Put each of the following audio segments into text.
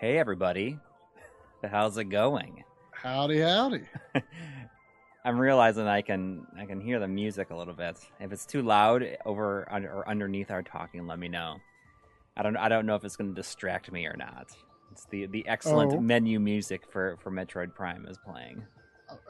Hey, everybody. How's it going? Howdy, howdy. I'm realizing I can I can hear the music a little bit. If it's too loud over or underneath our talking, let me know. I don't I don't know if it's going to distract me or not. It's the the excellent Oh. menu music for for Metroid Prime is playing.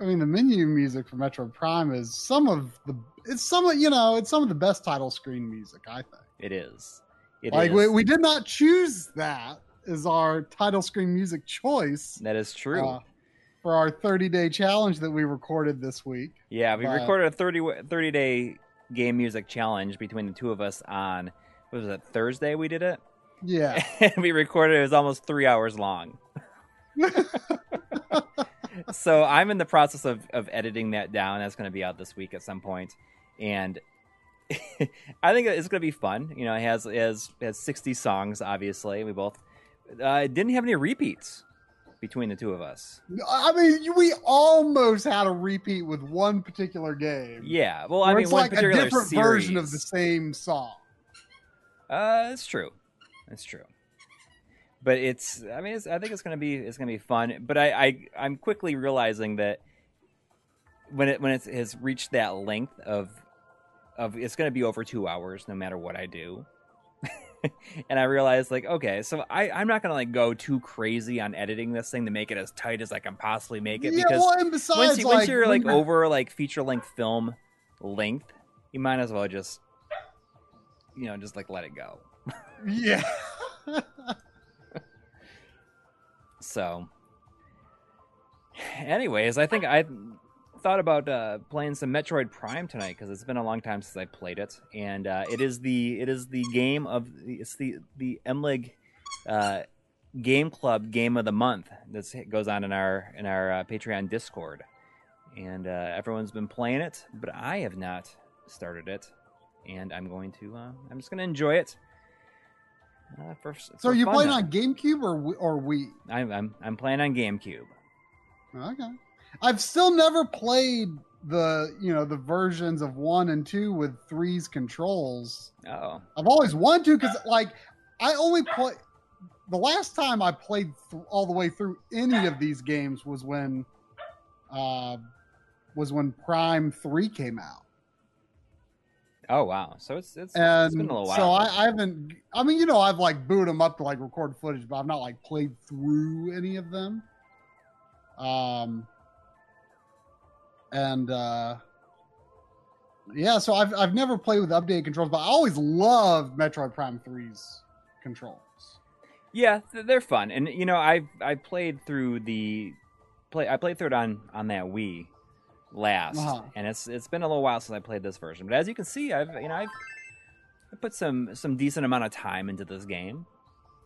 I mean, the menu music for Metroid Prime is some of the. It's some of you know, it's some of the best title screen music. I think. It is. It like is. we, we did not choose that as our title screen music choice that is true. uh, for our 30 day challenge that we recorded this week. yeah, we but- recorded a 30, 30 day game music challenge between the two of us on what was it Thursday we did it. Yeah. and we recorded it was almost three hours long. so I'm in the process of, of editing that down. That's going to be out this week at some point, and I think it's going to be fun. You know, it has it has it has 60 songs. Obviously, we both uh, didn't have any repeats between the two of us. I mean, we almost had a repeat with one particular game. Yeah, well, I mean, it's one like a different series. version of the same song. Uh, it's true. It's true. But it's. I mean, it's, I think it's gonna be. It's gonna be fun. But I, I, I'm quickly realizing that when it when it has reached that length of, of it's gonna be over two hours no matter what I do. and I realized like, okay, so I, I'm not gonna like go too crazy on editing this thing to make it as tight as I can possibly make it yeah, because well, and besides, once, you, like, once you're like over like feature length film length, you might as well just, you know, just like let it go. yeah. So, anyways, I think I thought about uh, playing some Metroid Prime tonight because it's been a long time since I played it, and uh, it is the it is the game of it's the the MLig uh, Game Club Game of the Month that goes on in our in our uh, Patreon Discord, and uh, everyone's been playing it, but I have not started it, and I'm going to uh, I'm just going to enjoy it. Uh, for, So for you playing now. on GameCube or or Wii? I'm, I'm I'm playing on GameCube. Okay. I've still never played the you know the versions of one and two with three's controls. Oh, I've always wanted to because like I only play the last time I played th- all the way through any of these games was when uh was when Prime Three came out. oh wow! So it's it's, and it's been a little while. so I, I haven't. I mean, you know, I've like booted them up to like record footage, but I've not like played through any of them. Um, and uh, yeah, so I've I've never played with updated controls, but I always loved Metroid Prime 3's controls. yeah, they're fun, and you know I I played through the play I played through it on on that Wii last, Uh-huh. and it's it's been a little while since I played this version. But as you can see, I've you know I've I put some some decent amount of time into this game.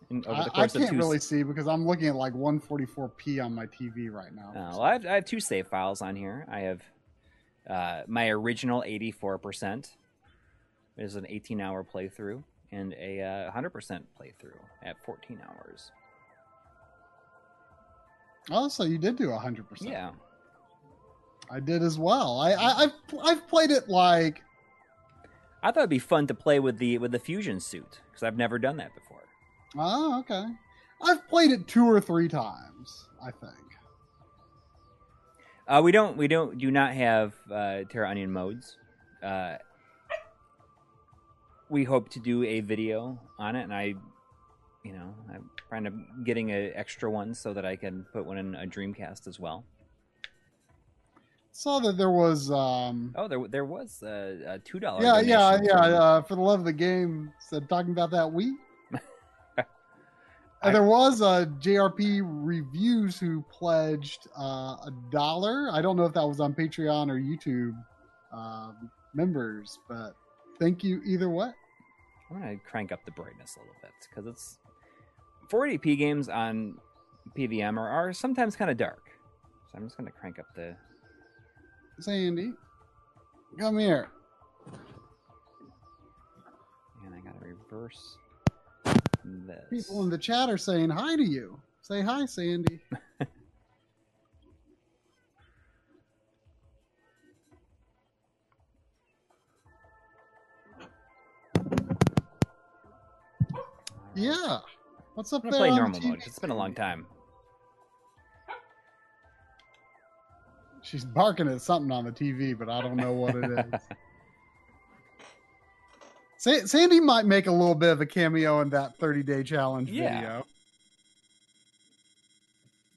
In- over I, the I course of can't two really see because I'm looking at like 144p on my TV right now. Uh, well, I have, I have two save files on here. I have uh, my original 84%. There's an 18 hour playthrough and a uh, 100% playthrough at 14 hours. Oh, so you did do 100%. Yeah. I did as well. I, I I've I've played it like I thought it'd be fun to play with the with the fusion suit because I've never done that before. Oh okay. I've played it two or three times. I think. Uh, we don't we don't do not have uh, Terraonion modes. Uh, we hope to do a video on it, and I, you know, I'm trying to getting an extra one so that I can put one in a Dreamcast as well. Saw that there was um. Oh, there there was a, a two dollar. yeah, yeah, yeah. Uh, for the love of the game, said talking about that Wii. I- And there was a JRP reviews who pledged uh, a dollar. I don't know if that was on Patreon or YouTube um, members, but thank you either way. I'm gonna crank up the brightness a little bit because it's 480p games on PVM are, are sometimes kind of dark. So I'm just gonna crank up the. Sandy, come here. And I gotta reverse this. People in the chat are saying hi to you. Say hi, Sandy. Yeah. What's up I'm there? gonna play normal TV? mode. It's been a long time. She's barking at something on the TV, but I don't know what it is. Sa- Sandy might make a little bit of a cameo in that 30 day challenge Yeah. video.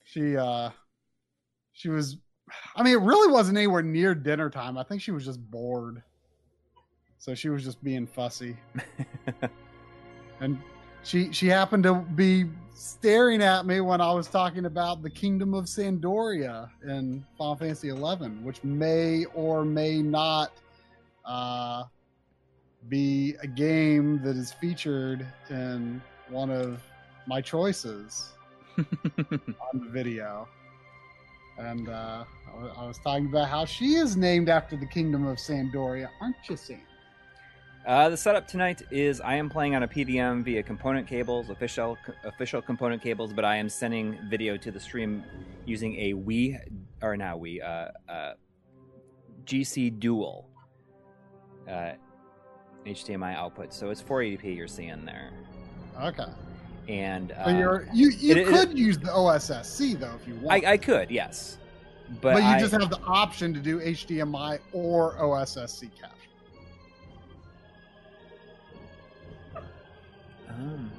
She uh she was I mean it really wasn't anywhere near dinner time. I think she was just bored. So she was just being fussy. and she she happened to be staring at me when I was talking about the Kingdom of San d'Oria in Final Fantasy XI, which may or may not uh, be a game that is featured in one of my choices on the video. And uh, I was talking about how she is named after the Kingdom of San d'Oria, aren't you, Sam? Uh, the setup tonight is I am playing on a PVM via component cables, official official component cables, but I am sending video to the stream using a Wii or now Wii, uh, uh, GC Dual uh, HDMI output. So it's 480p you're seeing there, Okay. and uh, So you're, you you it- it- could use the OSSC though if you want. I, I could yes, but, but, you I- just have the option to do HDMI or OSSC capture. um,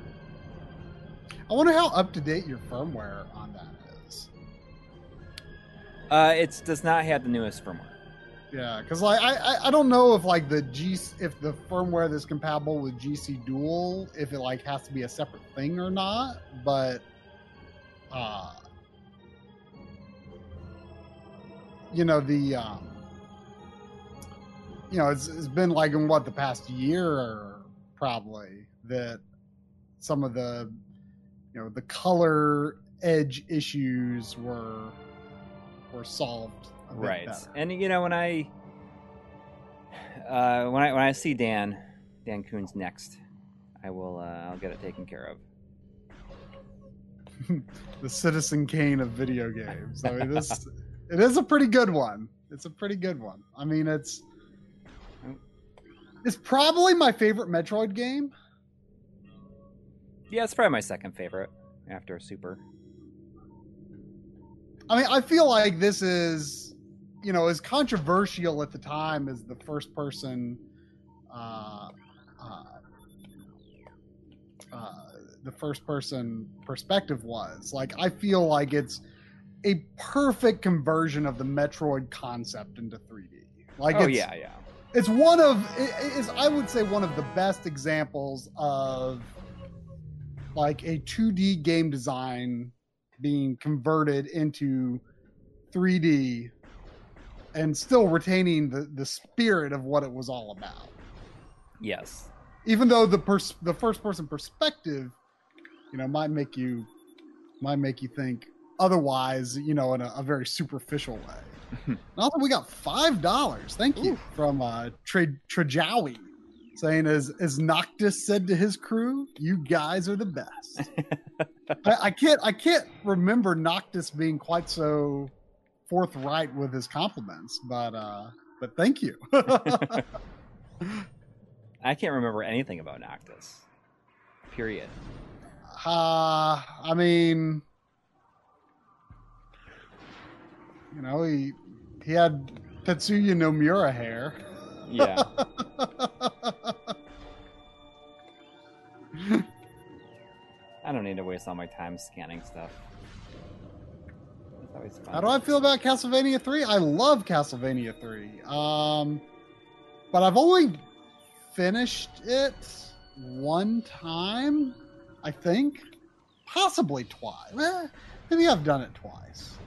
I wonder how up to date your firmware on that is. uh, it does not have the newest firmware. Yeah, because like I, I don't know if like the G if the firmware that's compatible with GC Dual if it like has to be a separate thing or not, but uh you know the um you know it's, it's been like in what the past year probably that some of the you know the color edge issues were were solved right better. and you know when i uh when i when i see dan dan coons next i will uh i'll get it taken care of the Citizen Kane of video games. I mean, this it is a pretty good one. It's a pretty good one. I mean, it's it's probably my favorite Metroid game. yeah it's probably my second favorite after super I mean, I feel like this is, you know, as controversial at the time as the first person, uh, uh, uh, the first person perspective was. Like, I feel like it's a perfect conversion of the Metroid concept into 3D. Like, oh it's, yeah yeah it's one of it is I would say one of the best examples of like a 2D game design being converted into 3D and still retaining the the spirit of what it was all about. yes Even though the pers- the first person perspective, you know, might make you might make you think otherwise, you know, in a, a very superficial way. also, we got five dollars. Thank you from uh, Tra- Trajawi, saying as as Noctis said to his crew, "You guys are the best." I, I can't I can't remember Noctis being quite so forthright with his compliments, but uh, but thank you. i can't remember anything about noctis period Uh, I mean, you know, he he had Tetsuya Nomura hair. yeah i don't need to waste all my time scanning stuff always fun How do I feel about Castlevania 3? I love Castlevania 3. Um, but I've only finished it one time, I think. Possibly twice. Eh, maybe I've done it twice.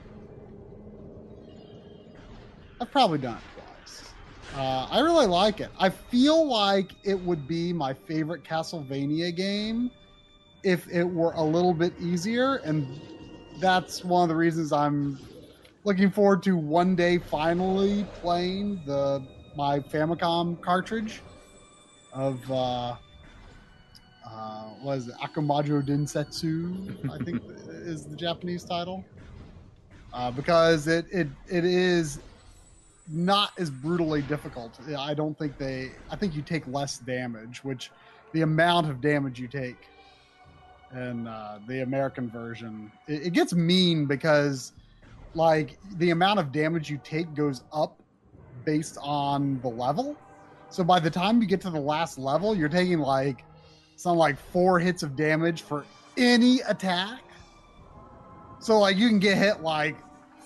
I've probably done it twice. Uh, I really like it. I feel like it would be my favorite Castlevania game if it were a little bit easier, and that's one of the reasons I'm looking forward to one day finally playing the my Famicom cartridge of uh, uh, what is it? Akumajo Densetsu, I think is the Japanese title. Uh, because it, it it is not as brutally difficult. I don't think they. I think you take less damage, which the amount of damage you take in uh, the American version. It, it gets mean because like the amount of damage you take goes up based on the level. So by the time you get to the last level, you're taking like something like four hits of damage for any attack. So like you can get hit like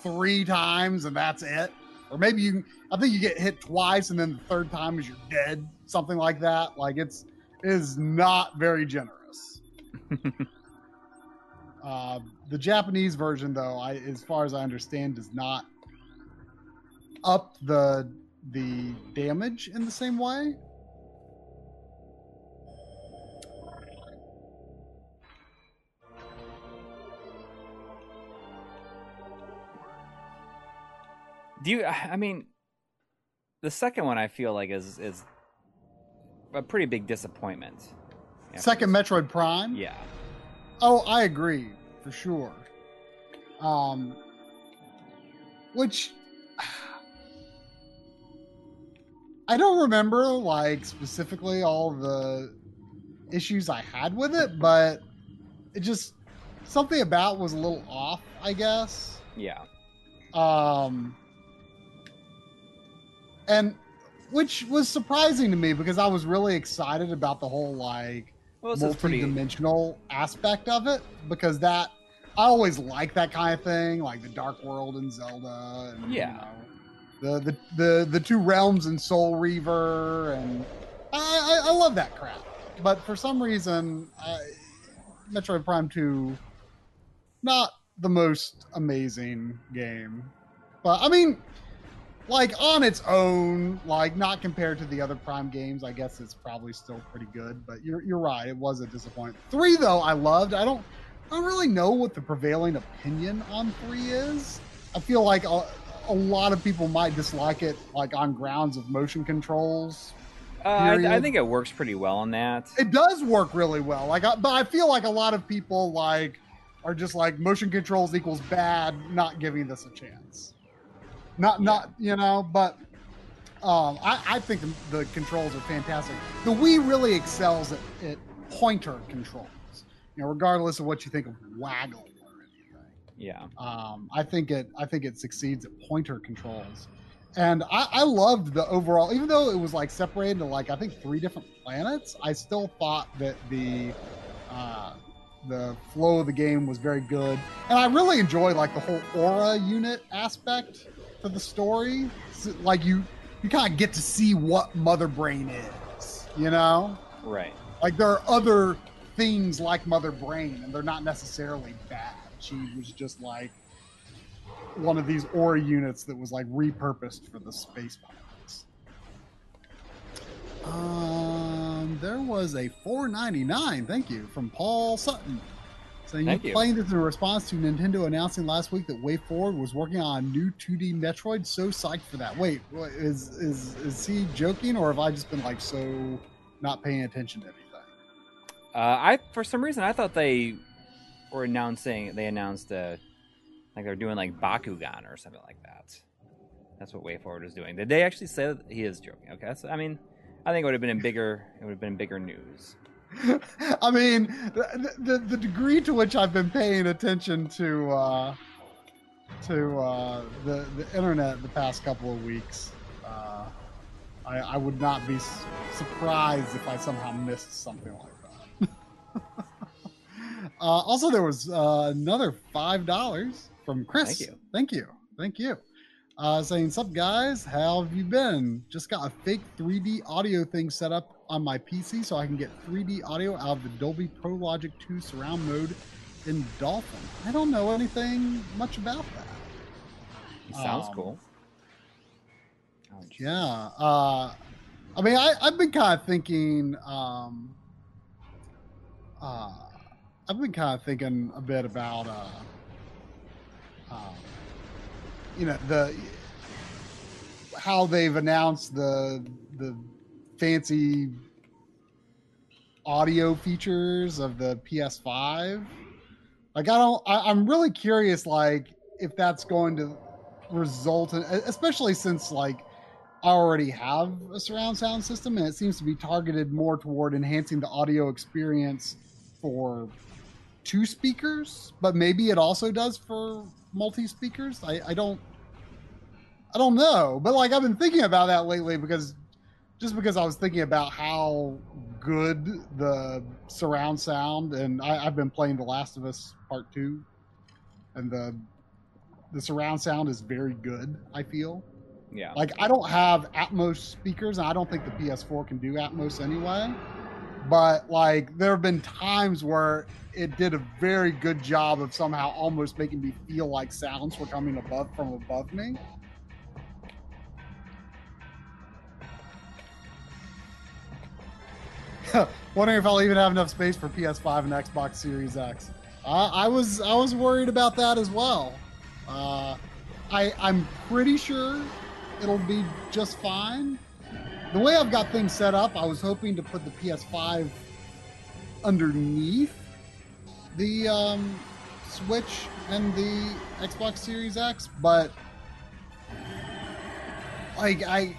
three times and that's it. Or maybe you I think you get hit twice and then the third time is you're dead. Something like that. Like it's it is not very generous. Uh, the Japanese version though, I as far as I understand, does not up the the damage in the same way. Do you? I mean, the second one I feel like is is a pretty big disappointment. After Second this. Metroid Prime. Yeah. Oh, I agree for sure. Um, which I don't remember like specifically all the issues I had with it, but it just something about was a little off, I guess. Yeah. Um, and which was surprising to me because I was really excited about the whole like Well, is pretty. multi-dimensional aspect of it because that I always like that kind of thing, like the Dark World and Zelda, and Yeah. you know, the, the the the two realms in Soul Reaver, and I, I I love that crap. But for some reason, I, Metroid Prime Two, not the most amazing game, but I mean. Like on its own, like not compared to the other Prime games, I guess it's probably still pretty good. But you're you're right, it was a disappointment. Three though, I loved. I don't I don't really know what the prevailing opinion on three is. I feel like a, a lot of people might dislike it, like on grounds of motion controls. uh, I, I think it works pretty well on that. It does work really well. Like, I, but I feel like a lot of people like are just like motion controls equals bad, not giving this a chance. Not, not you know, but um, I, I think the, the controls are fantastic. The Wii really excels at, at pointer controls. You know, regardless of what you think of waggle or anything. Yeah. Um, I think it I think it succeeds at pointer controls. And I, I loved the overall, even though it was like separated into like I think three different planets. I still thought that the uh, the flow of the game was very good, and I really enjoyed like the whole aura unit aspect to the story. So, like you, you kind of get to see what Mother Brain is, you know. Right. Like there are other things like Mother Brain, and they're not necessarily bad. She was just like one of these aura units that was like repurposed for the space pilots. Um, there was a 4.99. Thank you from Paul Sutton. Saying Thank you you. playing this in response to Nintendo announcing last week that WayForward was working on a new 2D Metroid. So psyched for that. Wait, is is is he joking, or have I just been like so not paying attention to anything? Uh, I for some reason I thought they were announcing they announced uh, like they're doing like Bakugan or something like that. That's what WayForward is doing. Did they actually say that he is joking? Okay, so I mean, I think it would have been in bigger. It would have been bigger news. I mean, the, the the degree to which I've been paying attention to uh, to uh, the the internet the past couple of weeks, uh, I, I would not be surprised if I somehow missed something like that. uh, also, there was uh, another five dollars from Chris. Thank you. Thank you. Thank you. Uh, saying, "Sup guys? How have you been? Just got a fake 3D audio thing set up on my PC so I can get 3D audio out of the Dolby Pro Logic 2 surround mode in Dolphin. I don't know anything much about that. He sounds Um, cool. Yeah. Uh, I mean, I, I've been kind of thinking. Um, uh, I've been kind of thinking a bit about, uh, um, you know, the how they've announced the the fancy audio features of the PS5. Like, I don't. I, I'm really curious, like, if that's going to result in, especially since like I already have a surround sound system and it seems to be targeted more toward enhancing the audio experience for two speakers, but maybe it also does for multi speakers. I, I don't I don't know. But like I've been thinking about that lately because just because I was thinking about how good the surround sound and I, I've been playing The Last of Us Part Two and the the surround sound is very good, I feel. Yeah. Like I don't have Atmos speakers, and I don't think the PS4 can do Atmos anyway. But like there have been times where it did a very good job of somehow almost making me feel like sounds were coming above from above me. Wondering if I'll even have enough space for PS5 and Xbox Series X. Uh, I was I was worried about that as well. Uh, I I'm pretty sure it'll be just fine. The way I've got things set up, I was hoping to put the PS5 underneath the um, Switch and the Xbox Series X, but like I,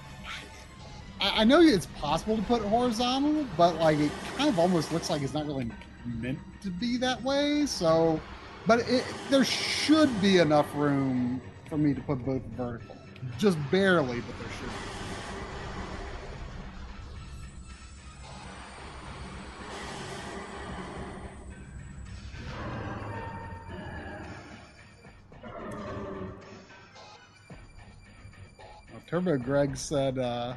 I know it's possible to put horizontal, but like it kind of almost looks like it's not really meant to be that way. So, but it, there should be enough room for me to put both vertical, just barely, but there should. Be. Turbo Greg said, uh,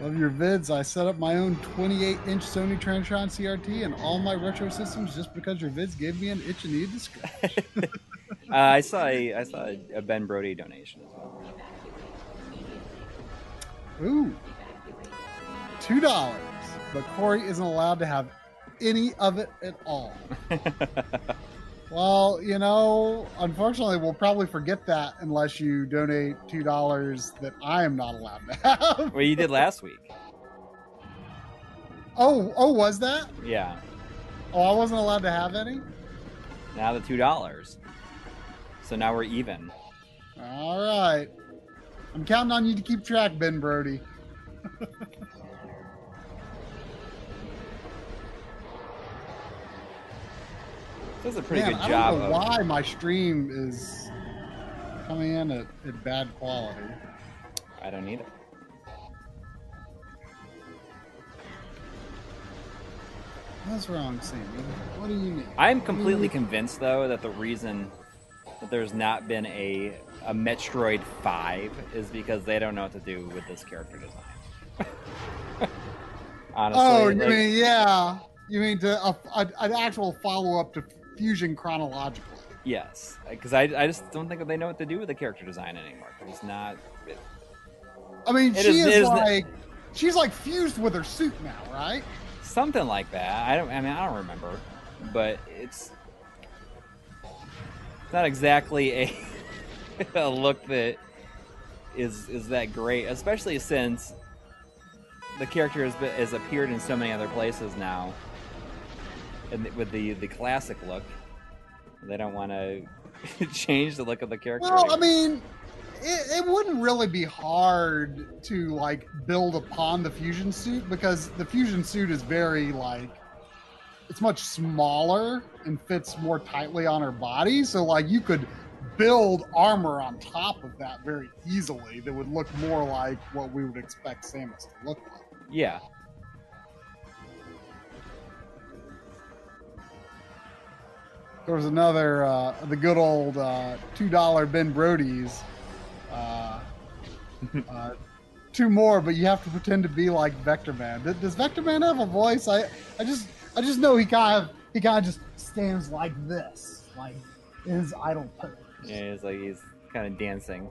Love your vids. I set up my own 28 inch Sony Trinitron CRT and all my retro systems just because your vids gave me an itch and needed to scratch. uh, I saw a, I saw a Ben Brody donation as well. Ooh. $2. But Corey isn't allowed to have any of it at all. Well, you know, unfortunately, we'll probably forget that unless you donate two dollars that I am not allowed to have. well, you did last week. Oh, oh, was that? Yeah. Oh, I wasn't allowed to have any. Now the two dollars. So now we're even. All right. I'm counting on you to keep track, Ben Brody. Does a pretty Man, good I job. don't know why my stream is coming in at, at bad quality. I don't need it. What's wrong, Sammy? What do you need? I'm completely convinced, though, that the reason that there's not been a a Metroid Five is because they don't know what to do with this character design. Honestly, oh, you like- mean yeah? You mean to a, a, an actual follow up to Fusion chronologically? yes, because I, I just don't think that they know what to do with the character design anymore. It's not. It, I mean, she is- is, is the- like she's like fused with her suit now, right? something like that. I don't. I mean, I don't remember, but it's it's not exactly a a look that is is that great, especially since the character has, been, has appeared in so many other places now, and with the the classic look, they don't want to change the look of the character. Well, I mean, it, it wouldn't really be hard to like build upon the fusion suit because the fusion suit is very like it's much smaller and fits more tightly on her body. So like you could build armor on top of that very easily that would look more like what we would expect Samus to look like. yeah, There was another, uh, the good old uh, two dollar Ben Brody's. Uh, uh, two more, but you have to pretend to be like Vector Man. Does- Does Vector Man have a voice? I, I just, I just know he kind of, he kind of just stands like this, like in his idle pose. yeah, he's like he's kind of dancing.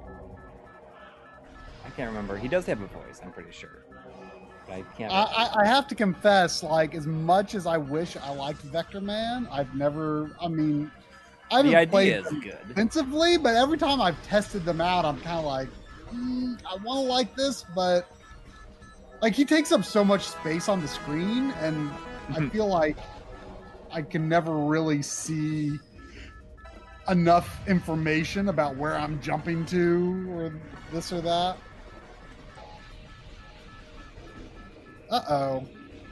I can't remember. He does have a voice. I'm pretty sure. But I can't. I, I, I have to confess, like as much as I wish I liked Vector Man, I've never. I mean, I haven't the idea played is good. extensively, but every time I've tested them out, I'm kind of like, mm, I want to like this, but like he takes up so much space on the screen, and I feel like I can never really see enough information about where I'm jumping to or this or that. Uh oh.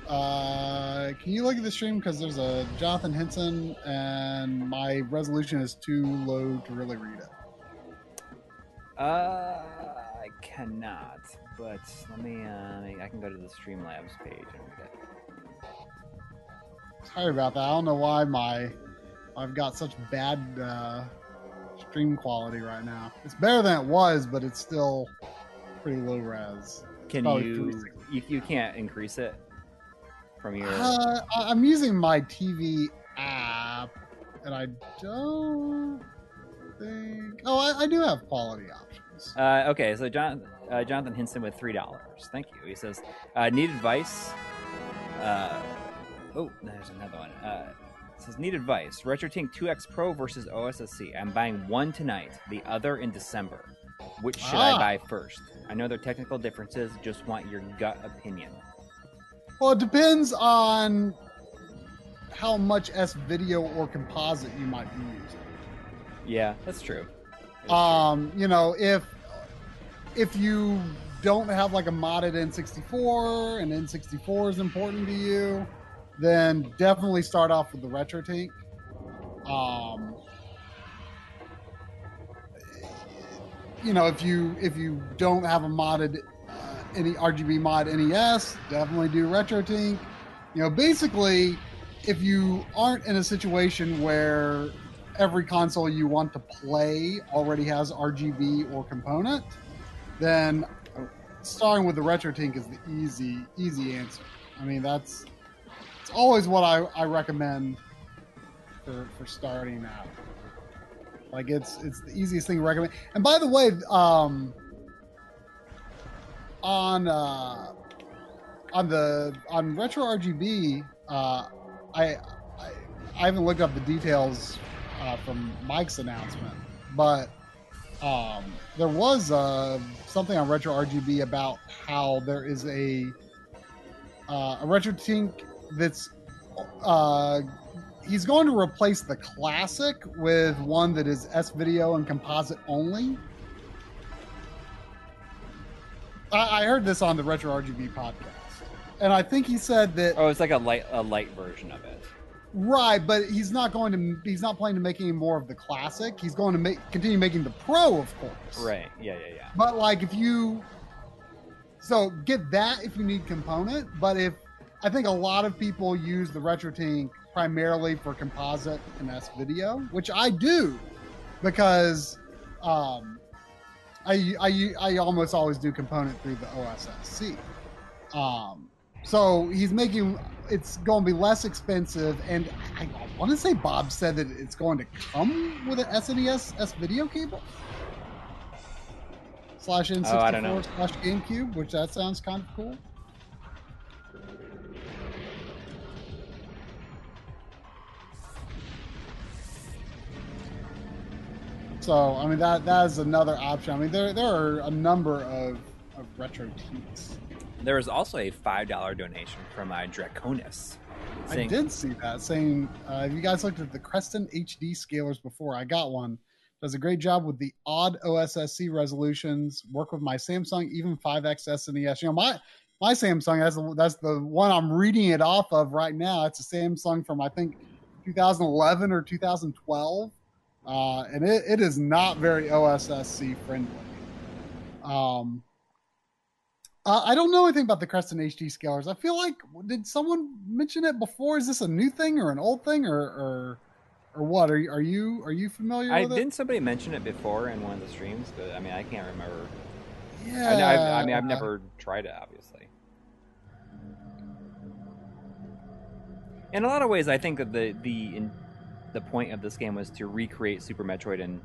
Uh, can you look at the stream because there's a Jonathan Henson and my resolution is too low to really read it. Uh, I cannot, but let me. Uh, I can go to the Streamlabs page and read it. Sorry about that. I don't know why my I've got such bad uh, stream quality right now. It's better than it was, but it's still pretty low res. Can you, 360. You? You can't increase it from your. Uh, I'm using my TV app, and I don't think. Oh, I, I do have quality options. Uh, okay, so John, uh, Jonathan Hinson with three dollars. Thank you. He says, uh, "Need advice." Uh, oh, there's another one. Uh, says, "Need advice." RetroTink 2X Pro versus OSSC. I'm buying one tonight, the other in December. Which should Ah. I buy first? I know there are technical differences. Just want your gut opinion. Well, it depends on how much S video or composite you might be using. Yeah, that's true. That's true. Um, you know, if if you don't have like a modded N64 and N64 is important to you, then definitely start off with the RetroTink. Um, you know, if you if you don't have a modded uh, any RGB mod NES, definitely do RetroTink. You know, basically, if you aren't in a situation where every console you want to play already has RGB or component, then starting with the RetroTink is the easy easy answer. I mean, that's it's always what I, I recommend for for starting out. Like it's it's the easiest thing to recommend. And by the way, um, on uh, on the on Retro RGB, uh, I, I I haven't looked up the details uh, from Mike's announcement, but um, there was uh, something on Retro RGB about how there is a uh, a Retro Tink that's uh, he's going to replace the classic with one that is S video and composite only. I, I heard this on the Retro RGB podcast, and I think he said that oh, it's like a light a light version of it. Right, but he's not going to. He's not planning to make any more of the classic. He's going to make continue making the pro, of course. Right. Yeah. Yeah. Yeah. But like, if you so get that if you need component, but if I think a lot of people use the RetroTink primarily for composite and S video, which I do, because um, I, I I almost always do component through the OSSC. Um, so he's making it's going to be less expensive, and I, I want to say Bob said that it's going to come with an SNES S video cable slash N64 Oh, I don't know. slash GameCube, which that sounds kind of cool. So I mean that that is another option. I mean there there are a number of, of retro teats. There was also a five dollar donation from my Draconis. I did see that saying, uh, have you guys looked at the Creston HD scalers before? I got one. Does a great job with the odd OSSC resolutions. Work with my Samsung, even 5X SNES. You know, my my Samsung that's the, that's the one I'm reading it off of right now. It's a Samsung from I think 2011 or 2012, uh, and it, it is not very OSSC friendly. Um, uh, I don't know anything about the Creston HD scalers. I feel like did someone mention it before? Is this a new thing or an old thing or or, or what? Are you are you are you familiar I with it? didn't somebody mention it before in one of the streams, but I mean I can't remember. Yeah, I, I, I mean I've never tried it, obviously. In a lot of ways, I think that the the in, the point of this game was to recreate Super Metroid in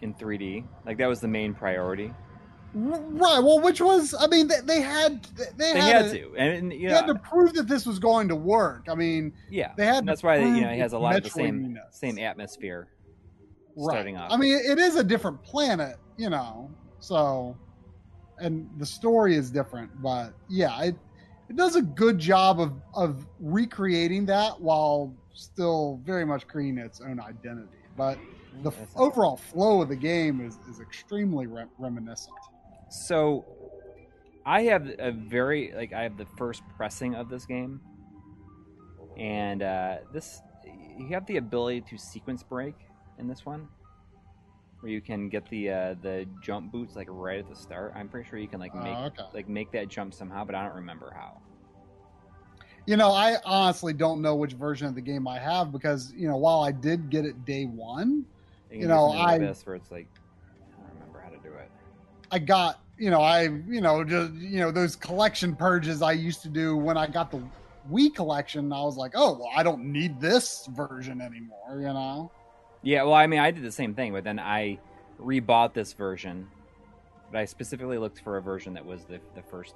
in 3D. Like that was the main priority. right. Well, which was I mean they, they had they, They had, had to, and you they had to prove that this was going to work. I mean, yeah, they had that's why you know it has a lot of the same same atmosphere right. starting off. I mean, it is a different planet, you know. So, and the story is different, but yeah, it it does a good job of of recreating that while still very much creating its own identity. But the That's- overall flow of the game is is extremely re- reminiscent. So, I have a very like I have the first pressing of this game, and uh, this you have the ability to sequence break in this one, where you can get the uh, the jump boots like right at the start. I'm pretty sure you can like make Oh, okay. like make that jump somehow, but I don't remember how. You know, I honestly don't know which version of the game I have because you know while I did get it day one, You, know, I- this where it's like I don't remember how to do it. I got you know I you know just you know those collection purges I used to do when I got the Wii collection. I was like, oh well, I don't need this version anymore. You know. Yeah, well, I mean, I did the same thing, but then I rebought this version. But I specifically looked for a version that was the the first.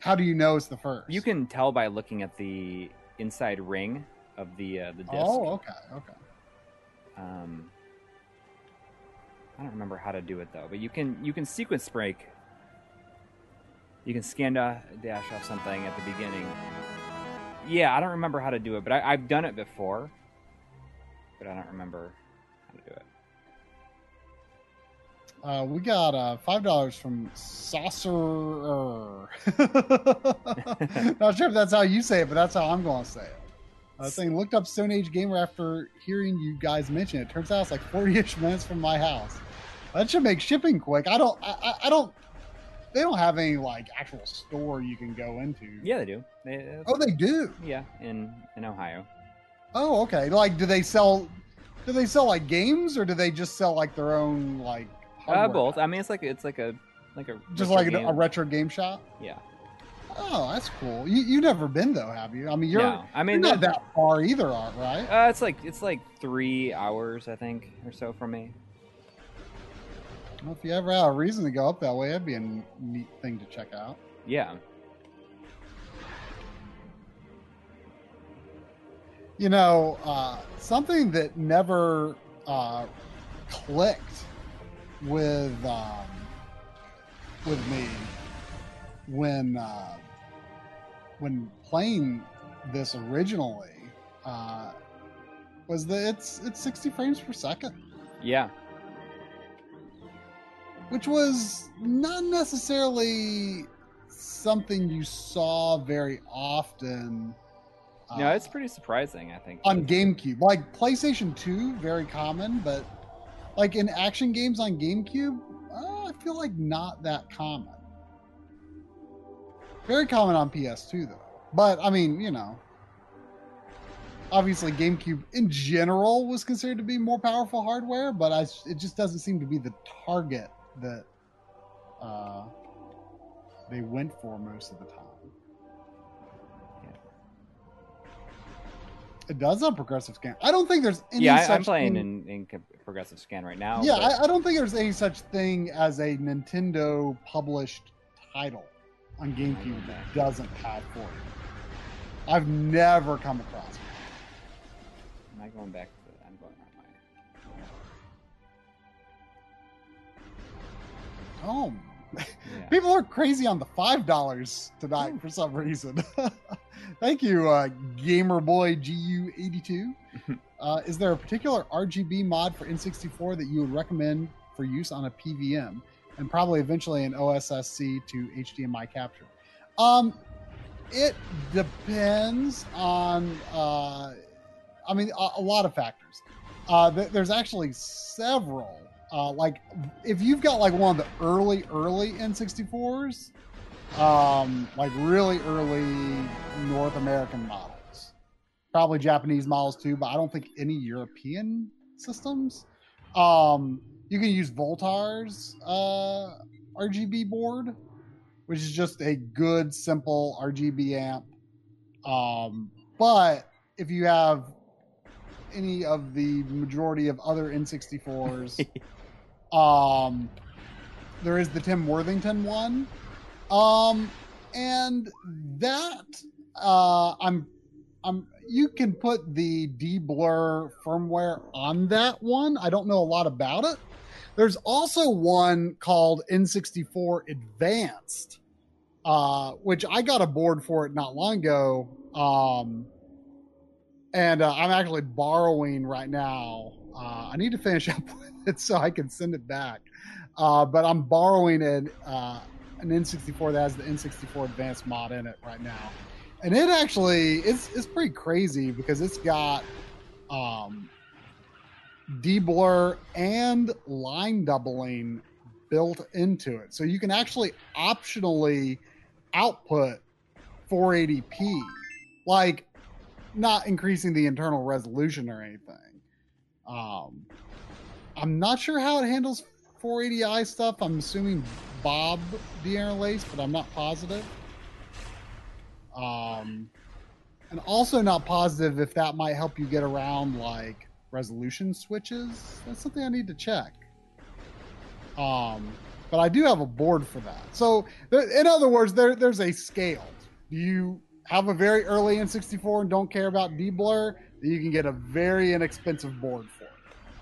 How do you know it's the first? You can tell by looking at the inside ring of the uh, the disc. Oh, okay, okay. Um, I don't remember how to do it though, but you can you can sequence break. You can scan da- dash off something at the beginning. Yeah, I don't remember how to do it, but I, I've done it before. But I don't remember how to do it. Uh, we got uh, five dollars from Saucer. Not sure if that's how you say it, but that's how I'm going to say it. Uh, saying looked up Stone Age Gamer after hearing you guys mention it. Turns out it's like 40-ish minutes from my house. That should make shipping quick. I don't. I, I- don't. They don't have any like actual store you can go into. Yeah, they do. They, Oh, they do. yeah, in in Ohio. Oh, okay. Like, do they sell? Do they sell like games, or do they just sell like their own like? Uh, both. I mean, it's like it's like a like a Just retro like a, game. a retro game shop. yeah. Oh, that's cool. You you never been though, have you? I mean, you're, no, I you're mean not that far either, are right? Uh, it's like it's like three hours, I think, or so from me. Well, if you ever had a reason to go up that way, that'd be a neat thing to check out. Yeah. You know, uh, something that never uh, clicked with um, with me when uh, when playing this originally uh, was that it's it's 60 frames per second. Yeah. which was not necessarily something you saw very often. No, uh, it's pretty surprising. I think. on GameCube. Like PlayStation 2, very common, but like in action games on GameCube, uh, I feel like not that common. Very common on PS2 though. But I mean, you know, obviously GameCube in general was considered to be more powerful hardware, but I, it just doesn't seem to be the target that uh, they went for most of the time. It does on progressive scan. I don't think there's any yeah, I'm playing thing- in, in progressive scan right now. yeah, but- I, I don't think there's any such thing as a Nintendo published title on GameCube that doesn't have 40. I've never come across it. Am I going back to? I'm going wrong Oh. Yeah. people are crazy on the five dollars tonight for some reason. Thank you, uh, Gamerboy GU82. uh, is there a particular RGB mod for N64 that you would recommend for use on a PVM, and probably eventually an OSSC to HDMI capture? Um, it depends on. Uh, I mean, a, a lot of factors. Uh, th- there's actually several. Uh, like, if you've got like one of the early, early N64s, um, like really early North American models, probably Japanese models too, but I don't think any European systems. Um, you can use Voultar's uh, RGB board, which is just a good, simple RGB amp. Um, but if you have any of the majority of other N64s, um, there is the Tim Worthington one. Um, and that uh, I'm I'm you can put the deblur firmware on that one. I don't know a lot about it. There's also one called N64 Advanced, uh, which I got a board for it not long ago. Um, and uh, I'm actually borrowing right now. Uh, I need to finish up with it so I can send it back. Uh, but I'm borrowing an uh, an N64 that has the N64 Advanced mod in it right now, and it actually it's it's pretty crazy because it's got um, deblur and line doubling built into it, so you can actually optionally output 480p, like not increasing the internal resolution or anything. Um, I'm not sure how it handles 480i stuff. I'm assuming Bob deinterlaced, but I'm not positive. Um, and also not positive if that might help you get around like resolution switches. That's something I need to check. Um, but I do have a board for that. So, in other words, there there's a scale. Do you have a very early N64 and don't care about deblur? You can get a very inexpensive board.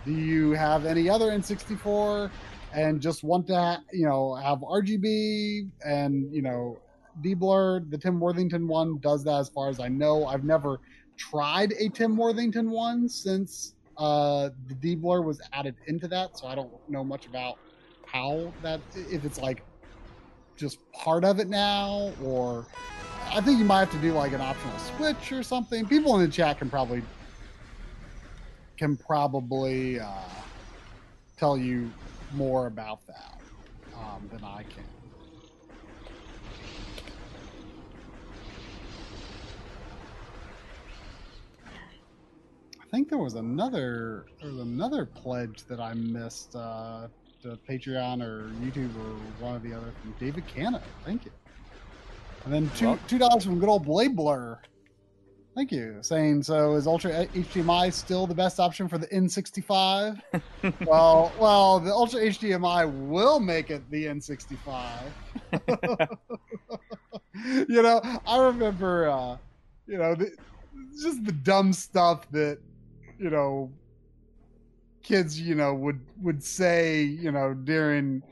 Do you have any other N64 and just want to, you know, have RGB and you know, deblur? The Tim Worthington one does that, as far as I know. I've never tried a Tim Worthington one since uh, the deblur was added into that, so I don't know much about how that if it's like just part of it now or I think you might have to do like an optional switch or something. People in the chat can probably can probably uh, tell you more about that um, than I can. I think there was another there was another pledge that I missed uh, to Patreon or YouTube or one or the other from David Canna. Thank you. And then two two dollars from good old Blade Blur. Thank you. Saying so is Ultra HDMI still the best option for the N65? well, well, the Ultra HDMI will make it the N65. you know, I remember, uh, you know, the, just the dumb stuff that, you know, kids, you know, would would say, you know, during,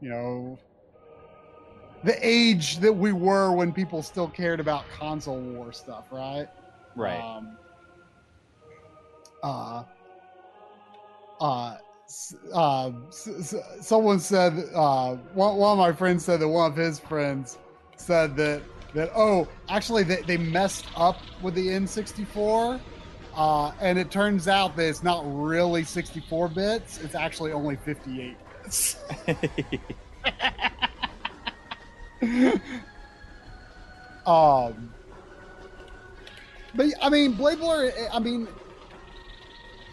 you know, the age that we were when people still cared about console war stuff, right? Right. Um, uh, uh, s- uh, s- s- someone said, uh, one, one of my friends said that one of his friends said that, that oh, actually, they, they messed up with the N64. Uh, and it turns out that it's not really 64 bits, it's actually only 58 bits. um, but I mean, Blade Blur. I mean,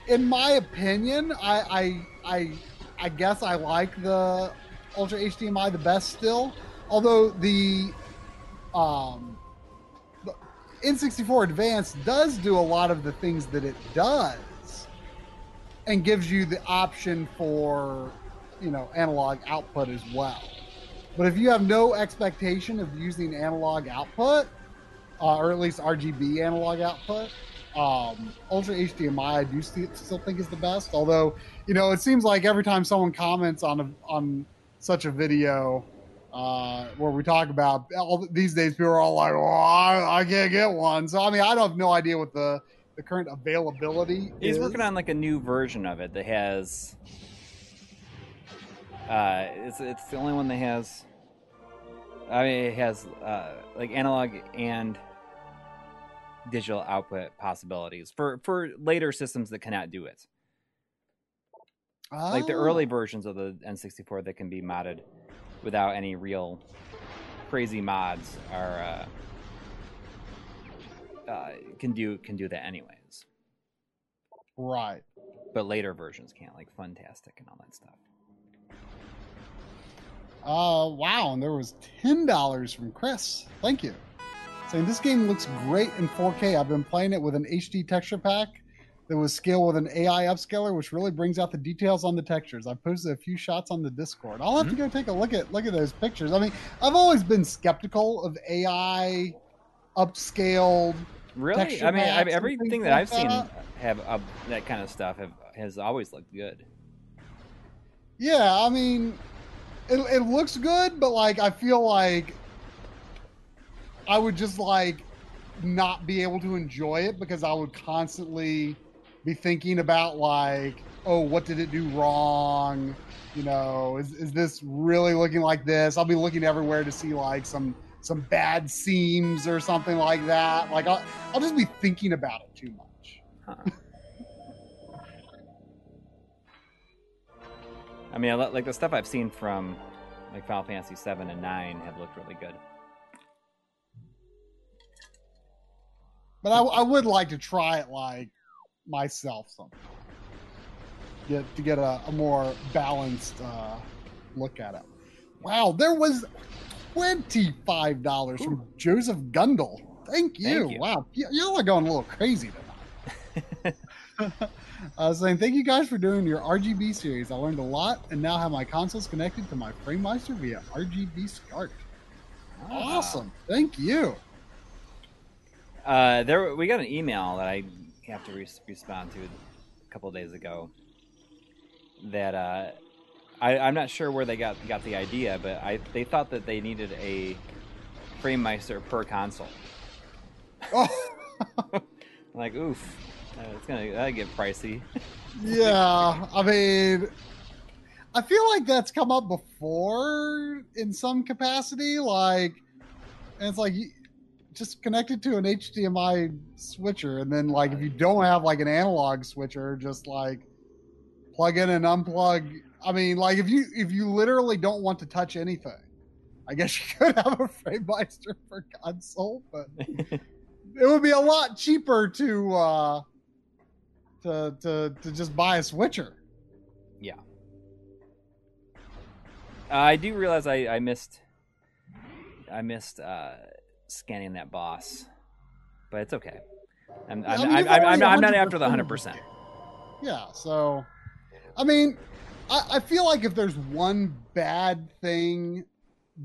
in my opinion, I I I, I guess I like the Ultra HDMI the best still. Although the um, the N64 Advanced does do a lot of the things that it does, and gives you the option for you know analog output as well. But if you have no expectation of using analog output, uh, or at least RGB analog output. Um, Ultra HDMI, I do st- still think is the best. Although, you know, it seems like every time someone comments on a, on such a video uh, where we talk about all these days, people are all like, "Oh, I, I can't get one." So, I mean, I don't have no idea what the the current availability is. He's is. working on like a new version of it that has. Uh, it's it's the only one that has. I mean, it has uh, like analog and digital output possibilities for for later systems that cannot do it. Like the Oh. early versions of the N64 that can be modded without any real crazy mods are uh, uh, can do can do that anyways. right. But later versions can't, like Funtastic and all that stuff. Uh, wow, and there was ten dollars from Chris. Thank you. Saying this game looks great in 4K. I've been playing it with an HD texture pack that was scaled with an AI upscaler, which really brings out the details on the textures. I posted a few shots on the Discord. I'll have to go take a look at look at those pictures. I mean, I've always been skeptical of AI upscaled. Really? I mean, I, and everything that like I've seen that. have uh, that kind of stuff have has always looked good. Yeah, I mean, it, it looks good, but like I feel like I would just like not be able to enjoy it because I would constantly be thinking about like, oh, what did it do wrong? You know, is is this really looking like this? I'll be looking everywhere to see like some some bad seams or something like that. Like I'll I'll just be thinking about it too much. Huh. I mean, like the stuff I've seen from like Final Fantasy seven and nine have looked really good. But I, I would like to try it like myself sometime. Get to get a, a more balanced uh, look at it. Wow, there was twenty five dollars from Joseph Gundel. Thank you. Thank you. Wow, y- y'all are going a little crazy tonight. I was saying thank you guys for doing your RGB series. I learned a lot and now have my consoles connected to my FrameMeister via RGB SCART. Awesome. Thank you. Uh, there, we got an email that I have to re- respond to a couple of days ago. That uh, I, I'm not sure where they got got the idea, but I they thought that they needed a FrameMeister per console. Oh. Like, oof, uh, it's gonna that get pricey. yeah, I mean, I feel like that's come up before in some capacity. Like, and it's like just connect it to an HDMI switcher, and then like if you don't have like an analog switcher, just like plug in and unplug. I mean, like if you if you literally don't want to touch anything, I guess you could have a FrameMeister for console, but it would be a lot cheaper to uh to to to just buy a switcher. Yeah. I do realize I, I missed I missed uh, scanning that boss, but it's okay. I'm Yeah, I I'm, mean, I'm, I'm, I'm, not after the 100% hundred percent. Yeah, so I mean, I, I feel like if there's one bad thing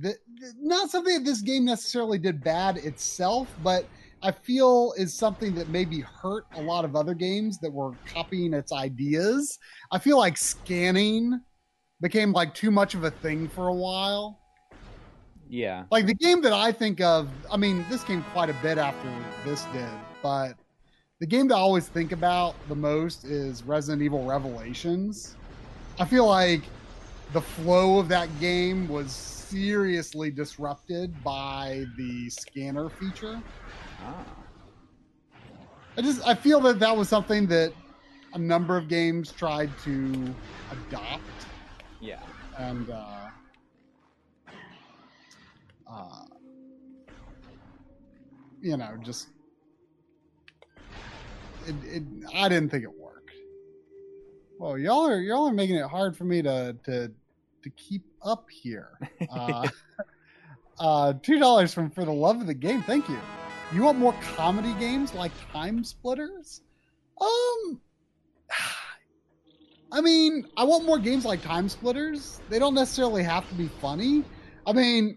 that not something that this game necessarily did bad itself, but I feel is something that maybe hurt a lot of other games that were copying its ideas. I feel like scanning became like too much of a thing for a while. Yeah, Like the game that I think of, I mean, this came quite a bit after this did, but the game that I always think about the most is Resident Evil Revelations. I feel like the flow of that game was seriously disrupted by the scanner feature. ah, I just I feel that that was something that a number of games tried to adopt yeah. and uh, uh, you know, just it, it. I didn't think it worked. Well, y'all are y'all are making it hard for me to to to keep up here. Uh, uh, Two dollars from for the love of the game. Thank you. You want more comedy games like Time Splitters? Um, I mean, I want more games like Time Splitters. They don't necessarily have to be funny. I mean,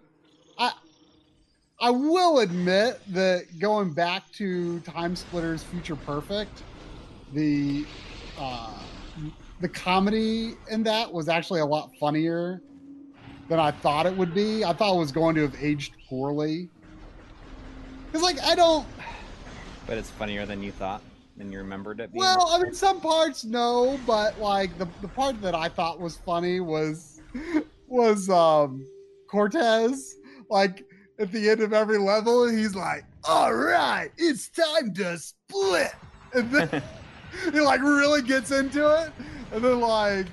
I will admit that going back to Time Splitters Future Perfect, the uh, the comedy in that was actually a lot funnier than I thought it would be. I thought it was going to have aged poorly. Cause like I don't But it's funnier than you thought, than you remembered it. Being. Well, I mean, some parts no, but like the the part that I thought was funny was was um Cortez. Like at the end of every level, he's like, "All right, it's time to split," and then he like really gets into it, and then like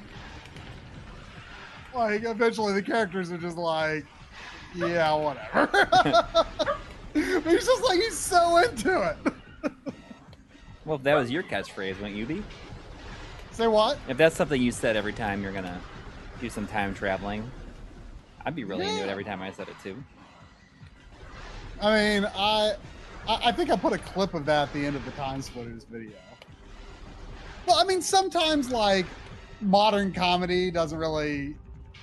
like eventually the characters are just like, "Yeah, whatever." But he's just like he's so into it. well, if that was your catchphrase, wouldn't you be? Say what? If that's something you said every time you're gonna do some time traveling, I'd be really into it every time I said it too. I mean, I, I think I put a clip of that at the end of the Time Splitters video. Well, I mean, sometimes like modern comedy doesn't really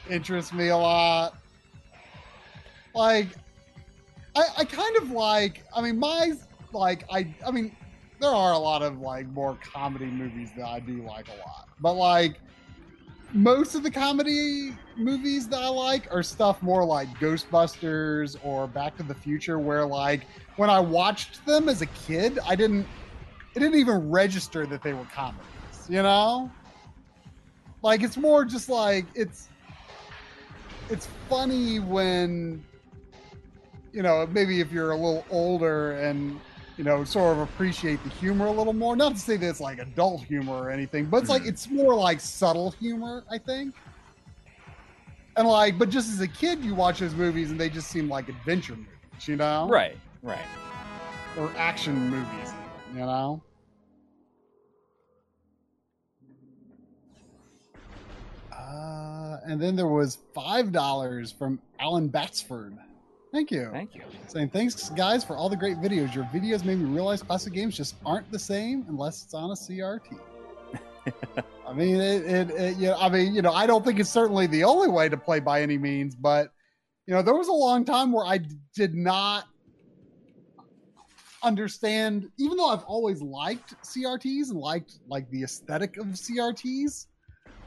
interest me a lot. Like, I, I kind of like. I mean, my like I I mean, there are a lot of like more comedy movies that I do like a lot, but like most of the comedy movies that I like are stuff more like Ghostbusters or Back to the Future, where like when I watched them as a kid, I didn't it didn't even register that they were comedies, you know? Like it's more just like it's it's funny when you know maybe if you're a little older and you know sort of appreciate the humor a little more. Not to say that it's like adult humor or anything, but it's like Mhm. it's more like subtle humor. I think. And like, but just as a kid, you watch those movies and they just seem like adventure movies, you know? Right, right. or action movies, you know. Uh, and then there was five dollars from Alan Batsford. Thank you. Thank you. Saying thanks, guys, for all the great videos. Your videos made me realize classic games just aren't the same unless it's on a CRT. I mean, it, it, it, you know, I mean, you know, I don't think it's certainly the only way to play by any means, but you know, there was a long time where I d- did not understand, even though I've always liked CRTs and liked like the aesthetic of CRTs.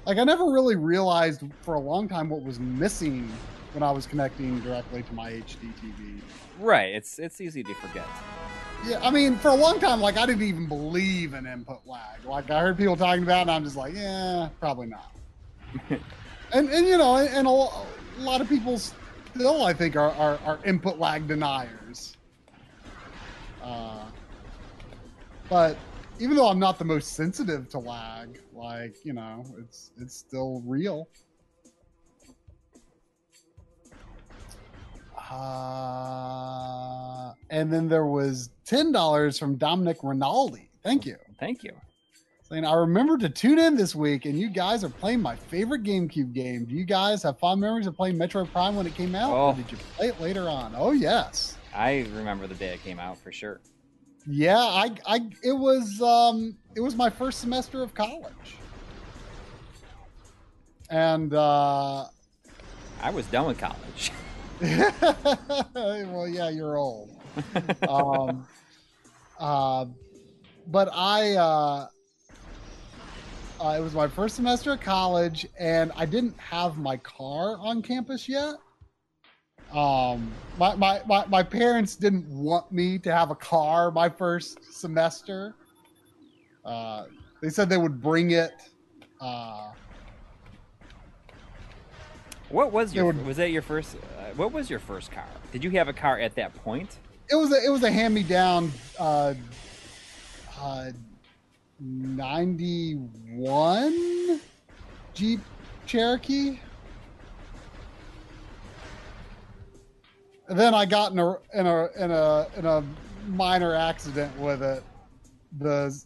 Like, I never really realized for a long time what was missing when I was connecting directly to my HD TV. Right. It's it's easy to forget. Yeah, I mean, for a long time, like I didn't even believe in input lag. Like I heard people talking about, it, and I'm just like, yeah, probably not. and and you know, and a, a lot of people still, I think, are are, are input lag deniers. Uh, but even though I'm not the most sensitive to lag, like you know, it's it's still real. Uh, and then there was ten dollars from Dominic Rinaldi. Thank you. Thank you. Saying I remember to tune in this week, and you guys are playing my favorite GameCube game. Do you guys have fond memories of playing Metroid Prime when it came out, Oh. or did you play it later on? Oh yes, I remember the day it came out for sure. yeah. I, I, it was, um, it was my first semester of college, and uh, I was done with college. well, yeah, you're old. um, uh, but I, uh, uh, it was my first semester of college, and I didn't have my car on campus yet. Um, my, my, my, my parents didn't want me to have a car my first semester. Uh, they said they would bring it. Uh, What was your would- was that your first? Uh, what was your first car? Did you have a car at that point? it was a it was a hand me down uh uh 91 Jeep Cherokee. And then I got in a in a in a in a minor accident with it the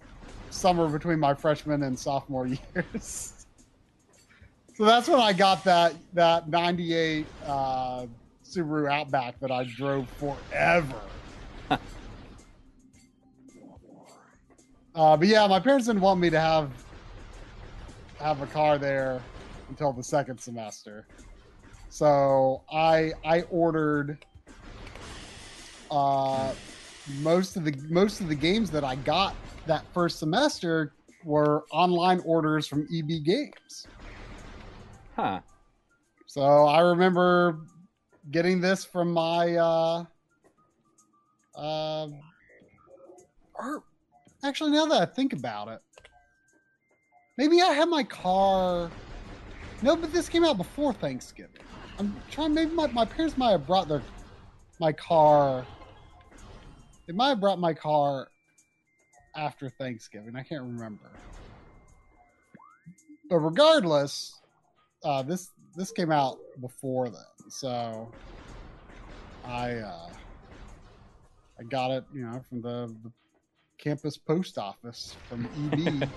summer between my freshman and sophomore years. So that's when I got that that 98 uh Subaru Outback that I drove forever. uh, but yeah, my parents didn't want me to have have a car there until the second semester. So I I ordered uh, most of the most of the games that I got that first semester were online orders from EB Games. Huh. So I remember getting this from my uh uh or actually now that I think about it. Maybe I had my car No, but this came out before Thanksgiving. I'm trying maybe my, my parents might have brought their my car they might have brought my car after Thanksgiving. I can't remember. But regardless, uh, this this came out before then, so I uh, I got it, you know, from the, the campus post office from EB.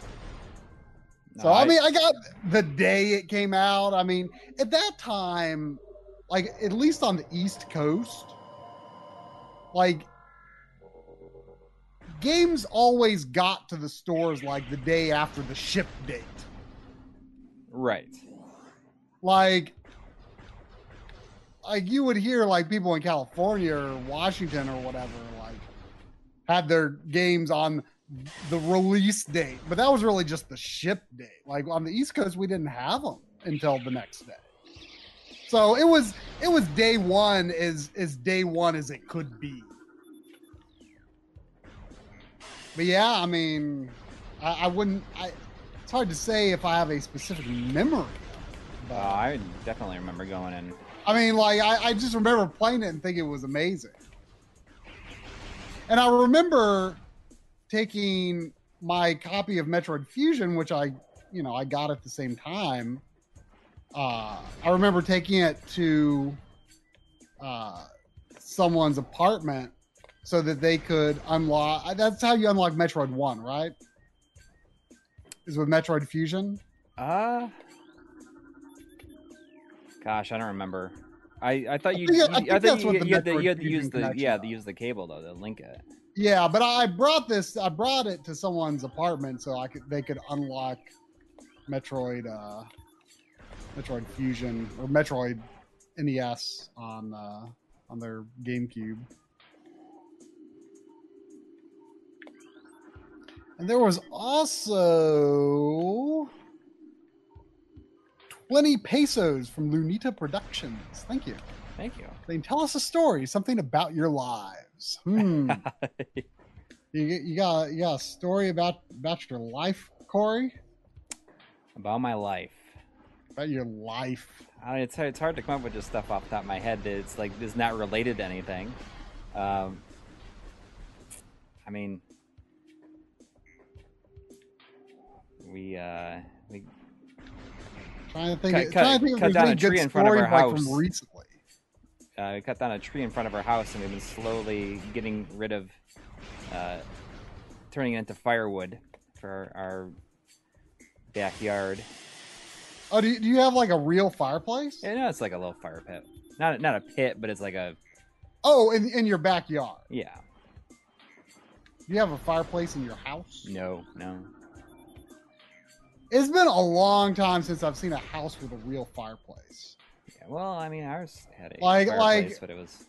so I mean, I got the day it came out. I mean, at that time, like at least on the East Coast, like games always got to the stores like the day after the ship date. right. Like like you would hear like people in California or Washington or whatever like had their games on the release date, but that was really just the ship date. Like on the East Coast, we didn't have them until the next day. So it was it was day one as as day one as it could be. But yeah, I mean, I, I wouldn't. I it's hard to say if I have a specific memory. Oh, I definitely remember going in. I mean, like I, I just remember playing it and thinking it was amazing. And I remember taking my copy of Metroid Fusion, which I, you know, I got at the same time. Uh, I remember taking it to uh, someone's apartment so that they could unlock. That's how you unlock Metroid One, right? Is with Metroid Fusion. Uh gosh, I don't remember. I, I thought I you. I think I, what you, you had to, you had to use the yeah to use the cable though to link it. Yeah, but I brought this. I brought it to someone's apartment so I could they could unlock Metroid, uh, Metroid Fusion or Metroid NES on uh, on their GameCube. And there was also twenty pesos from Lunita Productions. Thank you. Thank you. Then tell us a story, something about your lives. Hmm. You, you got you got a story about about your life, Coury? About my life. About your life. I, it's it's hard to come up with just stuff off the top of my head that it's like is not related to anything. Um, I mean, we uh, we Trying to think. Cut- of, cut- trying to think if cut down a good tree in front of our house. from recently. uh, we cut down a tree in front of our house and we've been slowly getting rid of, uh, turning it into firewood for our, our backyard. Oh, do you, do you have like a real fireplace? Yeah, no, it's like a little fire pit. Not not a pit, but it's like a Oh, in in your backyard. yeah. Do you have a fireplace in your house? No, no. It's been a long time since I've seen a house with a real fireplace. Yeah, well, I mean, ours had a Like- fireplace, like- but it was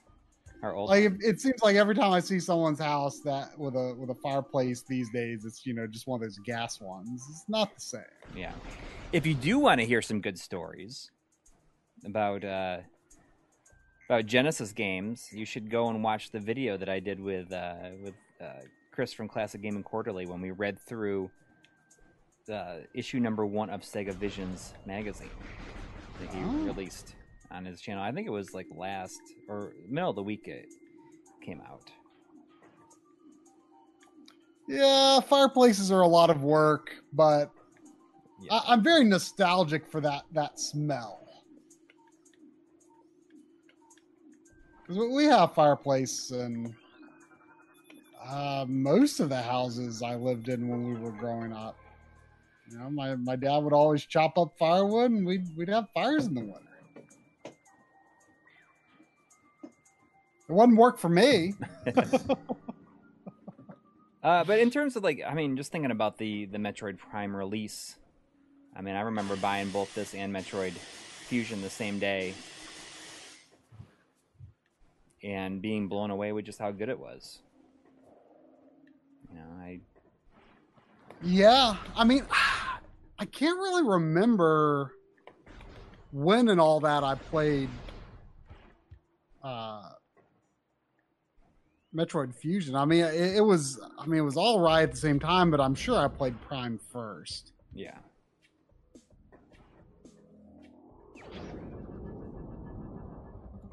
our old. Like it, it seems like every time I see someone's house that with a with a fireplace these days, it's you know just one of those gas ones. It's not the same. Yeah. If you do want to hear some good stories about uh, about Genesis games, you should go and watch the video that I did with uh, with uh, Chris from Classic Gaming Quarterly when we read through the issue number one of Sega Visions magazine that he Oh. released on his channel. I think it was like last or middle of the week it came out. Yeah, fireplaces are a lot of work, but Yeah. I, I'm very nostalgic for that that smell. Because we have fireplace and uh, most of the houses I lived in when we were growing up. You know, my, my dad would always chop up firewood, and we'd we'd have fires in the winter. It wouldn't work for me. Uh, but in terms of like, I mean, just thinking about the the Metroid Prime release, I mean, I remember buying both this and Metroid Fusion the same day, and being blown away with just how good it was. You know, I Yeah, I mean, I can't really remember when and all that I played uh, Metroid Fusion. I mean, it, it was, I mean, it was all right at the same time, but I'm sure I played Prime first. yeah.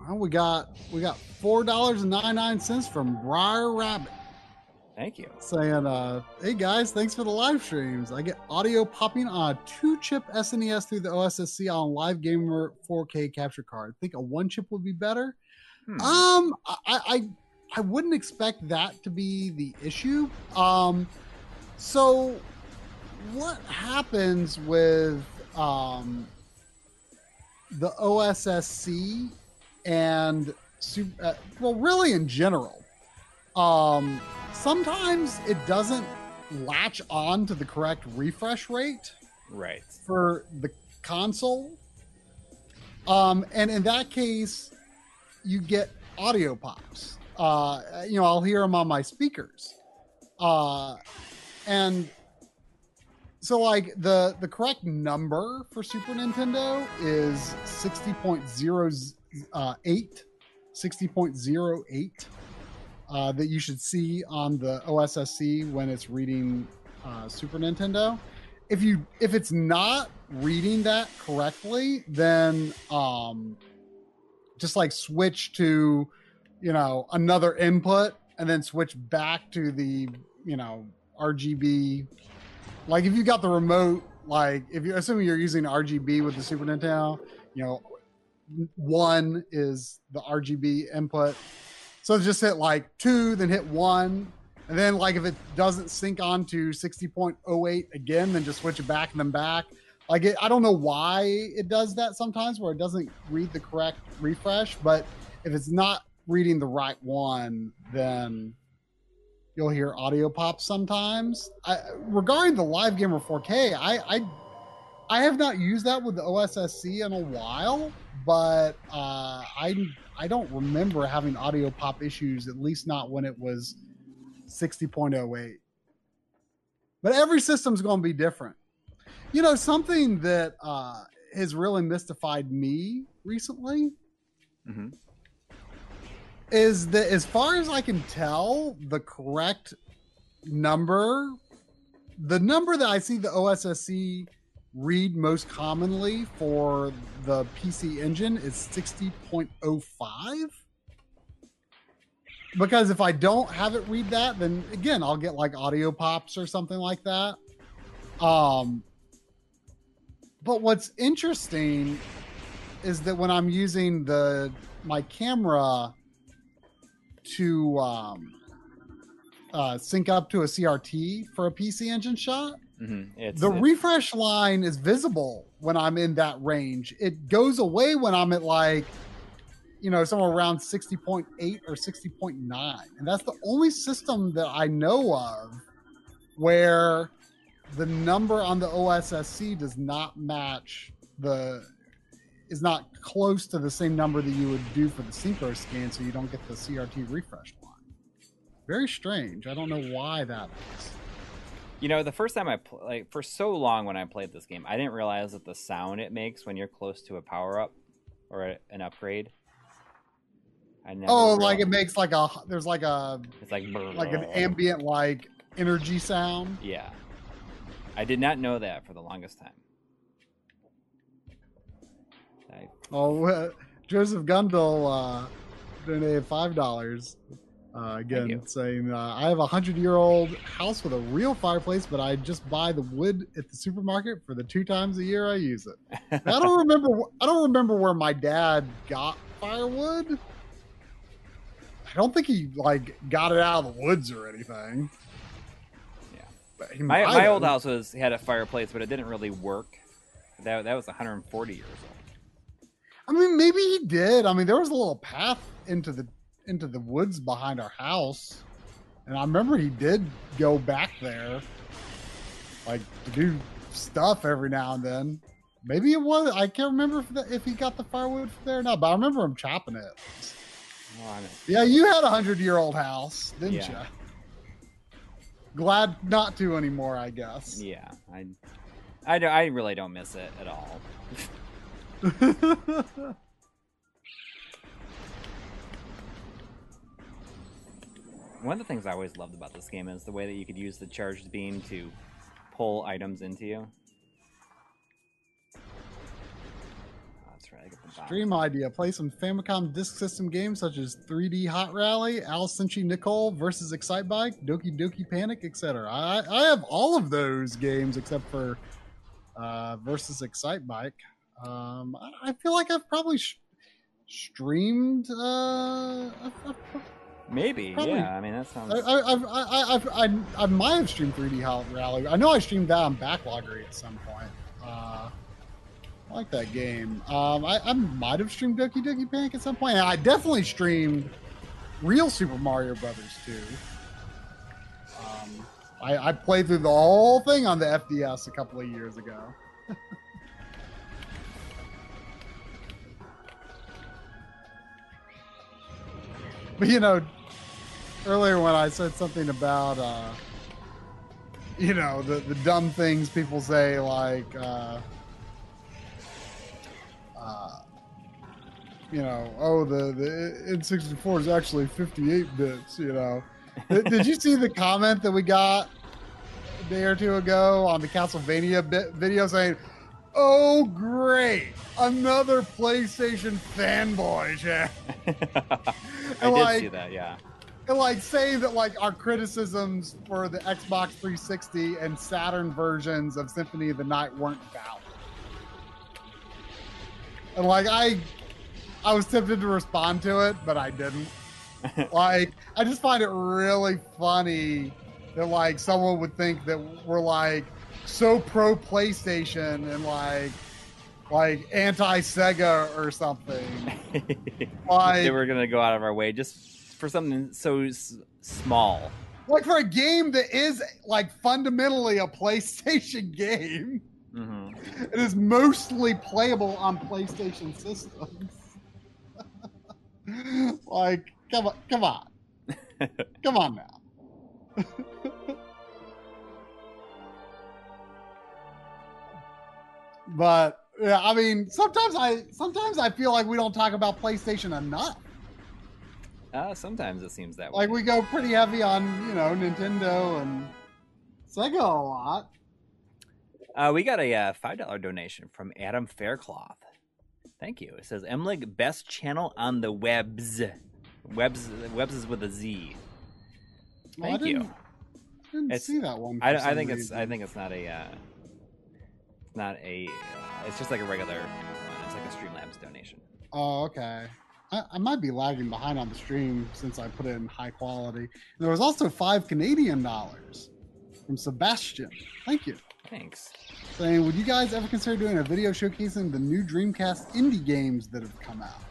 Well, we got we got four dollars and ninety nine cents from Briar Rabbit. Thank you. saying, uh, "Hey guys, thanks for the live streams. I get audio popping on a two-chip SNES through the OSSC on Live Gamer 4K capture card. Think a one-chip would be better? Hmm. Um, I, I, I wouldn't expect that to be the issue. Um, so what happens with um the OSSC and uh, well, really in general, um, sometimes it doesn't latch on to the correct refresh rate right. for the console. Um, and in that case, you get audio pops. Uh, you know, I'll hear them on my speakers. Uh, and so, like the the correct number for Super Nintendo is sixty point zero uh, that you should see on the OSSC when it's reading uh, Super Nintendo if you if it's not reading that correctly, then um, just like switch to you know another input and then switch back to the you know RGB. Like if you got the remote, like if you're assuming you're using RGB with the Super Nintendo, you know, one is the RGB input. So just hit like two, then hit one, and then like if it doesn't sync on to 60.08 again, then just switch it back and then back. Like it, I don't know why it does that sometimes where it doesn't read the correct refresh, but if it's not reading the right one, then you'll hear audio pops sometimes. I, regarding the Live Gamer 4K, I, I I have not used that with the OSSC in a while, but uh, I I don't remember having audio pop issues, at least not when it was 60.08. But every system's going to be different. You know, something that uh, has really mystified me recently hmm is that, as far as I can tell, the correct number, the number that I see the OSSC read most commonly for the PC engine is 60.05 because if I don't have it read that, then again I'll get like audio pops or something like that. Um, but what's interesting is that when I'm using the my camera to um, uh, sync up to a CRT for a PC engine shot, hmm It's the refresh line is visible when I'm in that range. It goes away when I'm at like, you know, somewhere around 60.8 or 60.9. And that's the only system that I know of where the number on the OSSC does not match the is not close to the same number that you would do for the synchro scan so you don't get the CRT refresh line. Very strange. I don't know why that is. You know, the first time I pl- like for so long when I played this game, I didn't realize that the sound it makes when you're close to a power up or a, an upgrade. I never. Oh, like it makes like a there's like a It's like like an ambient like energy sound. Yeah, I did not know that for the longest time. I, Oh, uh, Joseph Gundel uh, donated five dollars. Uh, again, saying uh, I have a hundred year old house with a real fireplace, but I just buy the wood at the supermarket for the two times a year I use it. I don't remember. I don't remember where my dad got firewood. I don't think he like got it out of the woods or anything. Yeah. But he my my old house was had a fireplace, but it didn't really work. That that was 140 years old. I mean, maybe he did. I mean, there was a little path into the into the woods behind our house, and I remember he did go back there, like to do stuff every now and then. Maybe it was. I can't remember if, the, if he got the firewood from there or not, but I remember him chopping it. Oh, Yeah, you had a hundred year old house, didn't Yeah. you? Glad not to anymore, I guess. yeah, I, I, I really don't miss it at all. One of the things I always loved about this game is the way that you could use the charged beam to pull items into you. Oh, that's right. Dream idea: play some Famicom Disk System games such as 3D Hot Rally, Ai Senshi Nicol versus Excite Bike, Doki Doki Panic, etc. I, I have all of those games except for uh, versus Excite Bike. Um, I, I feel like I've probably sh- streamed. Uh, I've, I've, Maybe, Probably. yeah. I mean, that sounds. I, I, I, I've, I, I might have streamed 3D Hot Rally. I know I streamed that on Backloggery at some point. Uh, I like that game. Um, I, I might have streamed Doki Doki Panic at some point. And I definitely streamed real Super Mario Brothers too. Um, I, I played through the whole thing on the FDS a couple of years ago. but you know, earlier when I said something about, uh, you know, the, the dumb things people say, like, uh, uh, you know, oh, the, the N64 is actually 58 bits, you know. did, did you see the comment that we got a day or two ago on the Castlevania bit video saying, "Oh great, another PlayStation fanboy chat." I did like- see that. Yeah. And like saying that like our criticisms for the Xbox 360 and Saturn versions of Symphony of the Night weren't valid. And like I I was tempted to respond to it, but I didn't. like I just find it really funny that like someone would think that we're like so pro PlayStation and like like anti Sega or something. Like they were gonna go out of our way just for something so s- small. like for a game that is like fundamentally a PlayStation game, hmm it is mostly playable on PlayStation systems. like, come on, come on, come on now. but yeah, I mean, sometimes I sometimes I feel like we don't talk about PlayStation enough. Uh, sometimes it seems that way. Like we go pretty heavy on you know Nintendo and Sega a lot. Uh, we got a uh, five dollar donation from Adam Faircloth. Thank you. It says Emlig best channel on the webs. Webs webs is with a Z. Well, Thank I you. didn't, didn't It's- see that one. I, I think it's. I think it's not a uh, it's not a uh, it's just like a regular one. It's like a Streamlabs donation. Oh, okay. I, I might be lagging behind on the stream since I put it in high quality. And there was also five Canadian dollars from Sebastian. Thank you. Thanks. Saying, would you guys ever consider doing a video showcasing the new Dreamcast indie games that have come out?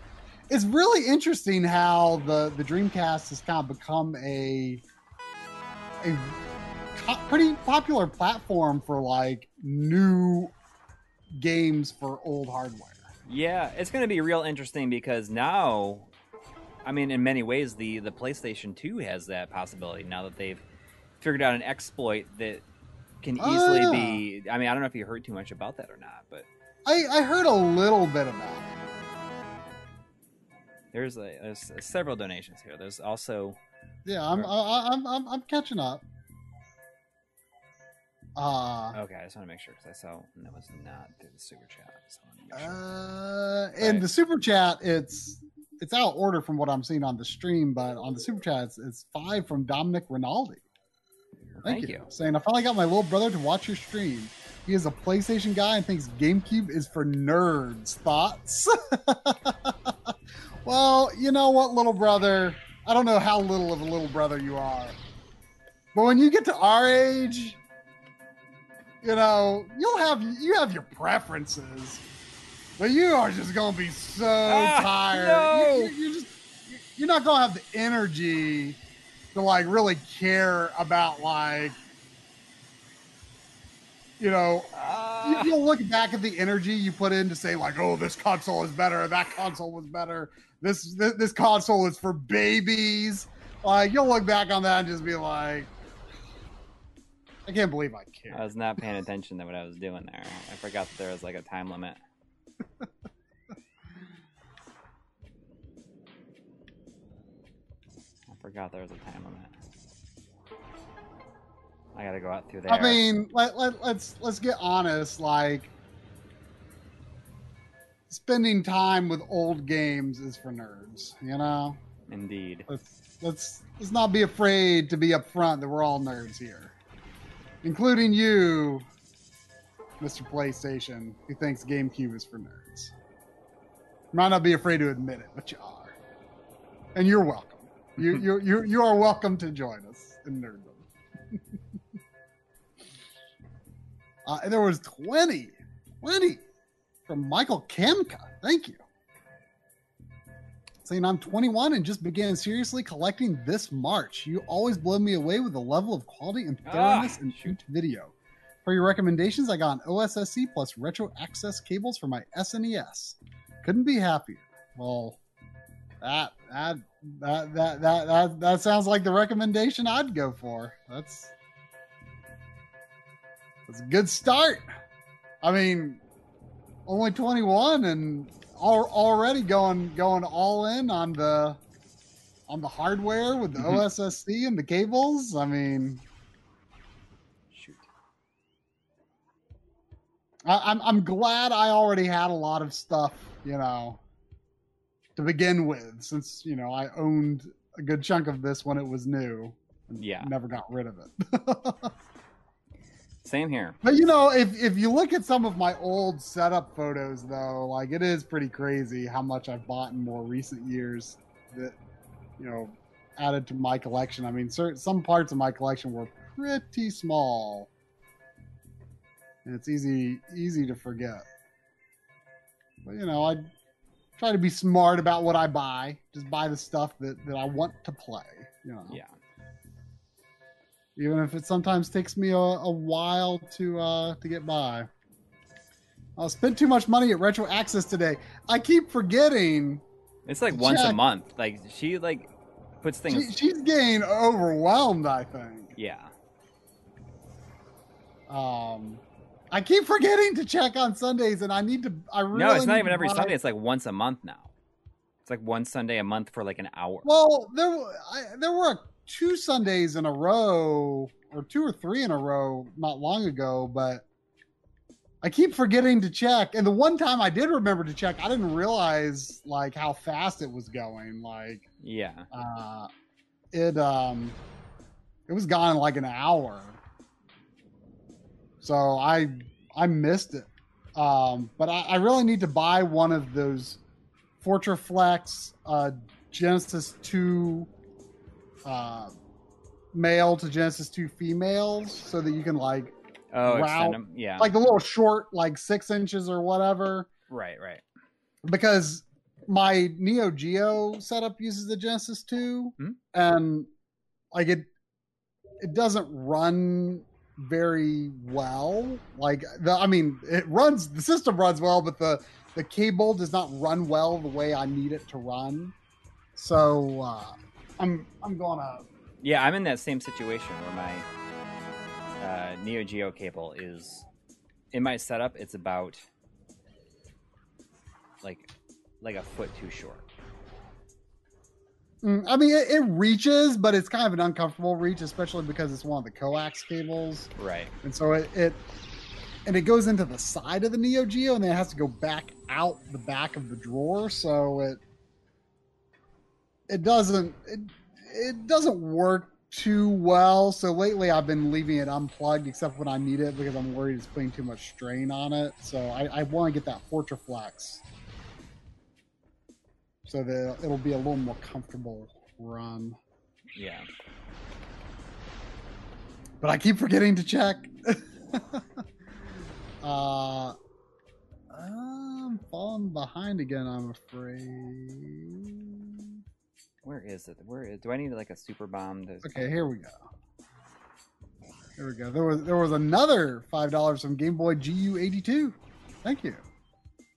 It's really interesting how the the Dreamcast has kind of become a a pretty popular platform for like new games for old hardware. Yeah, it's going to be real interesting because now, I mean, in many ways, the the PlayStation Two has that possibility now that they've figured out an exploit that can Oh, easily yeah. be. I mean, I don't know if you heard too much about that or not, but I, I heard a little bit about it. there's, a, there's several donations here. There's also Yeah, I'm. I, I'm I'm I'm catching up. Uh, okay. I just want to make sure because I saw that was not through the super chat. So I wanna make sure. uh, in Right. the super chat, it's it's out of order from what I'm seeing on the stream, but on the super chat, it's, it's five from Dominic Rinaldi. Thank, you. Saying I finally got my little brother to watch your stream. He is a PlayStation guy and thinks GameCube is for nerds. Thoughts? well, you know what, little brother. I don't know how little of a little brother you are, but when you get to our age, you know you'll have you have your preferences, but you are just gonna be so Ah, tired. no. You, you, you're just you're not gonna have the energy to like really care about like you know you, Ah, you'll look back at the energy you put in to say like oh this console is better. That console was better. This this, this console is for babies. Like you'll look back on that and just be like i can't believe i care. I was not paying attention to what I was doing there. I forgot that there was like a time limit. I forgot there was a time limit. I gotta go out through there. i mean let, let, let's let's get honest like spending time with old games is for nerds you know indeed. let's let's let's not be afraid to be upfront that we're all nerds here, including you, Mr. PlayStation, who thinks GameCube is for nerds. Might not be afraid to admit it, but you are, and you're welcome. You you you you are welcome to join us in nerddom. uh, and there was 20, 20 from Michael Kamka. Thank you saying I'm 21 and just began seriously collecting this March. You always blow me away with the level of quality and thoroughness Ah, in shoot. each video. For your recommendations, I got an OSSC plus retro access cables for my SNES. Couldn't be happier. Well, that that that that that that, that sounds like the recommendation I'd go for. That's that's a good start. I mean, only 21 and already going going all in on the on the hardware with the. Mm-hmm. OSSC and the cables. I mean, shoot, I, am I'm, I'm glad I already had a lot of stuff, you know, to begin with, since you know I owned a good chunk of this when it was new. yeah, never got rid of it. Same here. but you know, if if you look at some of my old setup photos, though, like it is pretty crazy how much I've bought in more recent years that you know added to my collection. I mean, certain some parts of my collection were pretty small, and it's easy easy to forget. But you know, I try to be smart about what I buy. Just buy the stuff that that I want to play. You know, Yeah. Even if it sometimes takes me a, a while to uh to get by. I spent too much money at Retro Access today. I keep forgetting. It's like once a month. Like she like puts She, things. she's getting overwhelmed. I think. yeah. Um, I keep forgetting to check on Sundays, and I need to. I really no, it's not even every buy- Sunday. It's like once a month now. It's like one Sunday a month for like an hour. Well, there I, there were two Sundays in a row, or two or three in a row, not long ago, but I keep forgetting to check. And the one time I did remember to check, I didn't realize like how fast it was going. Like yeah. uh, it um, it was gone in like an hour. So I I missed it. Um, but I, I really need to buy one of those Fortraflex uh, Genesis 2 uh, male to Genesis 2 females so that you can like Oh, extend them. Yeah. like the little short like six inches or whatever right. Right. because my Neo Geo setup uses the Genesis 2 Hmm. and like it it doesn't run very well like the I mean it runs the system runs well but the the cable does not run well the way I need it to run so uh I'm I'm gonna Yeah, I'm in that same situation where my uh, Neo Geo cable is in my setup. It's about like like a foot too short. Mm, I mean, it, it reaches, but it's kind of an uncomfortable reach, especially because it's one of the coax cables. Right. and so it, it and it goes into the side of the Neo Geo, and then it has to go back out the back of the drawer. So it it doesn't it, it doesn't work too well. So lately, I've been leaving it unplugged, except when I need it, because I'm worried it's putting too much strain on it. So I, I want to get that Fortraflex, so that it'll be a little more comfortable run. Yeah. but I keep forgetting to check. uh, I'm falling behind again. I'm afraid. Where is it? Where is? Do I need like a super bomb? To... Okay, here we go. Here we go. There was there was another five dollars from Game Boy GU82. Thank you.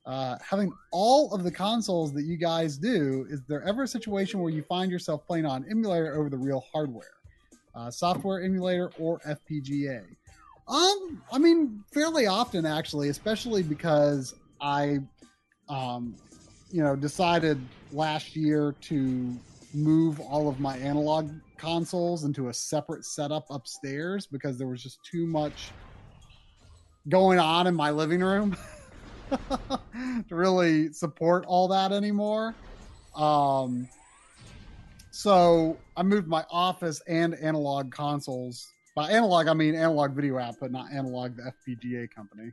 Uh, having all of the consoles that you guys do, is there ever a situation where you find yourself playing on emulator over the real hardware, uh, software emulator or FPGA? Um, I mean, fairly often actually, especially because I, um, you know, decided last year to move all of my analog consoles into a separate setup upstairs because there was just too much going on in my living room to really support all that anymore. Um, so I moved my office and analog consoles. By analog, I mean analog video app, output, not analog the FPGA company.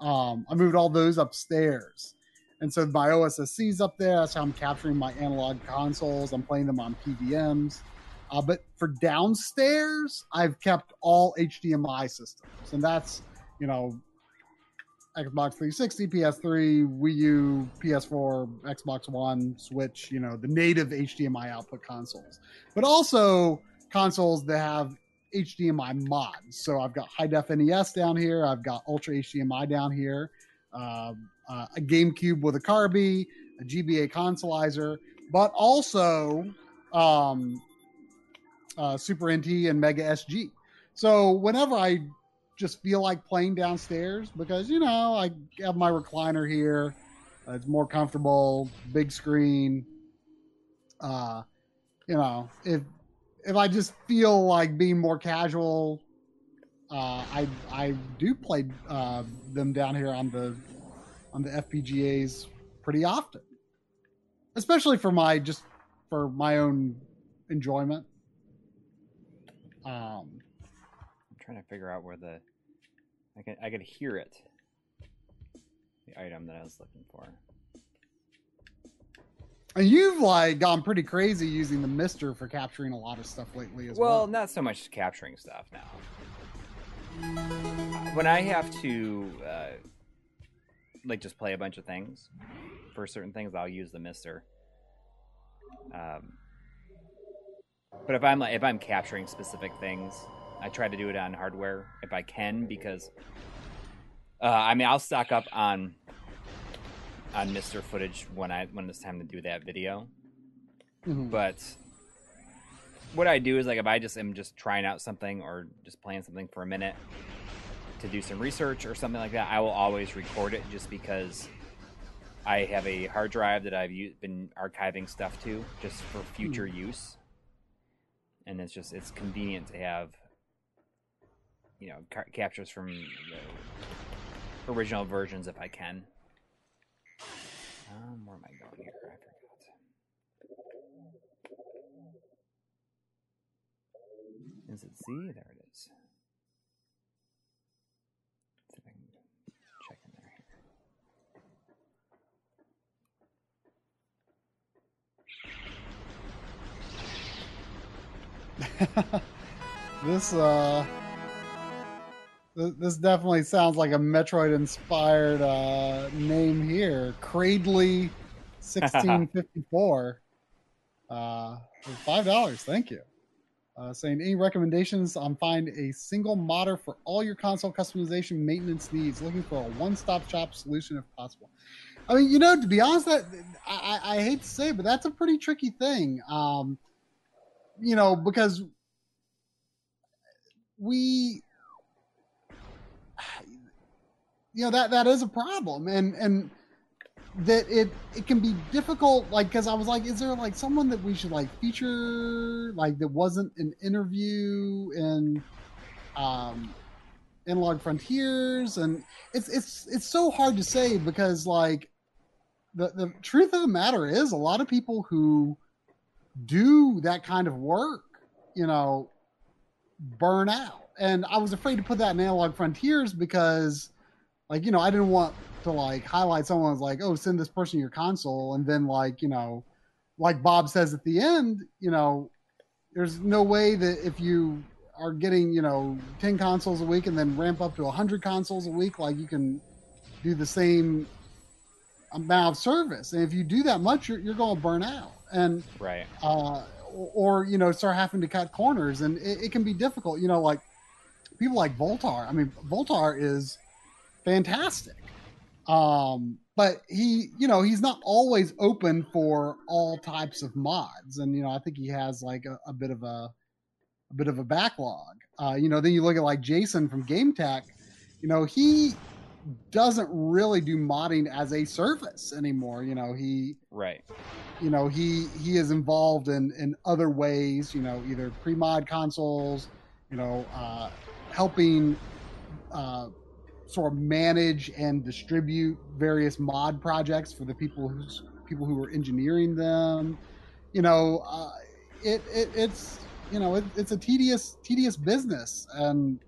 Um, I moved all those upstairs. And so my OSSC is up there. That's how I'm capturing my analog consoles. I'm playing them on PVMs. Uh, but for downstairs, I've kept all HDMI systems. And that's, you know, Xbox 360, PS3, Wii U, PS4, Xbox One, Switch, you know, the native HDMI output consoles. But also consoles that have HDMI mods. So I've got high def NES down here. I've got Ultra HDMI down here. Um, uh, a GameCube with a Carby, a GBA consolizer, but also um, uh, Super NT and Mega SG. So whenever I just feel like playing downstairs, because you know I have my recliner here, uh, it's more comfortable, big screen. Uh, you know, if if I just feel like being more casual, Uh, I I do play uh, them down here on the on the FPGAs pretty often, especially for my just for my own enjoyment. Um, I'm trying to figure out where the I can I could hear it. The item that I was looking for. and you've like gone pretty crazy using the MiSTer for capturing a lot of stuff lately as well. Well, not so much capturing stuff now. When I have to uh, like just play a bunch of things for certain things, I'll use the MiSTer. Um, but if I'm like if I'm capturing specific things, I try to do it on hardware if I can because uh, I mean I'll stock up on on MiSTer footage when I when it's time to do that video. Mhm. But what I do is like if I just am just trying out something or just playing something for a minute to do some research or something like that, I will always record it just because I have a hard drive that I've u- been archiving stuff to just for future use. And it's just it's convenient to have you know ca- captures from the original versions if I can. Um, where am I going here? I forgot. Is it Z? There it is. See if I can check in there. this uh th- this definitely sounds like a metroid inspired uh name here cradley 1654 uh for five dollars thank you uh, saying any recommendations on find a single modder for all your console customization maintenance needs looking for a one-stop shop solution if possible? I mean you know to be honest that i, I hate to say it, but that's a pretty tricky thing um you know because we you know that that is a problem. And and that it it can be difficult like because i was like is there like someone that we should like feature like that wasn't an interview in um Analog Frontiers, and it's it's it's so hard to say because like the the truth of the matter is a lot of people who do that kind of work, you know, burn out. And I was afraid to put that in Analog Frontiers because, like, you know, I didn't want to like highlight someone's like, oh, send this person your console, and then like, you know, like Bob says at the end, you know, there's no way that if you are getting, you know, 10 consoles a week and then ramp up to 100 consoles a week, like you can do the same amount of service. And if you do that much, you're, you're going to burn out. And, Right. uh, or, or, you know, start having to cut corners. And it, it can be difficult, you know, like people like Voultar. I mean, Voultar is fantastic. Um, but he, you know, he's not always open for all types of mods. And, you know, I think he has like a, a bit of a, a bit of a backlog. Uh, you know, then you look at like Jason from Game Tech, you know, he doesn't really do modding as a service anymore. You know, he, Right. you know, he he is involved in in other ways. You know, either pre-mod consoles, you know, uh, helping uh, sort of manage and distribute various mod projects for the people who's people who are engineering them. You know, uh, it, it it's you know it, it's a tedious tedious business, and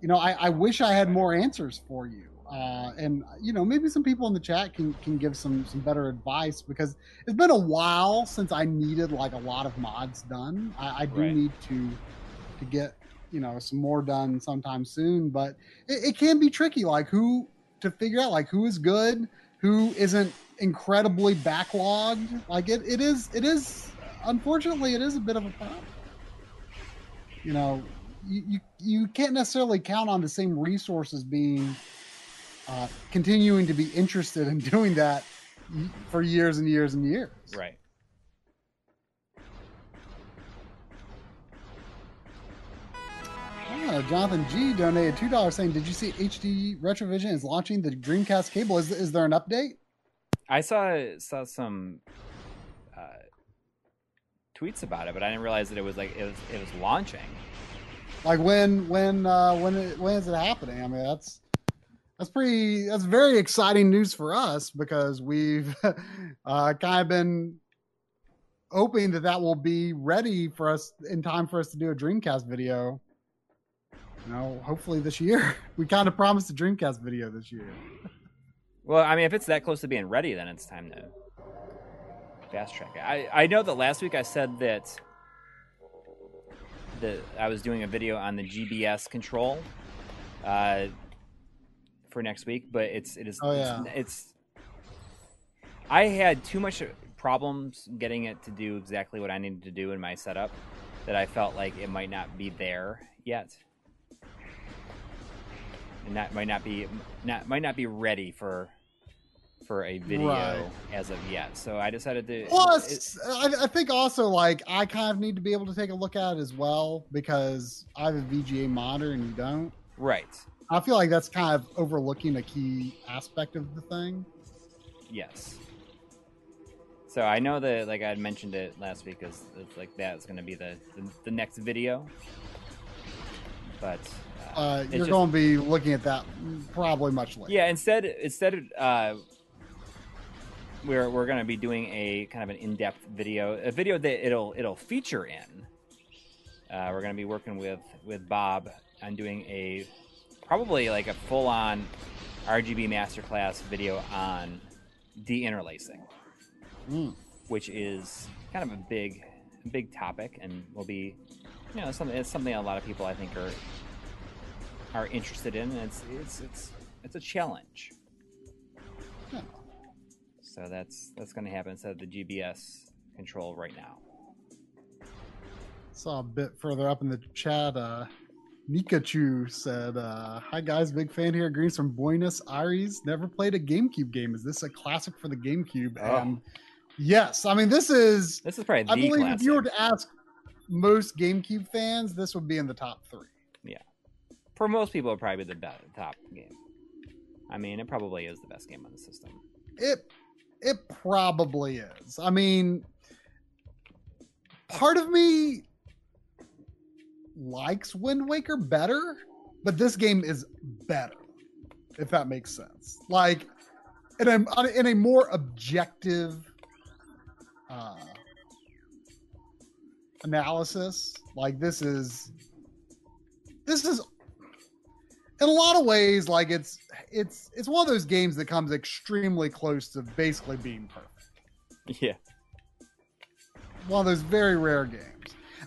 you know I, I wish I had more answers for you. Uh, and you know maybe some people in the chat can can give some some better advice because it's been a while since I needed like a lot of mods done. I, I do Right. need to to get you know some more done sometime soon, but it, it can be tricky. Like who to figure out like who is good, who isn't incredibly backlogged. Like it, it is it is unfortunately it is a bit of a problem. You know, you you, you can't necessarily count on the same resources being uh, continuing to be interested in doing that for years and years and years. Right. Jonathan G donated two dollars saying, "Did you see HD Retrovision is launching the Dreamcast cable? Is is there an update?" I saw saw some uh, tweets about it, but I didn't realize that it was like it was it was launching. Like when when uh, when it, when is it happening? I mean, that's that's pretty that's very exciting news for us because we've uh, kind of been hoping that that will be ready for us in time for us to do a Dreamcast video. You know, hopefully this year. We kind of promised a Dreamcast video this year. Well, I mean, if it's that close to being ready, then it's time to fast track it. I, I know that last week I said that that I was doing a video on the GBS control uh, for next week, but it's it is Oh, yeah. it's, it's I had too much problems getting it to do exactly what I needed to do in my setup that I felt like it might not be there yet. And that might not be not might not be ready for for a video Right. as of yet. So I decided to it- Plus, I, I think also like I kind of need to be able to take a look at it as well because I have a VGA monitor and you don't. right. I feel like that's kind of overlooking a key aspect of the thing. Yes. So I know that like I had mentioned it last week because it's like that's going to be the, the the next video. But uh, Uh, you're just- going to be looking at that probably much later. yeah. Instead, instead, uh, we're we're going to be doing a kind of an in-depth video, a video that it'll it'll feature in. Uh, we're going to be working with with Bob on doing a probably like a full-on RGB masterclass video on deinterlacing. Mm. which is kind of a big, big topic, and we'll be, you know, something. It's something a lot of people I think are are interested in, and it's it's it's it's a challenge. Yeah. So that's that's going to happen instead of the GBS control right now. Saw a bit further up in the chat. Uh, Nikachu said, uh, "Hi guys, big fan here. Greens from Buenos Aires. Never played a GameCube game. Is this a classic for the GameCube?" Oh. And yes, I mean this is. This is probably the I believe classic. if you were to ask most GameCube fans, this would be in the top three. Yeah, For most people, it'd probably be the best, top game. I mean, it probably is the best game on the system. It it probably is. I mean, part of me likes Wind Waker better, but this game is better. If that makes sense. Like in a in a more objective uh analysis, like this is this is in a lot of ways like it's it's it's one of those games that comes extremely close to basically being perfect Yeah. one of those very rare games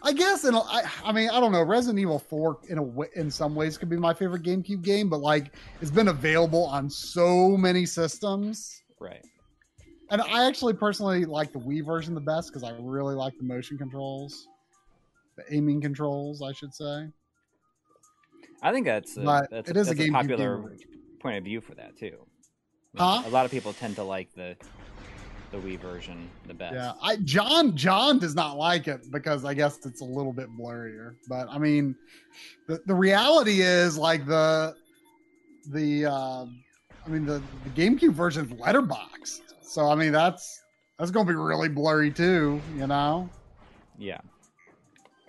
i guess in a, I, I mean i don't know resident evil 4 in a way, in some ways could be my favorite gamecube game but like it's been available on so many systems Right. And i actually personally like the wii version the best because i really like the motion controls the aiming controls i should say I think that's a, But that's, it is a that's GameCube popular game. point of view for that too. Huh? A lot of people tend to like the the Wii version the best. Yeah, I John John does not like it because I guess it's a little bit blurrier. But I mean, the the reality is like the the uh, I mean the the GameCube version is letterbox. So I mean that's that's gonna be really blurry too. You know. Yeah.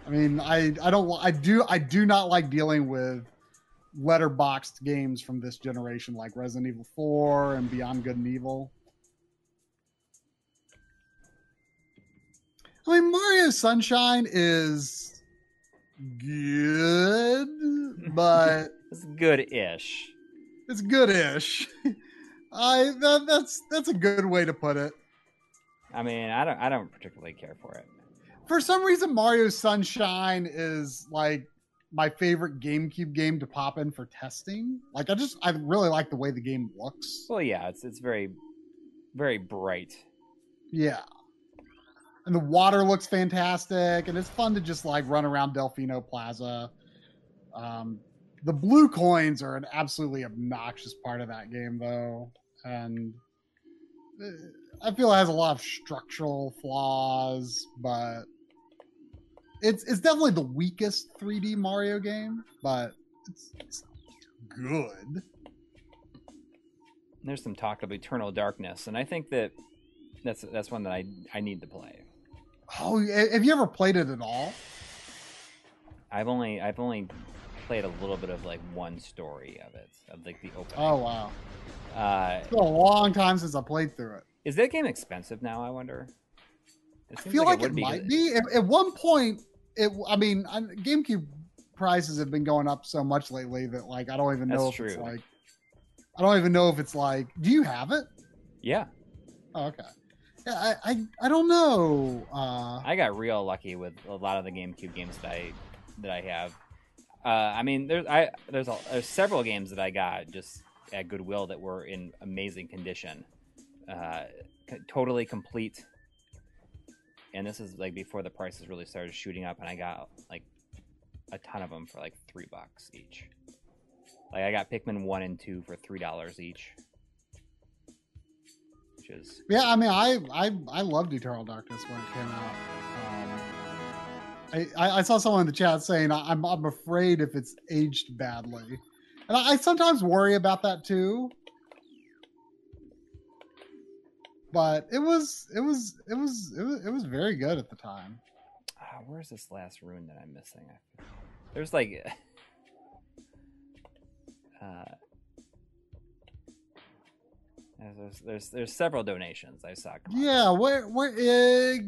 I mean, I I don't I do I do not like dealing with letterboxed games from this generation like Resident Evil 4 and Beyond Good and Evil. I mean, Mario Sunshine is good, but It's good-ish. It's good-ish. I that, that's that's a good way to put it. I mean, I don't I don't particularly care for it. for some reason mario sunshine is like my favorite gamecube game to pop in for testing like i just i really like the way the game looks Well, yeah, it's it's very very bright. yeah and the water looks fantastic and it's fun to just like run around delfino plaza um the blue coins are an absolutely obnoxious part of that game though. And uh, i feel it has a lot of structural flaws but it's it's definitely the weakest 3d mario game but it's, it's good. There's some talk of Eternal Darkness, and I think that that's that's one that I I need to play. oh have you ever played it at all? I've only I've only played a little bit of like one story of it of like the open. Oh wow, Uh, it's been a long time since I played through it. is that game expensive now? I wonder. It I feel like, it, might be, be. At, at one point, it. I mean, GameCube prices have been going up so much lately that like I don't even know That's if it's like. I don't even know if it's like. Do you have it? Yeah, Oh, okay. Yeah, I, I I don't know. Uh, I got real lucky with a lot of the GameCube games that I that I have. Uh, I mean, there's I there's a, there's several games that I got just at Goodwill that were in amazing condition, uh, c- totally complete. And this is like before the prices really started shooting up, and I got like a ton of them for like three bucks each. Like I got Pikmin one and two for three dollars each, which is Yeah, I mean, I I I loved Eternal Darkness when it came out. I, I saw someone in the chat saying I'm I'm afraid if it's aged badly, and I, I sometimes worry about that too. But it was it was it was it was it was very good at the time. Ah, where's this last rune that I'm missing? There's like, uh, there's there's there's several donations I saw. Yeah, where where? Uh,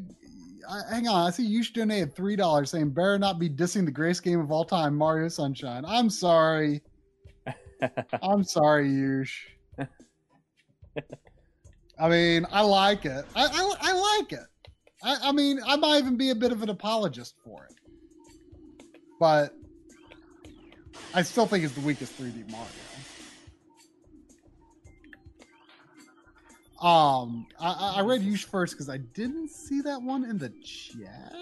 I- hang on, I see you donated three dollars, saying better not be dissing the greatest game of all time, Mario Sunshine. I'm sorry. I'm sorry, Yush. I mean, I like it. I, I, I like it. I, I mean, I might even be a bit of an apologist for it, but I still think it's the weakest 3D Mario. Um, I, I- read you first because I didn't see that one in the chat.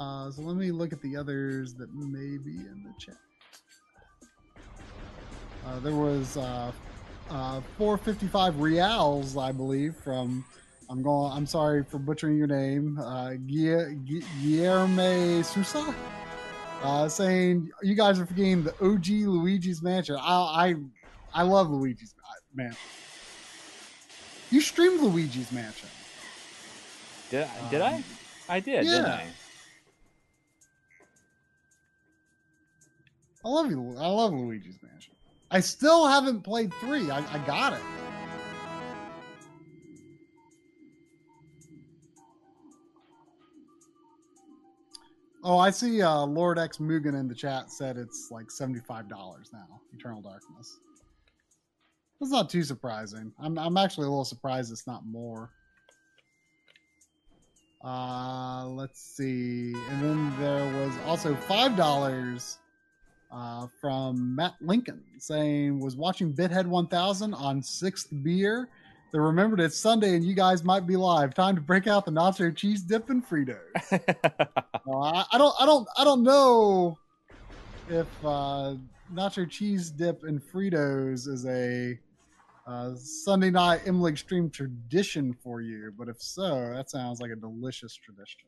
Uh, so let me look at the others that may be in the chat. Uh, there was uh, uh, 455 reals, I believe, from. I'm going. I'm sorry for butchering your name, uh, Guille- Guillerme Sousa, uh, saying you guys are forgetting the OG Luigi's Mansion. I I, love Luigi's Mansion. You streamed Luigi's Mansion. Did I, did I? Um, I did, didn't yeah. I? I love you. I love Luigi's Mansion. I still haven't played three. I, I got it. Oh, I see. Uh, Lord X Mugen in the chat said it's like seventy-five dollars now. Eternal Darkness. That's not too surprising. I'm I'm actually a little surprised it's not more. Uh, let's see. And then there was also five dollars uh, from Matt Lincoln saying was watching Bithead 1000 on sixth beer. They remembered it's Sunday and you guys might be live. Time to break out the nacho cheese dip and Fritos. Uh, I, I don't, I don't, I don't know if uh, nacho cheese dip and Fritos is a uh, Sunday night MLiG stream tradition for you, but if so, that sounds like a delicious tradition.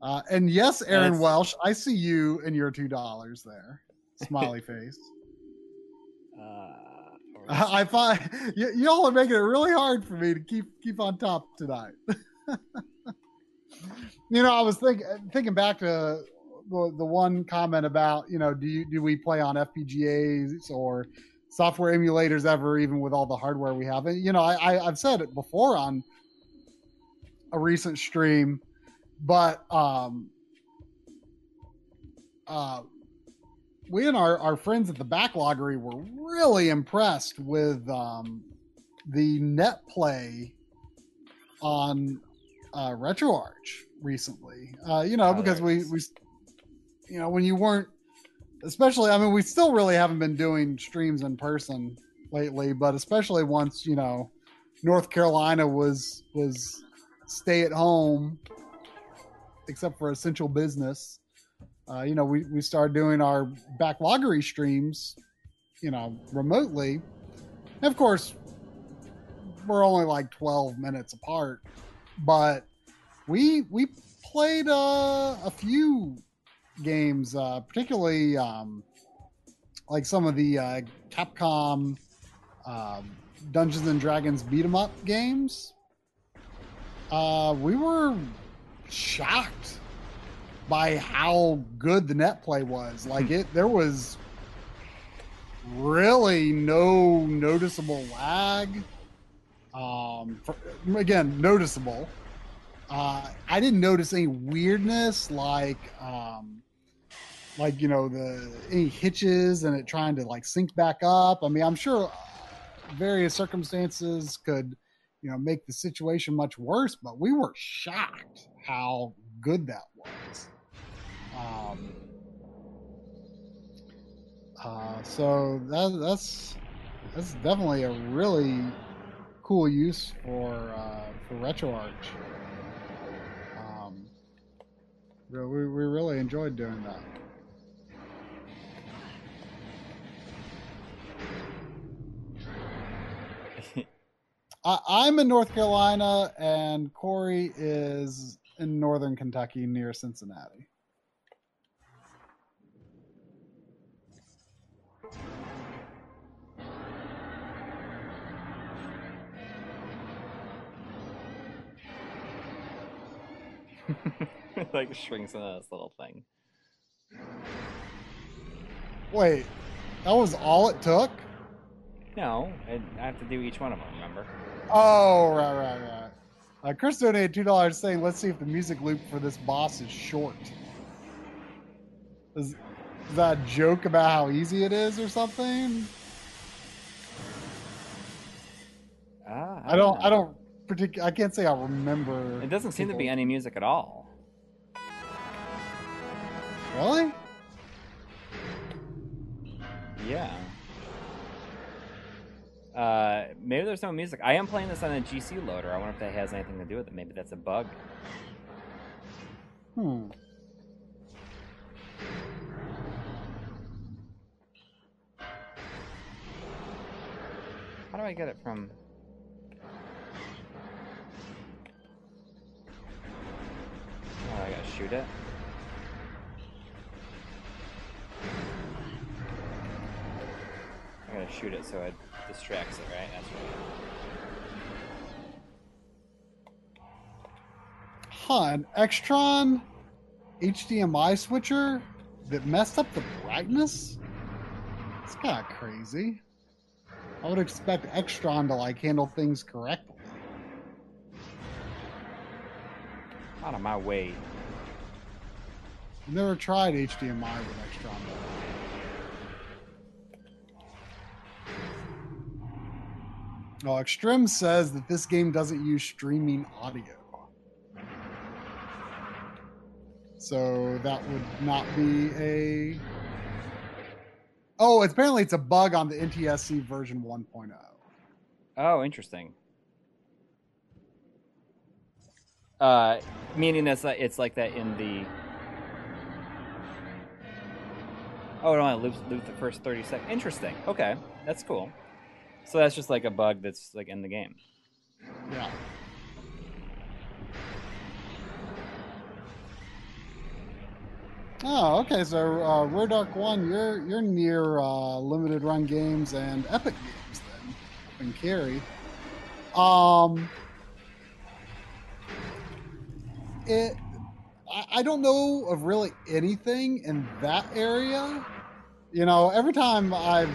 Uh, and yes, Aaron That's- Welsh, I see you and your two dollars there. Smiley face. uh, or- I find y- y'all are making it really hard for me to keep keep on top tonight. you know, I was thinking thinking back to the, the one comment about you know do you do we play on FPGAs or software emulators ever even with all the hardware we have? And you know, I, I I've said it before on a recent stream, but um, uh, we and our, our friends at the backloggery were really impressed with um, the net play on uh, RetroArch recently. Uh, you know, Oh, because we, we, you know, when you weren't, especially, I mean, we still really haven't been doing streams in person lately, but especially once, you know, North Carolina was, was stay at home, except for essential business uh, you know, we, we started doing our backloggery streams, you know, remotely. And of course, we're only like 12 minutes apart, but we we played uh, a few games, uh, particularly um, like some of the uh, Capcom um Dungeons and Dragons beat 'em up games. Uh, we were shocked by how good the net play was. Like it, there was really no noticeable lag. Um, for, again, noticeable. Uh, I didn't notice any weirdness like, um, like you know the any hitches and it trying to like sync back up. I mean, I'm sure various circumstances could, you know, make the situation much worse, but we were shocked how good that was. Um, uh, so that, that's that's definitely a really cool use for uh, for RetroArch. Um, we, we really enjoyed doing that. I, I'm in North Carolina, and Coury is in northern Kentucky near Cincinnati. like shrinks into this little thing. Wait, that was all it took? No, I I have to do each one of them. Remember? Oh, right, right, right. Uh, Chris donated two dollars, saying, "Let's see if the music loop for this boss is short." Is, is that a joke about how easy it is, or something? Ah, I don't. I don't particular. I can't say I remember. It doesn't seem to be any music at all. Really? Yeah. Uh, maybe there's no music. I am playing this on a GC loader. I wonder if that has anything to do with it. Maybe that's a bug. Hmm. How do I get it from? Oh, I gotta shoot it. I gotta shoot it so it distracts it, right? That's right. Huh? An Extron HDMI switcher that messed up the brightness. It's kind of crazy. I would expect Extron to like handle things correctly. Out of my way. Never tried HDMI with Extron. though. Oh, Extreme says that this game doesn't use streaming audio. So that would not be a. Oh, apparently it's a bug on the NTSC version oh. 1.0. Oh, interesting. Uh, meaning like, it's like that in the. Oh, it only loops, loops the first 30 seconds. Interesting. Okay, that's cool. So that's just like a bug that's like in the game. Yeah. Oh, okay. So, uh, Rare One, you're you're near uh, limited run games and Epic Games then, and in Cary. Um, it. I, I don't know of really anything in that area. You know, every time I've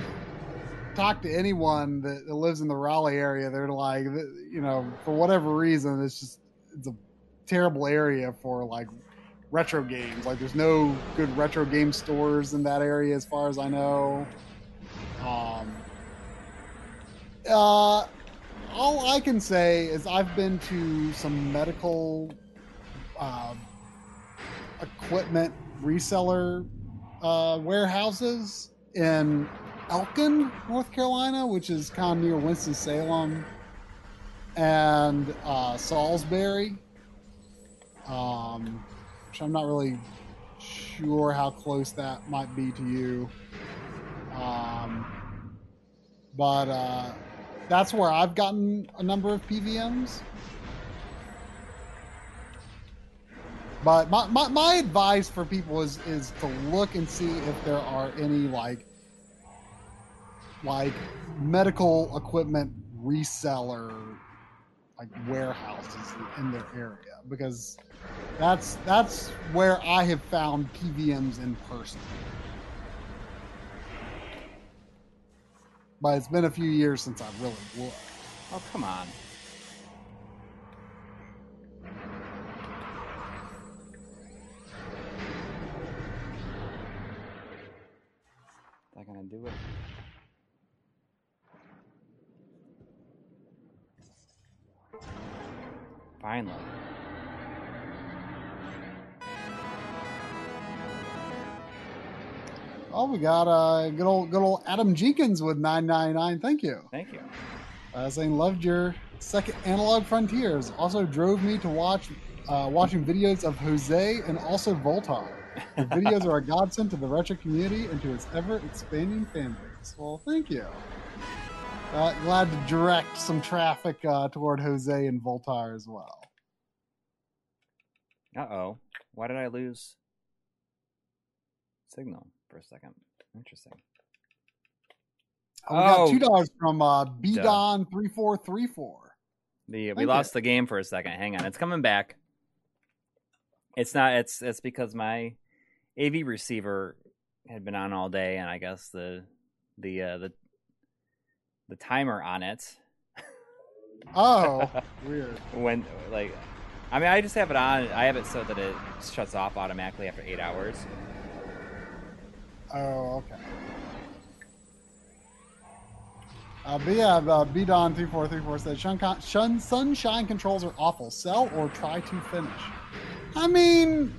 talked to anyone that, that lives in the Raleigh area, they're like, you know, for whatever reason, it's just it's a terrible area for like retro games. Like, there's no good retro game stores in that area, as far as I know. Um, uh, all I can say is I've been to some medical uh, equipment reseller uh, warehouses in Elkin, North Carolina, which is kind of near Winston Salem, and uh, Salisbury. Um, which I'm not really sure how close that might be to you. Um, but uh, that's where I've gotten a number of PVMs. But my, my, my advice for people is is to look and see if there are any like like medical equipment reseller like warehouses in their area because That's that's where I have found PVMs in person. But it's been a few years since I've really looked. Oh, come on. That gonna do it? Finally. Oh, we got uh, good old good old Adam Jenkins with nine ninety nine. Thank you. Thank you. Uh, saying loved your second analog frontiers. Also drove me to watch uh, watching videos of Jose and also Voultar. The videos are a godsend to the retro community and to its ever expanding fan base. Well, thank you. Uh, glad to direct some traffic uh, toward Jose and Voultar as well. Uh oh. Why did I lose signal for a second? Interesting. Uh, we got Oh. two dollars from uh, Bdon three four three four. The we Thank lost the game for a second. Hang on, it's coming back. It's not. It's it's because my AV receiver had been on all day, and I guess the the uh, the the timer on it Oh, weird. when like I mean I just have it on. I have it so that it shuts off automatically after eight hours. Oh, okay. Uh, but yeah, uh, Bdon three four three four said Shun, Shun sunshine controls are awful. Sell or try to finish. I mean,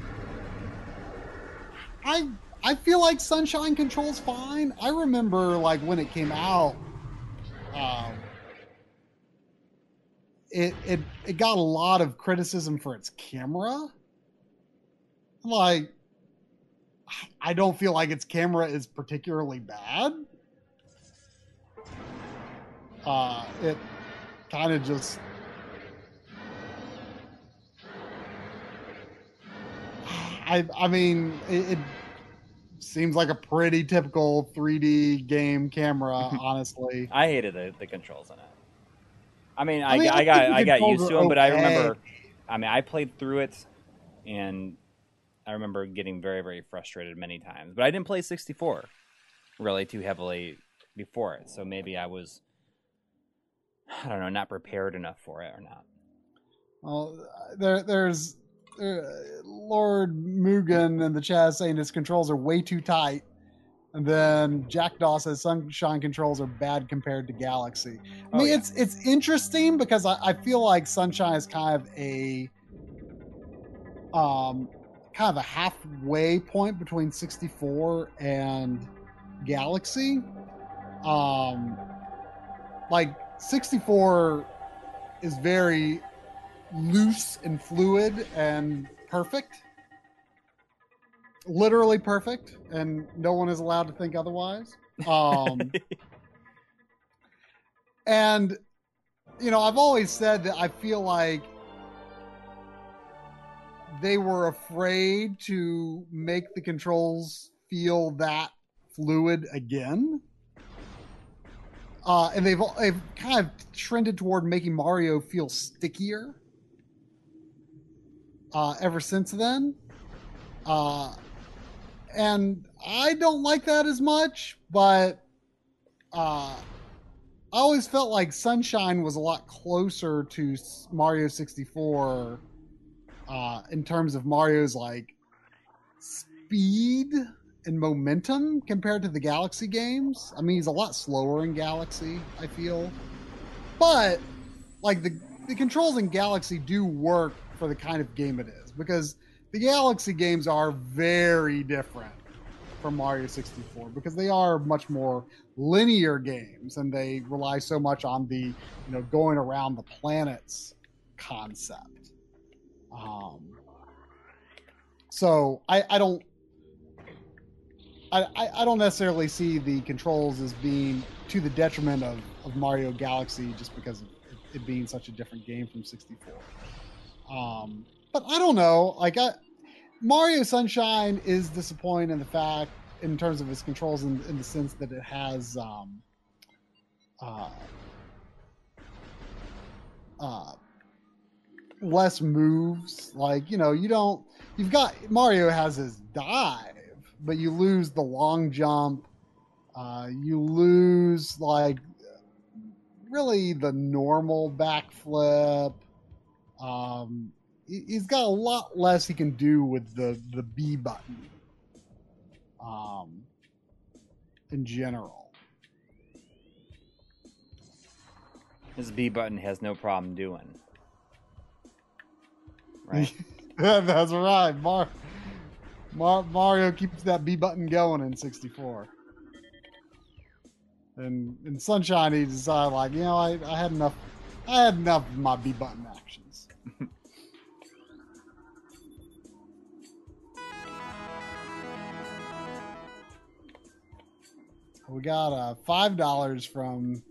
I I feel like sunshine controls fine. I remember like when it came out, um, it it it got a lot of criticism for its camera. Like, I don't feel like its camera is particularly bad. Uh, it kind of just. I I mean it, it seems like a pretty typical 3D game camera, honestly. I hated the, the controls in it. I mean, I, I mean, I, I got I got used to them, but I remember. I mean, I played through it, and I remember getting very very frustrated many times. But I didn't play 64 really too heavily before it, so maybe I was I don't know not prepared enough for it or not. Well, uh, there there's uh, Lord Mugen in the chat saying his controls are way too tight. And then Jackdaw says Sunshine controls are bad compared to Galaxy. I Oh, mean, yeah. it's it's interesting because I, I feel like Sunshine is kind of a um kind of a halfway point between 64 and Galaxy. Um, like 64 is very loose and fluid and perfect. Literally perfect, and no one is allowed to think otherwise. Um, and you know, I've always said that I feel like they were afraid to make the controls feel that fluid again. Uh, and they've they've kind of trended toward making Mario feel stickier. Uh, ever since then, uh, and I don't like that as much. But uh, I always felt like Sunshine was a lot closer to Mario 64 uh, in terms of Mario's like speed and momentum compared to the Galaxy games. I mean, he's a lot slower in Galaxy, I feel. But like the the controls in Galaxy do work for the kind of game it is because the Galaxy games are very different from Mario 64 because they are much more linear games and they rely so much on the you know going around the planets concept. Um, so I, I don't I, I, don't necessarily see the controls as being to the detriment of, of Mario Galaxy just because of it being such a different game from 64. Um, but I don't know. Like I, Mario Sunshine is disappointing in the fact, in terms of its controls, in, in the sense that it has um, uh, uh, less moves. Like you know, you don't. You've got Mario has his dive, but you lose the long jump. Uh, you lose like really the normal backflip. Um, he- he's got a lot less he can do with the the B button. Um, in general. This B button has no problem doing. Right. That's right. Mar- Mar- Mario keeps that B button going in 64. And in Sunshine, he decided, like, you know, I, I had enough. I had enough of my B button actions. we got uh, five dollars from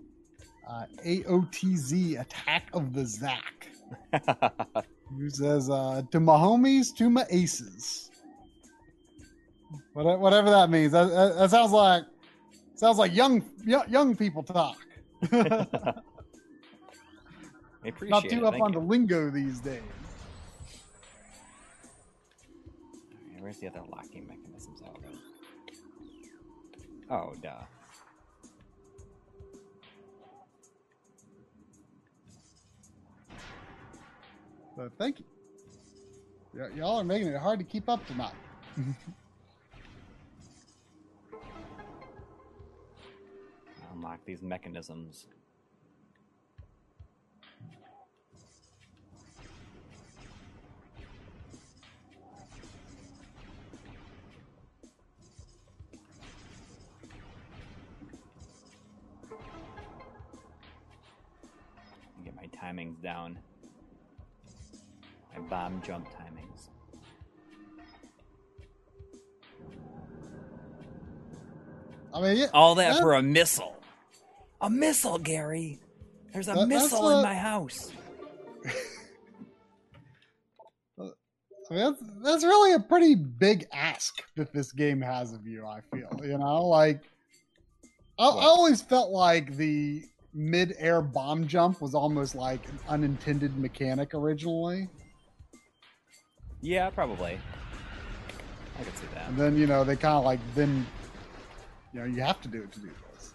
uh, AOTZ Attack of the Zack. Who says, uh, to my homies, to my aces. What- Whatever that means. That, that, sounds like sounds like young, young people talk. I appreciate Not it. too up Thank on you. the lingo these days. Where's the other locking mechanisms out? Oh, duh. But thank you. Y- y'all are making it hard to keep up tonight. Unlock these mechanisms. Timings down. My bomb jump timings. I mean, yeah, All that That- for a missile. A missile, Gary. There's a That- missile in a- my house. I mean, that's, that's really a pretty big ask that this game has of you. I feel, you know, like I, I always felt like the mid-air bomb jump was almost like an unintended mechanic originally, Yeah, probably. I could see that. and then you know they kind of like then, you know, you have to do it to do this.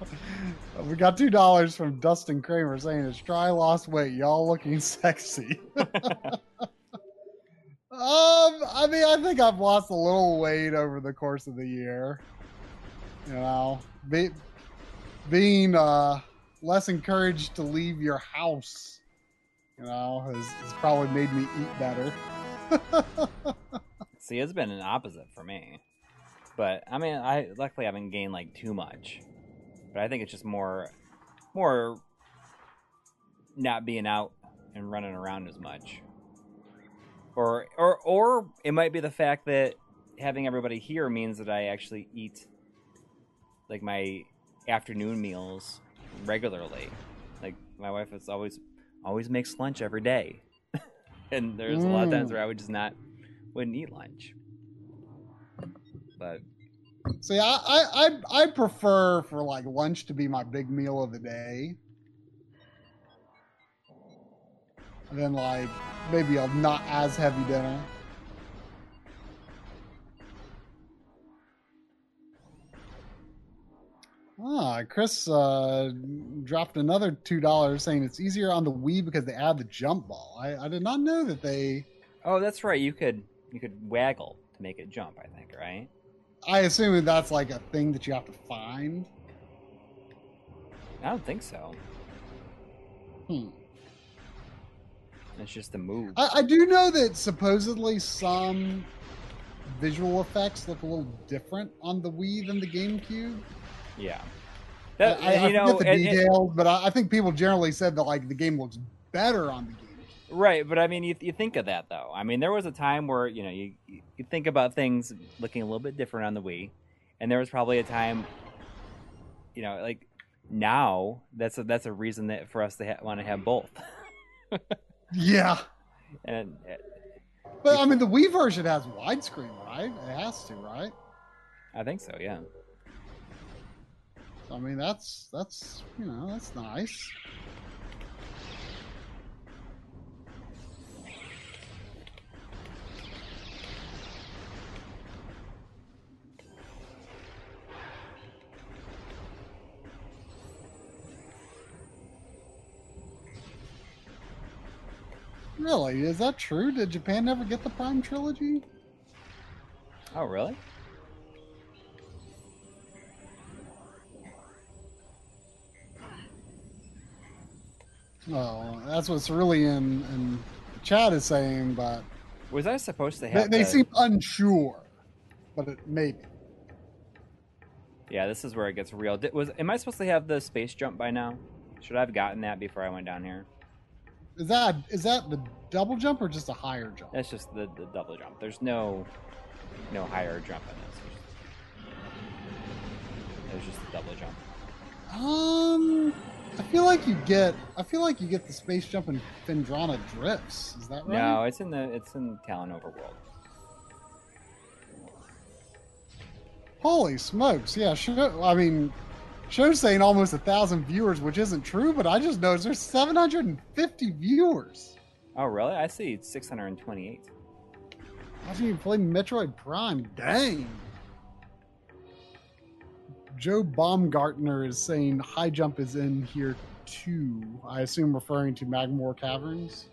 we got two dollars from Dustin Kramer saying it's try lost weight, y'all looking sexy. Um, I mean, I think I've lost a little weight over the course of the year. You know, be, being uh, less encouraged to leave your house, you know, has, has probably made me eat better. See, it's been an opposite for me. But I mean, I luckily haven't gained like too much. But I think it's just more, more not being out and running around as much. Or, or, or it might be the fact that having everybody here means that I actually eat like my afternoon meals regularly. Like my wife is always, always makes lunch every day, and there's a lot of times Mm. where I would just not wouldn't eat lunch. But See, I, I, I, I prefer for like lunch to be my big meal of the day. And then like maybe a not as heavy dinner. Ah, Chris uh, dropped another two dollars saying it's easier on the Wii because they add the jump ball. I, I did not know that they. oh, that's right. You could you could waggle to make it jump. I think right. I assume that's like a thing that you have to find. I don't think so. Hmm. It's just the move. I, I do know that supposedly some visual effects look a little different on the Wii than the GameCube. Yeah. I, That, I, I you know, the and- and- details, but I, I think people generally said that like the game looks better on the game. Right, but I mean, you, you think of that though. I mean, there was a time where you know you you think about things looking a little bit different on the Wii, and there was probably a time, you know, like now that's a, that's a reason that for us to ha- want to have both. Yeah, and uh, but I mean the Wii version has widescreen, right? It has to, right? I think so, yeah. I mean, that's that's you know that's nice. Really? Is that true? Did Japan never get the Prime trilogy? Oh, really? Oh, that's what's really in, in chat is saying, but Was I supposed to have? they the- seem unsure. But it maybe. Yeah, this is where it gets real. Did, was am I supposed to have the space jump by now? Should I have gotten that before I went down here? Is that is that the double jump or just a higher jump? That's just the, the double jump. There's no no higher jump in this. There's just the double jump. Um, I feel like you get. I feel like you get the space jump in Phendrana drifts. Is that right? No, it's in the it's in Tallon Overworld. Holy smokes! Yeah, show, I mean, show's saying almost a thousand viewers, which isn't true, but I just noticed there's 750 viewers. Oh, really? I see 628. Watching you play Metroid Prime. Dang. Joe Baumgartner is saying high jump is in here too. I assume referring to Magmoor Caverns.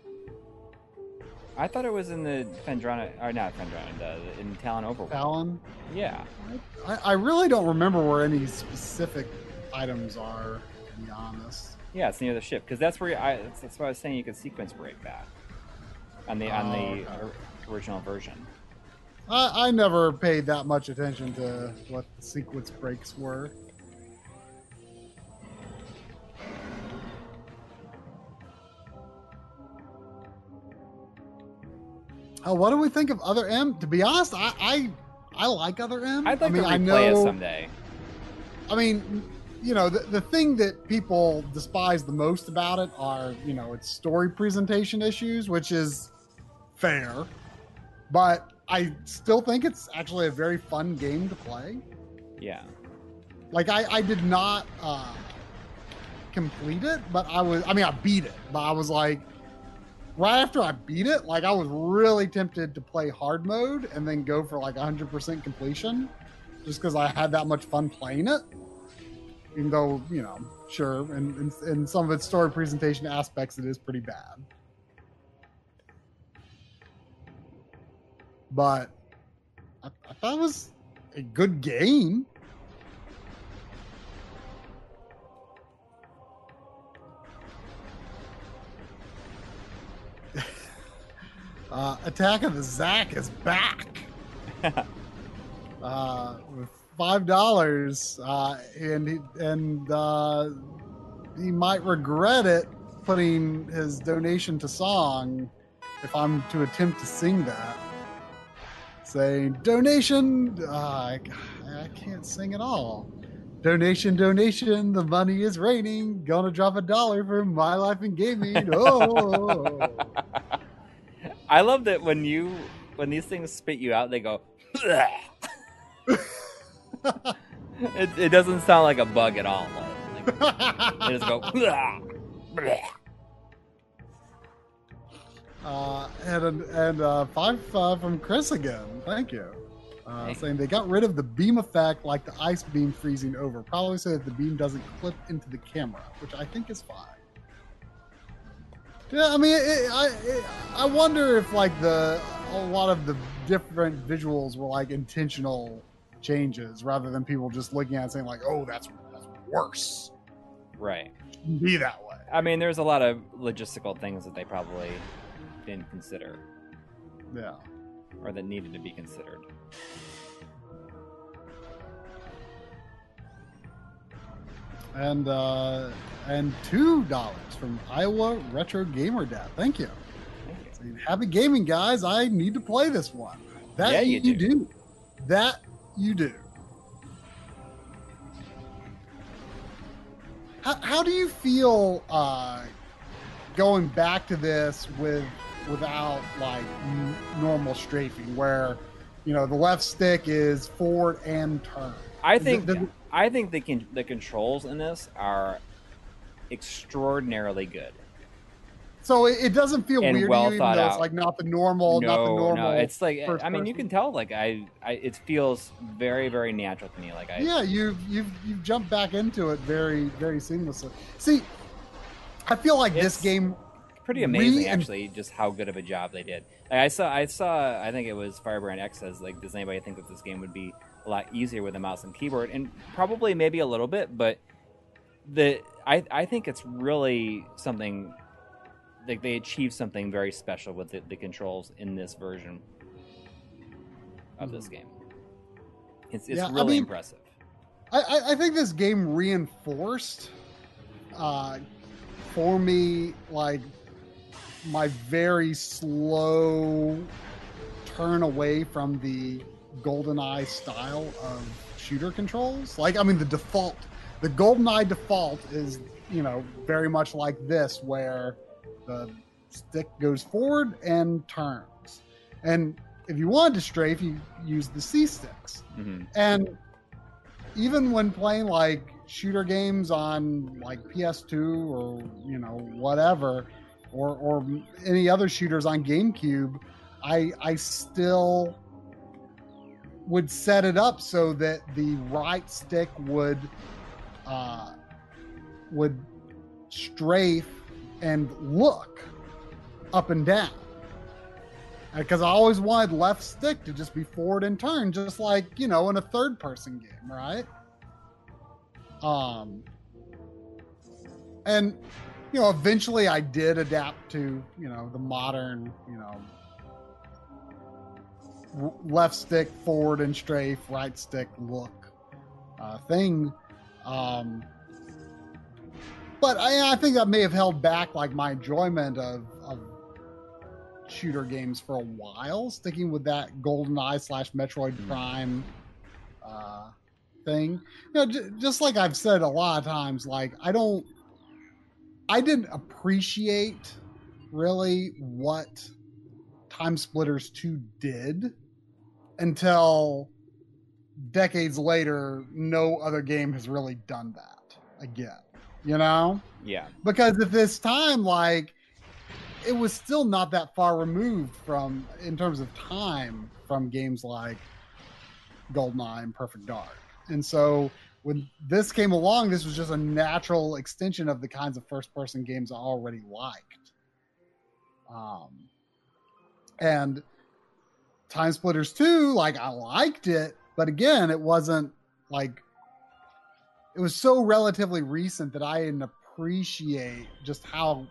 I thought it was in the Phendrana, or not Phendrana, the, in Tallon Overworld. Fallon. Yeah. I, I really don't remember where any specific items are, to be honest. Yeah, it's near the ship because that's where I. That's, that's why I was saying you could sequence break that on the on Oh, the okay. or- original version. I, I never paid that much attention to what the sequence breaks were. Oh, what do we think of other M? To be honest, I I, I like other M. I'd like I mean, to I know, it someday. I mean, you know, the, the thing that people despise the most about it are, you know, its story presentation issues, which is fair. But I still think it's actually a very fun game to play. Yeah. Like I, I did not uh, complete it, but I was I mean I beat it, but I was like right after I beat it, like I was really tempted to play hard mode and then go for like 100% completion just because I had that much fun playing it. Even though, you know, sure, and in, in some of its story presentation aspects, it is pretty bad. But I, I thought it was a good game. Uh, Attack of the Zack is back. uh, with five dollars, uh, and he, and uh, he might regret it putting his donation to song if I'm to attempt to sing that. Saying donation, uh, I, I can't sing at all. Donation, donation, the money is raining. Gonna drop a dollar for my life in gaming. Oh. I love that when you when these things spit you out, they go. it, it doesn't sound like a bug at all. Like, they just go. Uh, and and uh, five uh, from Chris again. Thank you. Uh, Saying they got rid of the beam effect, like the ice beam freezing over. Probably so that the beam doesn't clip into the camera, which I think is fine. Yeah, I mean, it, I it, I wonder if like the a lot of the different visuals were like intentional changes rather than people just looking at it saying like, "Oh, that's that's worse." right. Be that way. I mean, there's a lot of logistical things that they probably didn't consider Yeah. or that needed to be considered. and uh, and two dollars from Iowa Retro Gamer Dad. Thank you. Thank you. Happy gaming, guys. I need to play this one. That Yeah, you you do. do. That you do. How, how do you feel uh, going back to this with without like n- normal strafing, where you know the left stick is forward and turn? I think does it- I think the con- the controls in this are extraordinarily good. So it, it doesn't feel And weird well to you, even though it's like not the normal, not the no, normal. no, it's like I mean, you can tell like I, I it feels very very natural to me. Like I yeah, you've you've you've jumped back into it very very seamlessly. See, I feel like this game. Pretty amazing and- actually just how good of a job they did. Like, i saw i saw i think it was FirebrandX says like does anybody think that this game would be a lot easier with a mouse and keyboard? And probably maybe a little bit but the i i think it's really something like they achieved something very special with the, the controls in this version of this game. It's, it's Yeah, I really mean- impressive. I, I, I think this game reinforced uh, for me like my very slow turn away from the GoldenEye style of shooter controls. Like, I mean, the default, the GoldenEye default is, you know, very much like this, where the stick goes forward and turns. And if you wanted to strafe, you use the C sticks. hmm And even when playing like shooter games on like PS2 or you know whatever, or or any other shooters on GameCube, I I still would set it up so that the right stick would uh, would strafe and look up and down because I always wanted left stick to just be forward and turn, just like you know in a third person game, right? Um, and you know, eventually I did adapt to you know the modern you know left stick forward and strafe, right stick look uh, thing. Um, but I, I think that may have held back like my enjoyment of, of shooter games for a while, sticking with that GoldenEye slash Metroid Hmm. Prime uh, thing. You know, j- just like I've said a lot of times, like I don't, I didn't appreciate really what TimeSplitters 2 did until decades later, no other game has really done that again. You know? yeah because at this time like it was still not that far removed from in terms of time from games like goldeneye and perfect dark and so when this came along this was just a natural extension of the kinds of first person games i already liked um and TimeSplitters 2 like i liked it but again it wasn't like it was so relatively recent that I didn't appreciate just how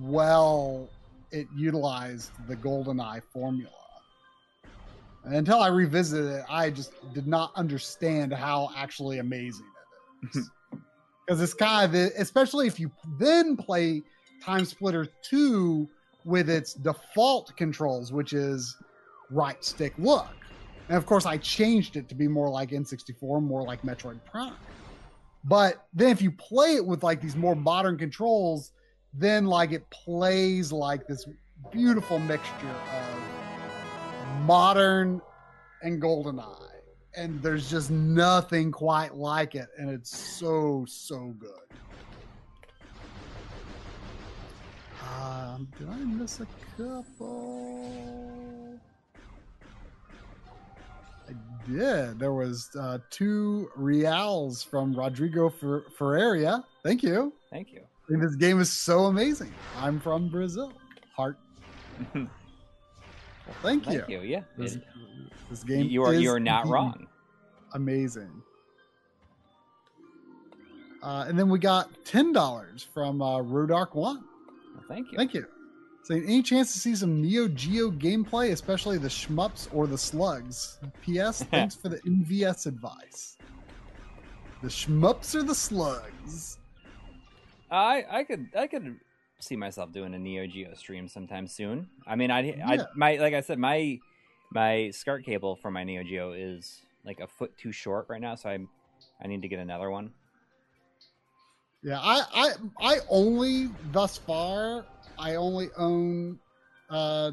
well it utilized the GoldenEye formula. And until I revisited it, I just did not understand how actually amazing it is. Hmm. Because it's kind of, the, especially if you then play TimeSplitter 2 with its default controls, which is right stick look. And of course, I changed it to be more like N64, more like Metroid Prime. But then if you play it with like these more modern controls, then like it plays like this beautiful mixture of modern and GoldenEye. And there's just nothing quite like it. And it's so, so good. Um, did I miss a couple? I did. There was uh, two reals from Rodrigo Fer- Ferreira. Thank you. thank you this game is so amazing. I'm from Brazil. Heart. Well, thank, you. thank you yeah This, It- this game you are is you are not wrong Amazing. Uh, and then we got ten dollars from uh, Rodark One. well, thank you Thank you. Saying any chance to see some Neo Geo gameplay, especially the shmups or the slugs? P.S. Thanks for the MVS advice. The shmups or the slugs? I I could I could see myself doing a Neo Geo stream sometime soon. I mean, I I my like I said my my SCART cable for my Neo Geo is like a foot too short right now, so I I need to get another one. Yeah, I, I I only thus far I only own uh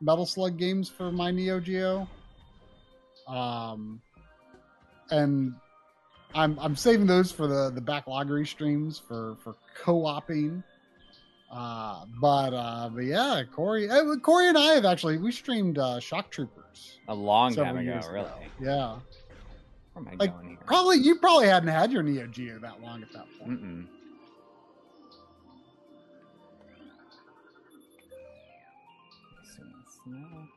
Metal Slug games for my Neo Geo. Um and I'm I'm saving those for the the backloggery streams for for co-oping. Uh, but uh, but yeah, Coury, uh, Coury and I have actually we streamed uh, Shock Troopers A long time ago, really. Yeah, Where am I Like, going here? probably you probably hadn't had your Neo Geo that long at that point. Mm-mm. So it's no-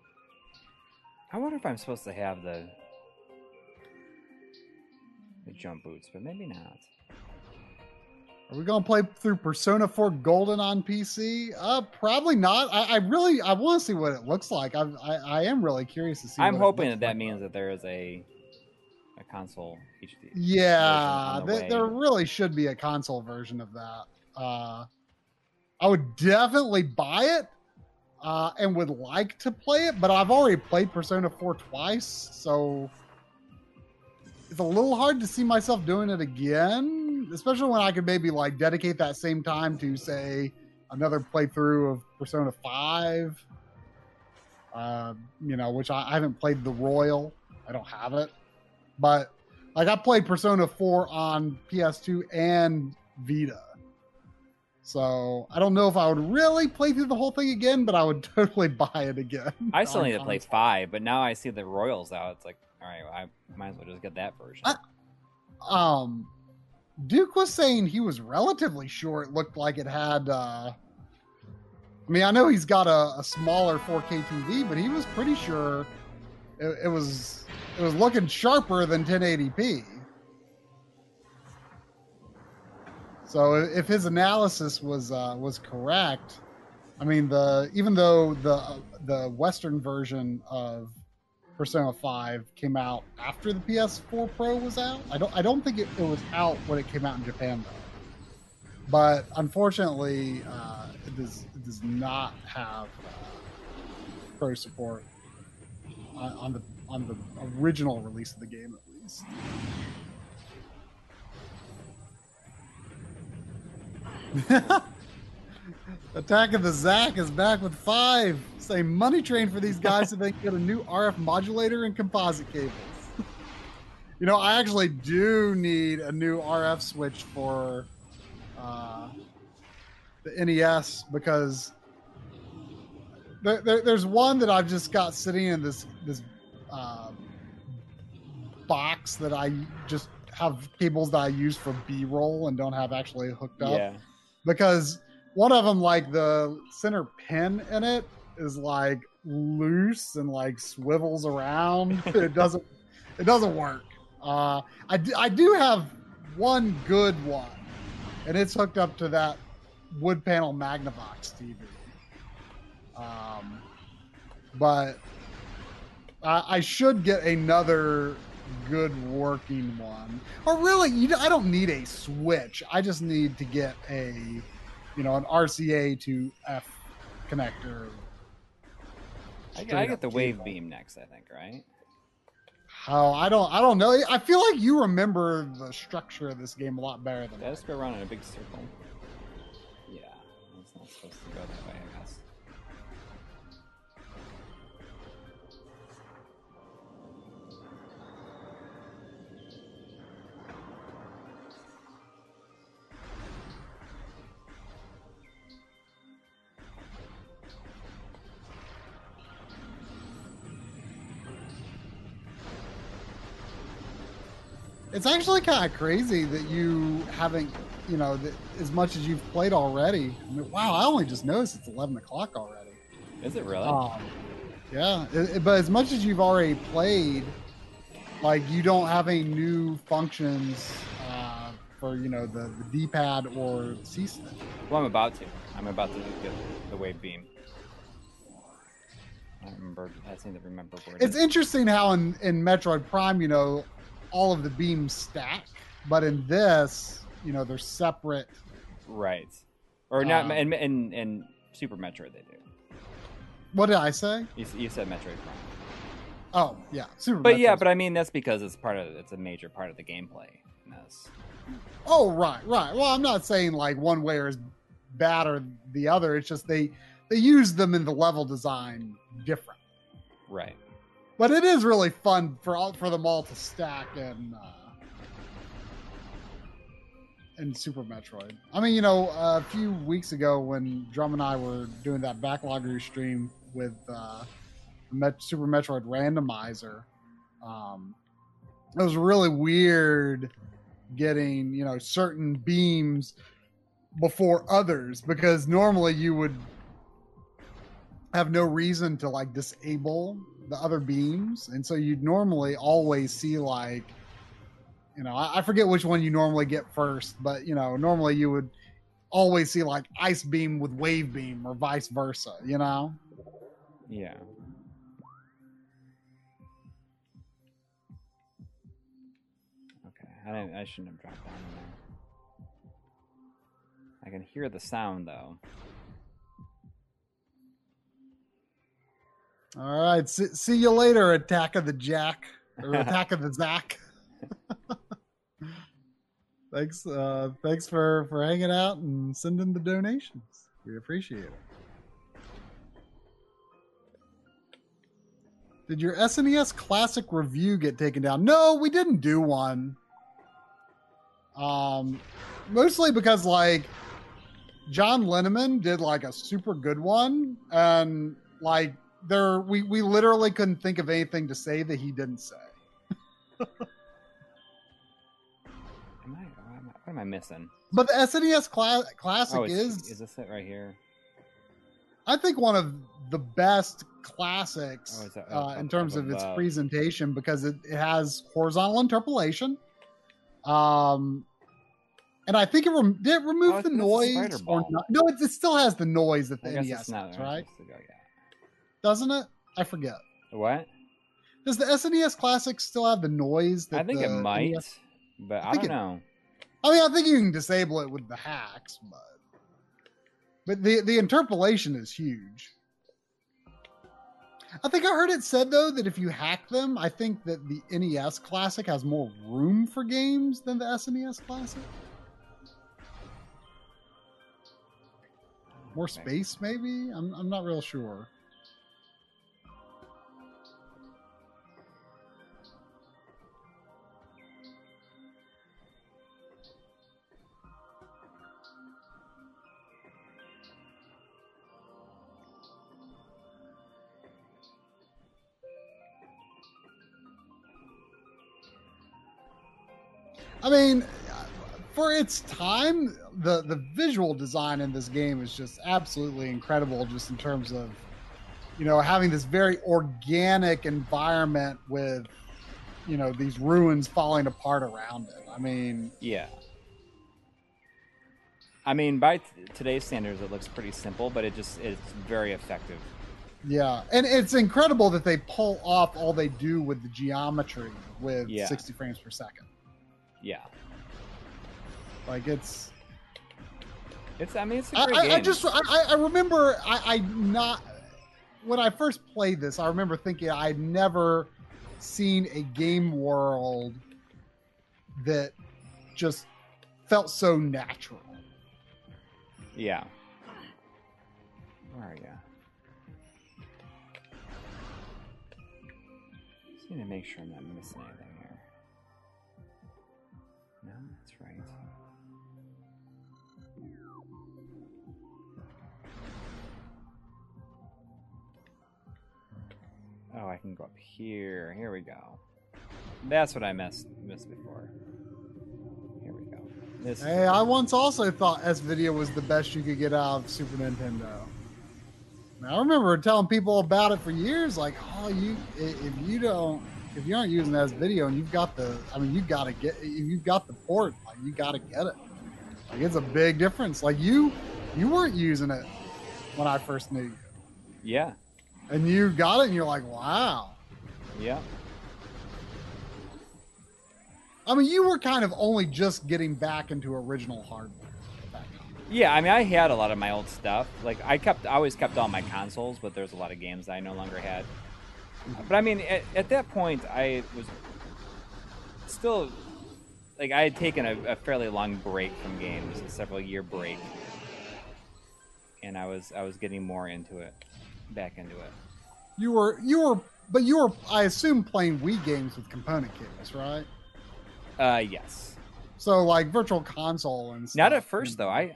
I wonder if I'm supposed to have the the jump boots, but maybe not. Are we gonna play through Persona 4 Golden on PC? Uh, probably not. I, I really I want to see what it looks like. I, I I am really curious to see. I'm hoping that that like. means that there is a a console HD. Yeah, the th- there really should be a console version of that. Uh, I would definitely buy it uh, and would like to play it, but I've already played Persona 4 twice, so it's a little hard to see myself doing it again, especially when I could maybe like dedicate that same time to say another playthrough of Persona 5. Uh, you know, which I, I haven't played the Royal. I don't have it. But like I played Persona 4 on PS2 and Vita. So I don't know if I would really play through the whole thing again, but I would totally buy it again. I still need to play five, but now I see the Royals out. It's like, all right, well, I might as well just get that version. I- Um, Duke was saying he was relatively sure it looked like it had. uh I mean, I know he's got a, a smaller 4K TV, but he was pretty sure it, it was it was looking sharper than 1080p. So if his analysis was uh, was correct, I mean the even though the the Western version of Persona 5 came out after the PS4 Pro was out. I don't I don't think it, it was out when it came out in Japan though. But unfortunately, uh, it does it does not have uh, pro support on, on the on the original release of the game at least. Attack of the Zack is back with five. Say money train for these guys so they can get a new RF modulator and composite cables. You know, I actually do need a new RF switch for uh, the NES because there, there, there's one that I've just got sitting in this this uh, box that I just have cables that I use for B-roll and don't have actually hooked up yeah. because one of them like the center pin in it is like loose and like swivels around. It doesn't it doesn't work. Uh I, d- I do have one good one and it's hooked up to that wood panel magnavox tv um but I, I should get another good working one. Or really you know, i don't need a switch. I just need to get a you know, an RCA to F connector. I, I get the wave cable. beam next, I think, right? How I don't I don't know. I feel like you remember the structure of this game a lot better than Did I I. just go around in a big circle? It's actually kind of crazy that you haven't, you know, that as much as you've played already. I mean, wow, I only just noticed it's eleven o'clock already. Is it really? Um, yeah, it- it- but as much as you've already played, like you don't have any new functions uh, for you know the, the D-pad or C-stick. well, I'm about to. I'm about to get the wave beam. I remember. I seem to remember where it It's is. interesting how in, in Metroid Prime, you know, all of the beams stack, but in this, you know, they're separate. Right. Or not. Um, and, in, in Super Metroid, they do. What did I say? You, you said Metroid Prime. Oh, yeah, Super. But yeah, but I mean that's because it's part of it's a major part of the gameplay. oh, right, right. Well, I'm not saying like one way is bad or the other. It's just they they use them in the level design different. Right. But it is really fun for all for them all to stack and uh, and Super Metroid. I mean, you know, a few weeks ago when Drum and I were doing that backlogger stream with uh, Met- Super Metroid Randomizer, um, it was really weird getting you know certain beams before others because normally you would have no reason to like disable the other beams and so you'd normally always see like you know I, I forget which one you normally get first but you know normally you would always see like ice beam with wave beam or vice versa you know Yeah. Okay, I didn't. I shouldn't have dropped down there. I can hear the sound though. All right see, see you later attack of the jack or attack of the zack. Thanks uh thanks for for hanging out and sending the donations. We appreciate it. Did your snes classic review get taken down? No we didn't do one. Um mostly because like john linneman did like a super good one and like there we we literally couldn't think of anything to say that he didn't say Am I? What am I, what am I missing? But the SNES cla- Classic Oh, is, is, is this it right here? I think, one of the best classics Oh, that- uh, in terms of its above. presentation because it, it has horizontal interpolation. Um, and I think it rem- did it remove Oh, the it's- it's a noise or not? No, it, it still has the noise that the NES has, right? go yet. Doesn't it? I forget. What? Does the SNES Classic still have the noise? That I think it might, NES but I, think don't it- know. I mean, I think you can disable it with the hacks, but but the the interpolation is huge. I think I heard it said though that if you hack them, I think that the NES Classic has more room for games than the SNES Classic. More space, maybe. I'm I'm not real sure. I mean, for its time, the the visual design in this game is just absolutely incredible. Just in terms of, you know, having this very organic environment with, you know, these ruins falling apart around it. I mean, Yeah. I mean, by t- today's standards, it looks pretty simple, but it just it's very effective. yeah, and it's incredible that they pull off all they do with the geometry with Yeah. 60 frames per second. Yeah. Like it's It's. I mean, it's a I, great I, game. I just I, I- I remember I, I not when I first played this. I remember thinking I'd never seen a game world that just felt so natural. Yeah. Where are you? Just need to make sure I'm not missing anything Oh, I can go up here. Here we go. That's what I missed missed before. Here we go. This Hey, I once also thought S video was the best you could get out of Super Nintendo. Now, I remember telling people about it for years, like, oh, you if you don't if you aren't using S video and you've got the I mean you gotta get if you've got the port, like you gotta get it. Like it's a big difference. Like you you weren't using it when I first knew you. yeah, And you got it and you're like, wow. yeah. I mean you were kind of only just getting back into original hardware at that time. Yeah, I mean, I had a lot of my old stuff. Like, I kept, I always kept all my consoles, but there's a lot of games that I no longer had. Mm-hmm. But I mean, at, at that point, I was still, like, I had taken a, a fairly long break from games, a several year break, and I was, I was getting more into it, back into it. You were you were but you were I assume playing Wii games with component kits, right? Uh, yes. So like virtual console and stuff. Not at first though. I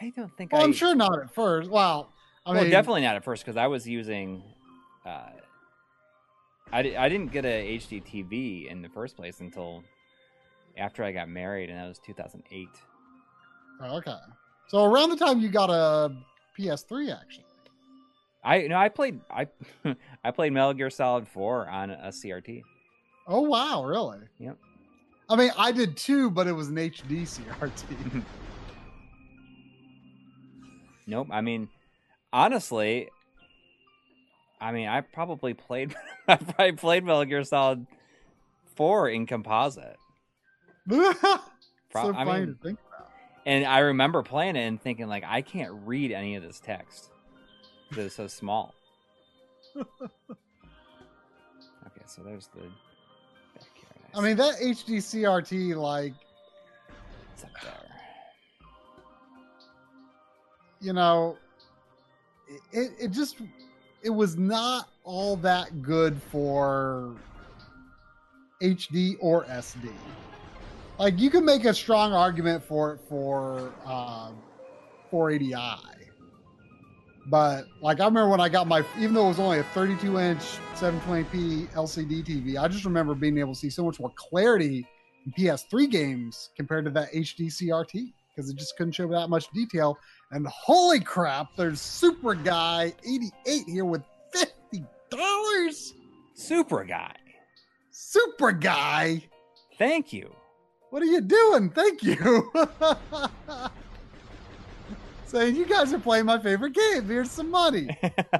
I don't think Well, I. I'm sure not at first. Well, I well, mean, definitely not at first because I was using. Uh, I, di- I didn't get a HD TV in the first place until after I got married, and that was 2008. Oh, okay. So around the time you got a PS3, actually. I no, I played I I played Metal Gear Solid 4 on a CRT. Oh wow, really? Yep. I mean, I did too, but it was an HD CRT. Nope. I mean, honestly, I mean, I probably played I probably played Metal Gear Solid 4 in composite. so Pro- I funny mean- to think about. And I remember playing it and thinking like I can't read any of this text. It's so small. okay, so there's the. I mean, that HD CRT, like, it's up there. you know, it, it just, it was not all that good for HD or SD. Like, you can make a strong argument for it for uh, 480i. But, like, I remember when I got my, even though it was only a 32 inch 720p LCD TV, I just remember being able to see so much more clarity in PS3 games compared to that HD CRT because it just couldn't show that much detail. And holy crap, there's Super Guy 88 here with $50. Super guy. Super Guy, Thank you. what are you doing? Thank you. Saying you guys are playing my favorite game. Here's some money.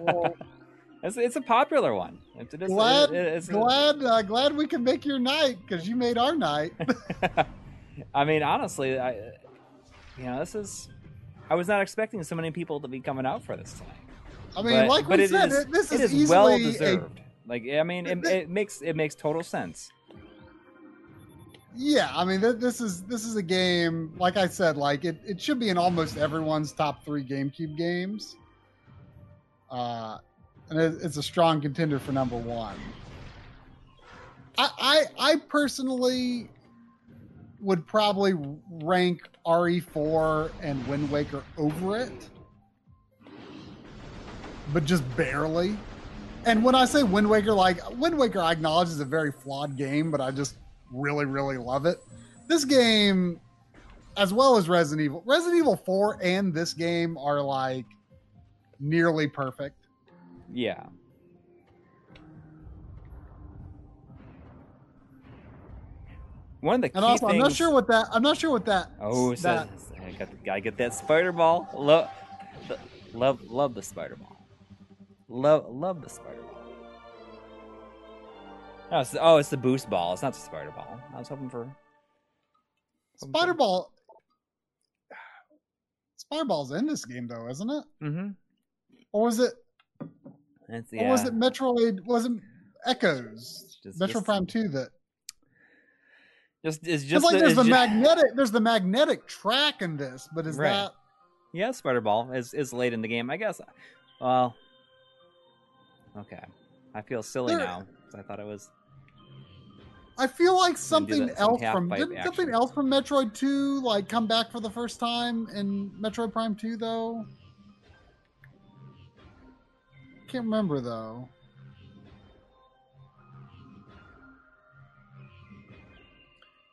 Well, it's, it's a popular one. It's, it's, glad, it- it's glad, uh, glad we can make your night because you made our night. I mean, honestly, I, you know, this is. I was not expecting so many people to be coming out for this tonight. I mean, But- like but we said, is- this it is, is well deserved. Like, I mean, it, it makes it makes total sense. Yeah, I mean th- this is this is a game. Like I said, like it, it should be in almost everyone's top three GameCube games. Uh, and it, it's a strong contender for number one. I I, I personally would probably rank RE4 and Wind Waker over it, but just barely. And when I say Wind Waker, like Wind Waker, I acknowledge is a very flawed game, but I just really, really love it. This game, as well as Resident Evil, Resident Evil 4 and this game are like nearly perfect. Yeah. One of the key And also, I'm not sure what that. I'm not sure what that. Oh, so that I got the, gotta get that spider ball. Love, love, love the spider ball. Love, love the spider ball. Oh, it's, oh, it's the boost ball. It's not the spider ball. I was hoping for. Spider Ball. Spider Ball's in this game though, isn't it? Mm-hmm. Or was it? It's, Or was it Metroid? Was it Echoes? Just- Metro just- Prime Two that Just it's just like the- there's the ju- magnetic there's the magnetic track in this, but is Right. that Yeah, spider ball is is late in the game. I guess. Well. Okay. I feel silly There- now I thought it was. I feel like something that- some else from didn't something else from Metroid 2 like come back for the first time in Metroid Prime 2 though? Can't remember though.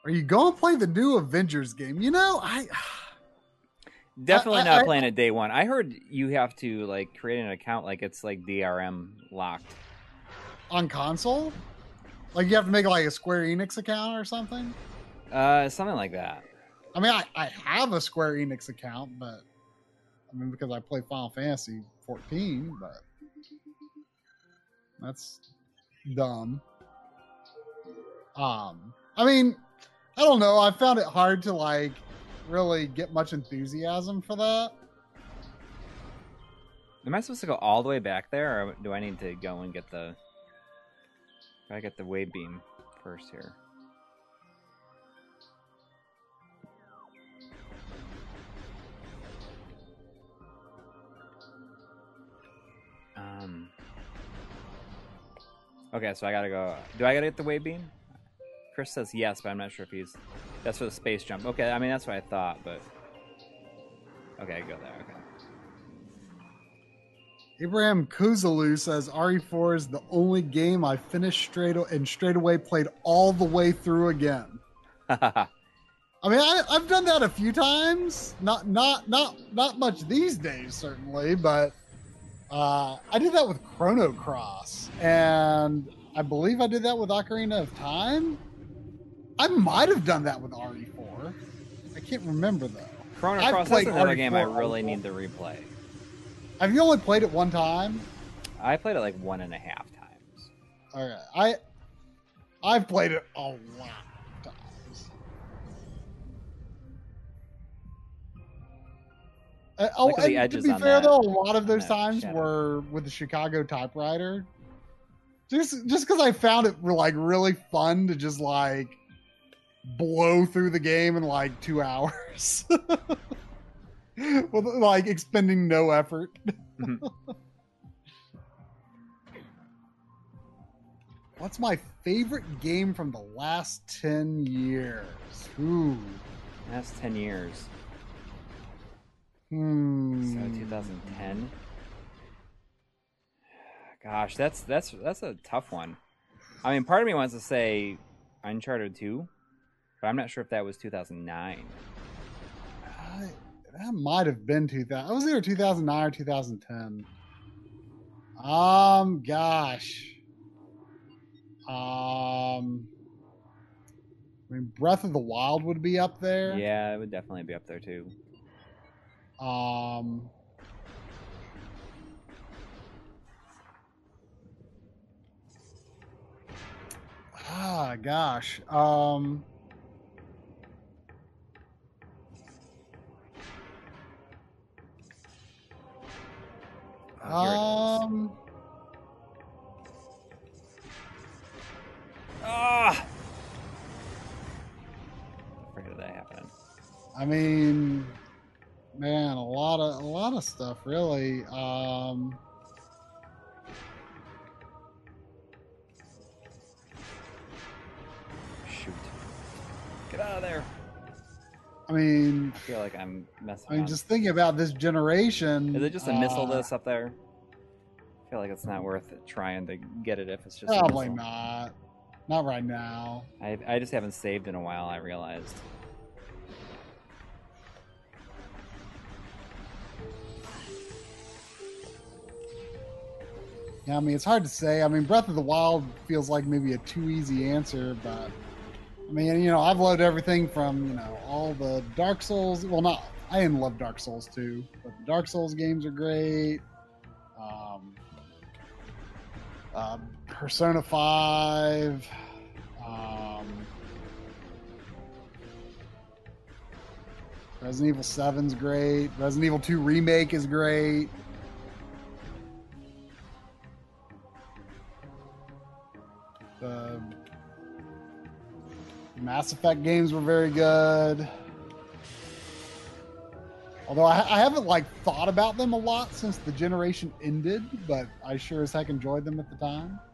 Are you going to play the new Avengers game? You know, I Definitely I- not I- playing it day one. I heard you have to like create an account like it's like DRM locked. on console? Like you have to make like a Square Enix account or something? Uh, something like that. I mean, I, I have a Square Enix account, but I mean, because I play Final Fantasy 14, but that's dumb. Um, I mean, I don't know. I found it hard to like really get much enthusiasm for that. Am I supposed to go all the way back there, or do I need to go and get the? I get the wave beam first here. Um. Okay, so I gotta go. Do I gotta get the wave beam? Chris says yes, but I'm not sure if he's. That's for the space jump. Okay, I mean that's what I thought, but. Okay, I go there. Okay. Abraham Kuzalu says RE4 is the only game I finished straight o- and straight away played all the way through again. I mean, I, I've done that a few times. Not not not not much these days, certainly, but uh, I did that with Chrono Cross, and I believe I did that with Ocarina of Time. I might have done that with RE4. I can't remember though. Chrono Cross is another game I really need to replay. Have you only played it one time? I played it like one and a half times. Okay, I I've played it a lot of times. Uh, oh, Look at the and to be fair that- though, a lot of those times shadow. were with the Chicago typewriter. Just just because I found it like really fun to just like blow through the game in like two hours. With like expending no effort. Mhm. What's my favorite game from the last 10 years? Ooh. That's ten years. Hmm. So 2010. Gosh, that's that's that's a tough one. I mean, part of me wants to say Uncharted 2, but I'm not sure if that was 2009. I, that might have been 2000. It was either 2009 or 2010. Um, gosh. Um, I mean, Breath of the Wild would be up there. Yeah, it would definitely be up there too. Um, ah, gosh. Um, Oh, here it is. um, Ah! Afraid of that happening. I mean, man, a lot of a lot of stuff, really. Um, Shoot. Get out of there. I mean, I feel like I'm messing I mean, up. just thinking about this generation. Is it just a missile uh, this up there? I feel like it's not worth it trying to get it if it's just Probably missile. not. Not right now. I, I just haven't saved in a while, I realized. Yeah, I mean, it's hard to say. I mean, Breath of the Wild feels like maybe a too easy answer, but I mean, you know, I've loved everything from you know all the Dark Souls. Well, not I didn't love Dark Souls too, but the Dark Souls games are great. Um, uh, Persona Five. Um, Resident Evil 7's great. Resident Evil 2 Remake is great. Mass Effect games were very good. Although I, I haven't like thought about them a lot since the generation ended, but I sure as heck enjoyed them at the time.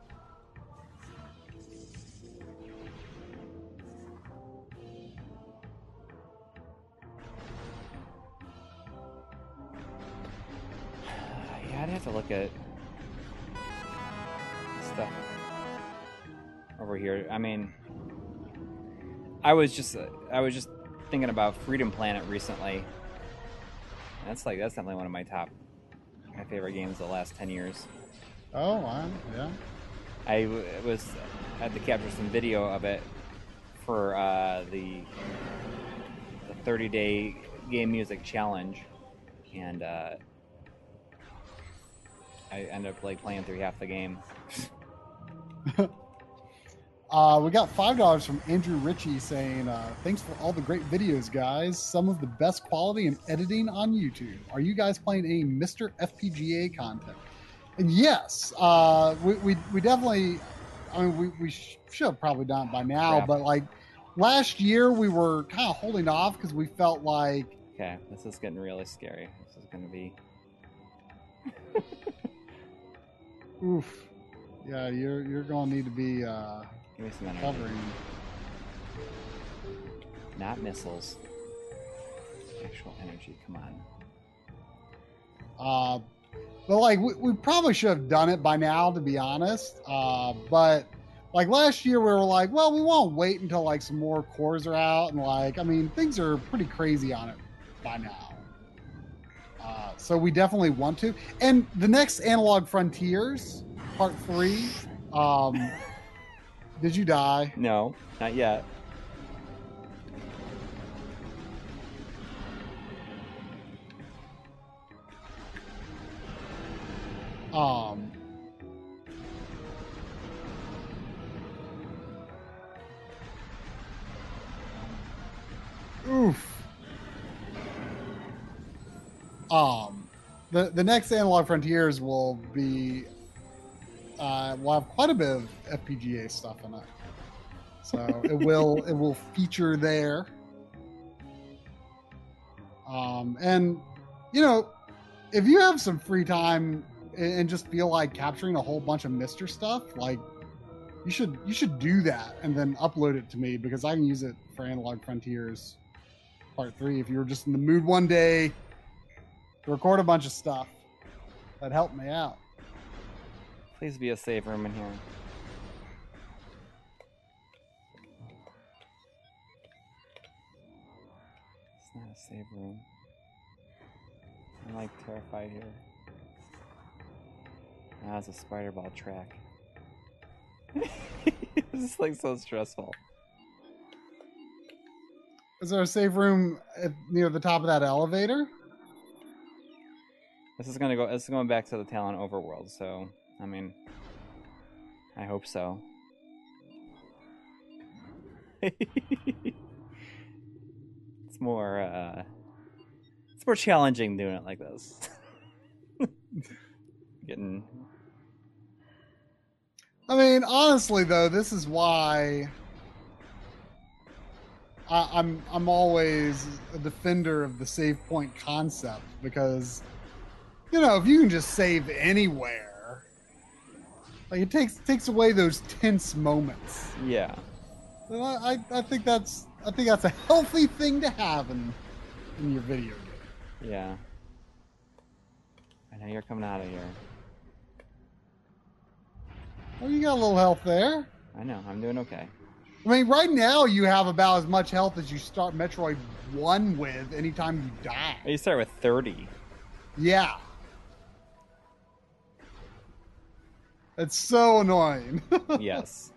Yeah, I'd have to look at stuff over here. I mean, I was just I was just thinking about Freedom Planet recently. That's like that's definitely one of my top my favorite games of the last ten years. Oh, wow. Yeah. I w- was had to capture some video of it for uh, the the 30 day game music challenge, and uh, I ended up like playing through half the game. Uh, we got five dollars from Andrew Ritchie saying, uh, "Thanks for all the great videos, guys. Some of the best quality and editing on YouTube. Are you guys playing any MiSTer FPGA content?" And yes, uh, we, we we definitely. I mean, we we should have probably done it by now, Crap. but like last year, we were kind of holding off because we felt like Okay, this is getting really scary. This is gonna be Oof. Yeah, you're you're gonna need to be uh, Give me some energy. Not missiles. Actual energy. Come on. Uh, but like we, we probably should have done it by now, to be honest. Uh, but like last year, we were like, well, we won't wait until like some more cores are out, and like I mean, things are pretty crazy on it by now. Uh, so we definitely want to. And the next Analog Frontiers, Part Three. Um, did you die? No, not yet. Um, oof. Um, the the next Analog Frontiers will be uh, will have quite a bit of FPGA stuff in it, so it will it will feature there. Um, and you know, if you have some free time and just feel like capturing a whole bunch of MiSTer stuff, like you should you should do that and then upload it to me because I can use it for Analog Frontiers Part Three. If you were just in the mood one day to record a bunch of stuff, that helped me out. Please be a save room in here. It's not a save room. I'm like terrified here. Now it's a spider ball track. this is like so stressful. Is there a safe room at, near the top of that elevator? This is gonna go. This is going back to the Tallon overworld. So I mean, I hope so. it's more. uh It's more challenging doing it like this. Getting. I mean, honestly, though, this is why I, I'm I'm always a defender of the save point concept because you know if you can just save anywhere, like it takes takes away those tense moments. Yeah. And I, I I think that's I think that's a healthy thing to have in in your video game. Yeah. I know you're coming out of here. Well, you got a little health there. I know. I'm doing okay. I mean, right now you have about as much health as you start Metroid One with anytime you die. You start with 30. Yeah. It's so annoying. Yes.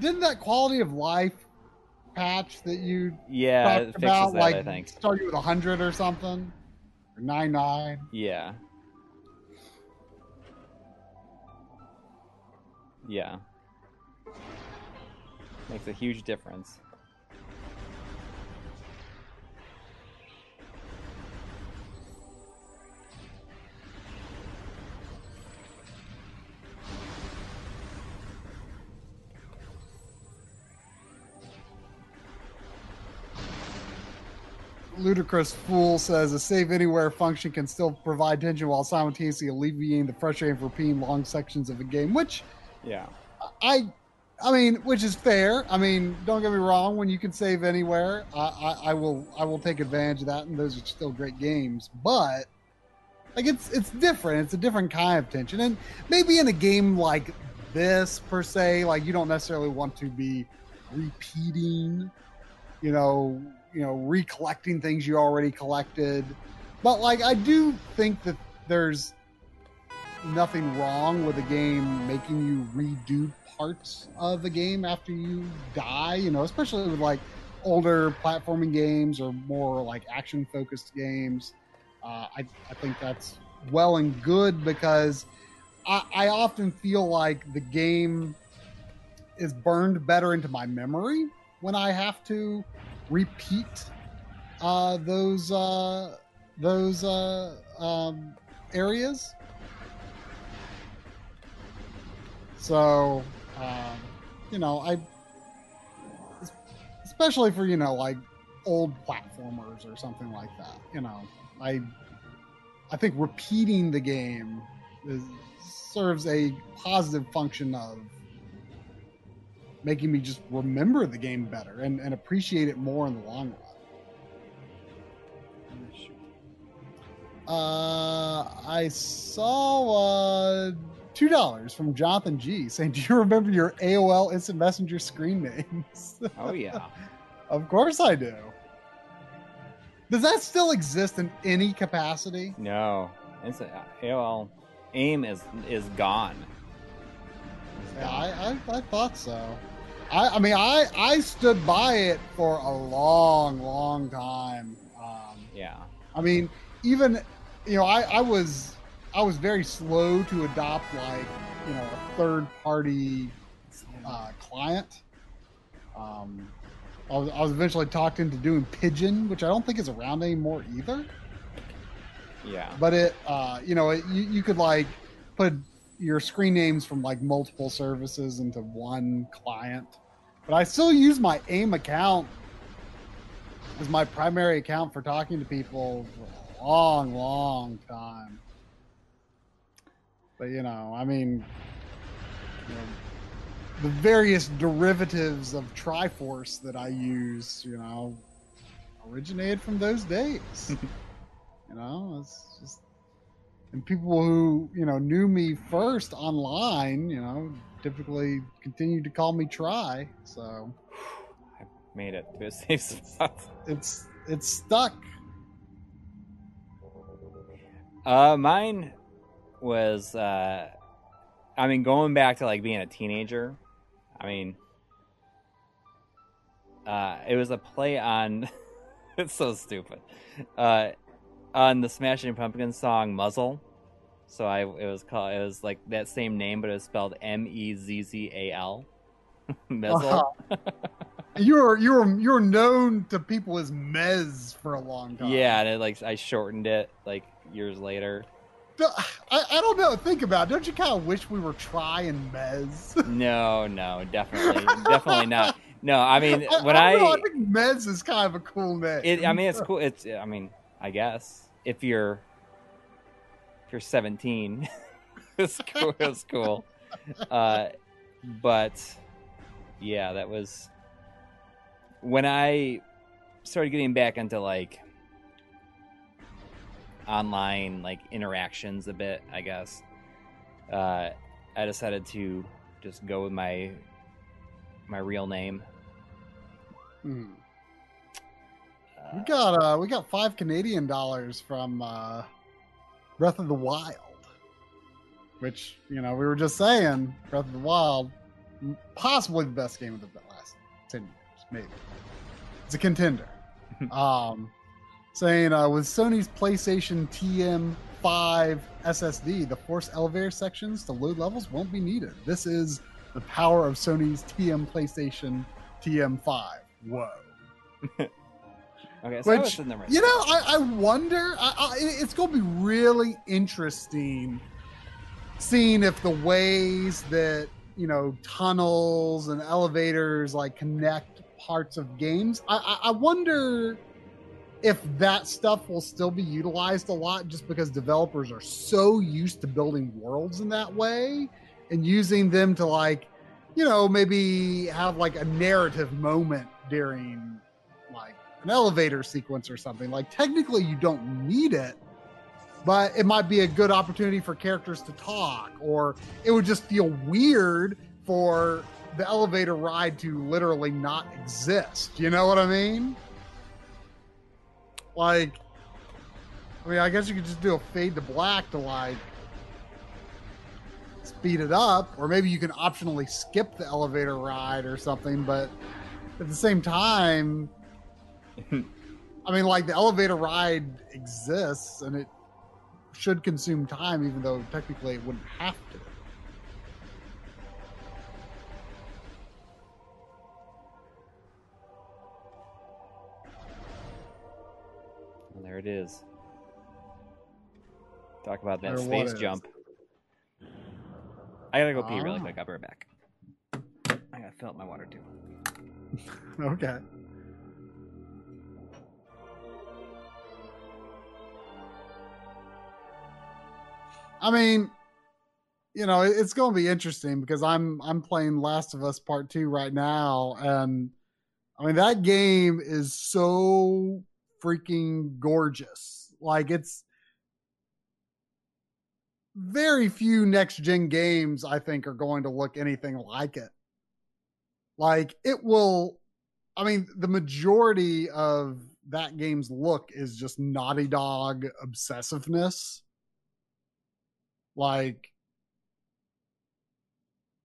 Didn't that quality of life patch that you Yeah, talked about that. like I think. start you with hundred or something? Or nine nine? Yeah. Yeah. Makes a huge difference. Ludicrous Fool says a save anywhere function can still provide tension while simultaneously alleviating the frustrating for repeating long sections of a game, which Yeah. I, I mean, which is fair. I mean, don't get me wrong. When you can save anywhere, I, I, I will, I will take advantage of that, and those are still great games. But like, it's it's different. It's a different kind of tension, and maybe in a game like this per se, like you don't necessarily want to be repeating, you know, you know, recollecting things you already collected. But like, I do think that there's nothing wrong with a game making you redo parts of the game after you die, you know, especially with like older platforming games or more like action focused games. Uh, I, I think that's well and good because I, I often feel like the game is burned better into my memory when I have to repeat uh, those uh, those uh, um, areas. So, um, you know, I, especially for you know like old platformers or something like that. You know, I, I think repeating the game is, serves a positive function of making me just remember the game better and, and appreciate it more in the long run. Uh, I saw uh, two dollars from Jonathan G saying, "Do you remember your AOL Instant Messenger screen names?" Oh yeah. of course I do. Does that still exist in any capacity? No, it's AOL AIM is is gone. Yeah, I, I, I thought so. I, I mean, I I stood by it for a long, long time. Um, Yeah. I mean, even you know, I, I was I was very slow to adopt like you know a third party uh, client. Um, I was, I was eventually talked into doing Pidgin, which I don't think is around anymore either. Yeah. But it, uh, you know, it, you, you could like put your screen names from like multiple services into one client. But I still use my AIM account as my primary account for talking to people for a long, long time. But you know, I mean, you know, the various derivatives of Triforce that I use, you know, originated from those days. you know, it's just and people who you know knew me first online, you know, typically continued to call me Try. So I made it to a safe spot. it's it's stuck. Uh, mine was, uh, I mean, going back to like being a teenager. I mean, uh, it was a play on. it's so stupid. Uh, Uh, on the Smashing Pumpkins song "Muzzle." So I, it was called. It was like that same name, but it was spelled M E Z Z A L. Muzzle. Uh-huh. You were you were you were known to people as Mez for a long time. Yeah, and it, like I shortened it like years later. I, I don't know. Think about. it. Don't you kind of wish we were Try and Mez? No, no, definitely, definitely not. No, I mean when I, I, know, I think Mez is kind of a cool name. it, I mean it's cool. It's, I mean, I guess if you're if you're 17, it's cool. It's cool. Uh, but yeah, that was when I started getting back into like online like interactions a bit. I guess uh, I decided to just go with my my real name. Hmm. We got uh we got five Canadian dollars from uh Breath of the Wild. Which, you know, we were just saying, Breath of the Wild, possibly the best game of the last ten years, maybe. It's a contender. um saying uh with Sony's PlayStation TM5 SSD, the force elevator sections to load levels won't be needed. This is the power of Sony's TM PlayStation TM5. Whoa. okay, so Which, you know, I, I wonder. I, I, it's going to be really interesting seeing if the ways that you know tunnels and elevators like connect parts of games. I, I, I wonder if that stuff will still be utilized a lot, just because developers are so used to building worlds in that way and using them to like, you know, maybe have like a narrative moment during an elevator sequence or something. Like technically you don't need it, but it might be a good opportunity for characters to talk, or it would just feel weird for the elevator ride to literally not exist. You know what I mean? Like, I mean, I guess you could just do a fade to black to like speed it up, or maybe you can optionally skip the elevator ride or something, but at the same time, I mean, like the elevator ride exists and it should consume time, even though technically it wouldn't have to. Well, there it is. Talk about that space jump. I gotta go pee really Ah. quick. I'll be right back. I gotta fill up my water too. Okay. I mean, you know, it's going to be interesting because I'm I'm playing Last of Us Part Two right now, and I mean that game is so freaking gorgeous. Like it's very few next gen games I think are going to look anything like it. Like it will I mean the majority of that game's look is just Naughty Dog obsessiveness. Like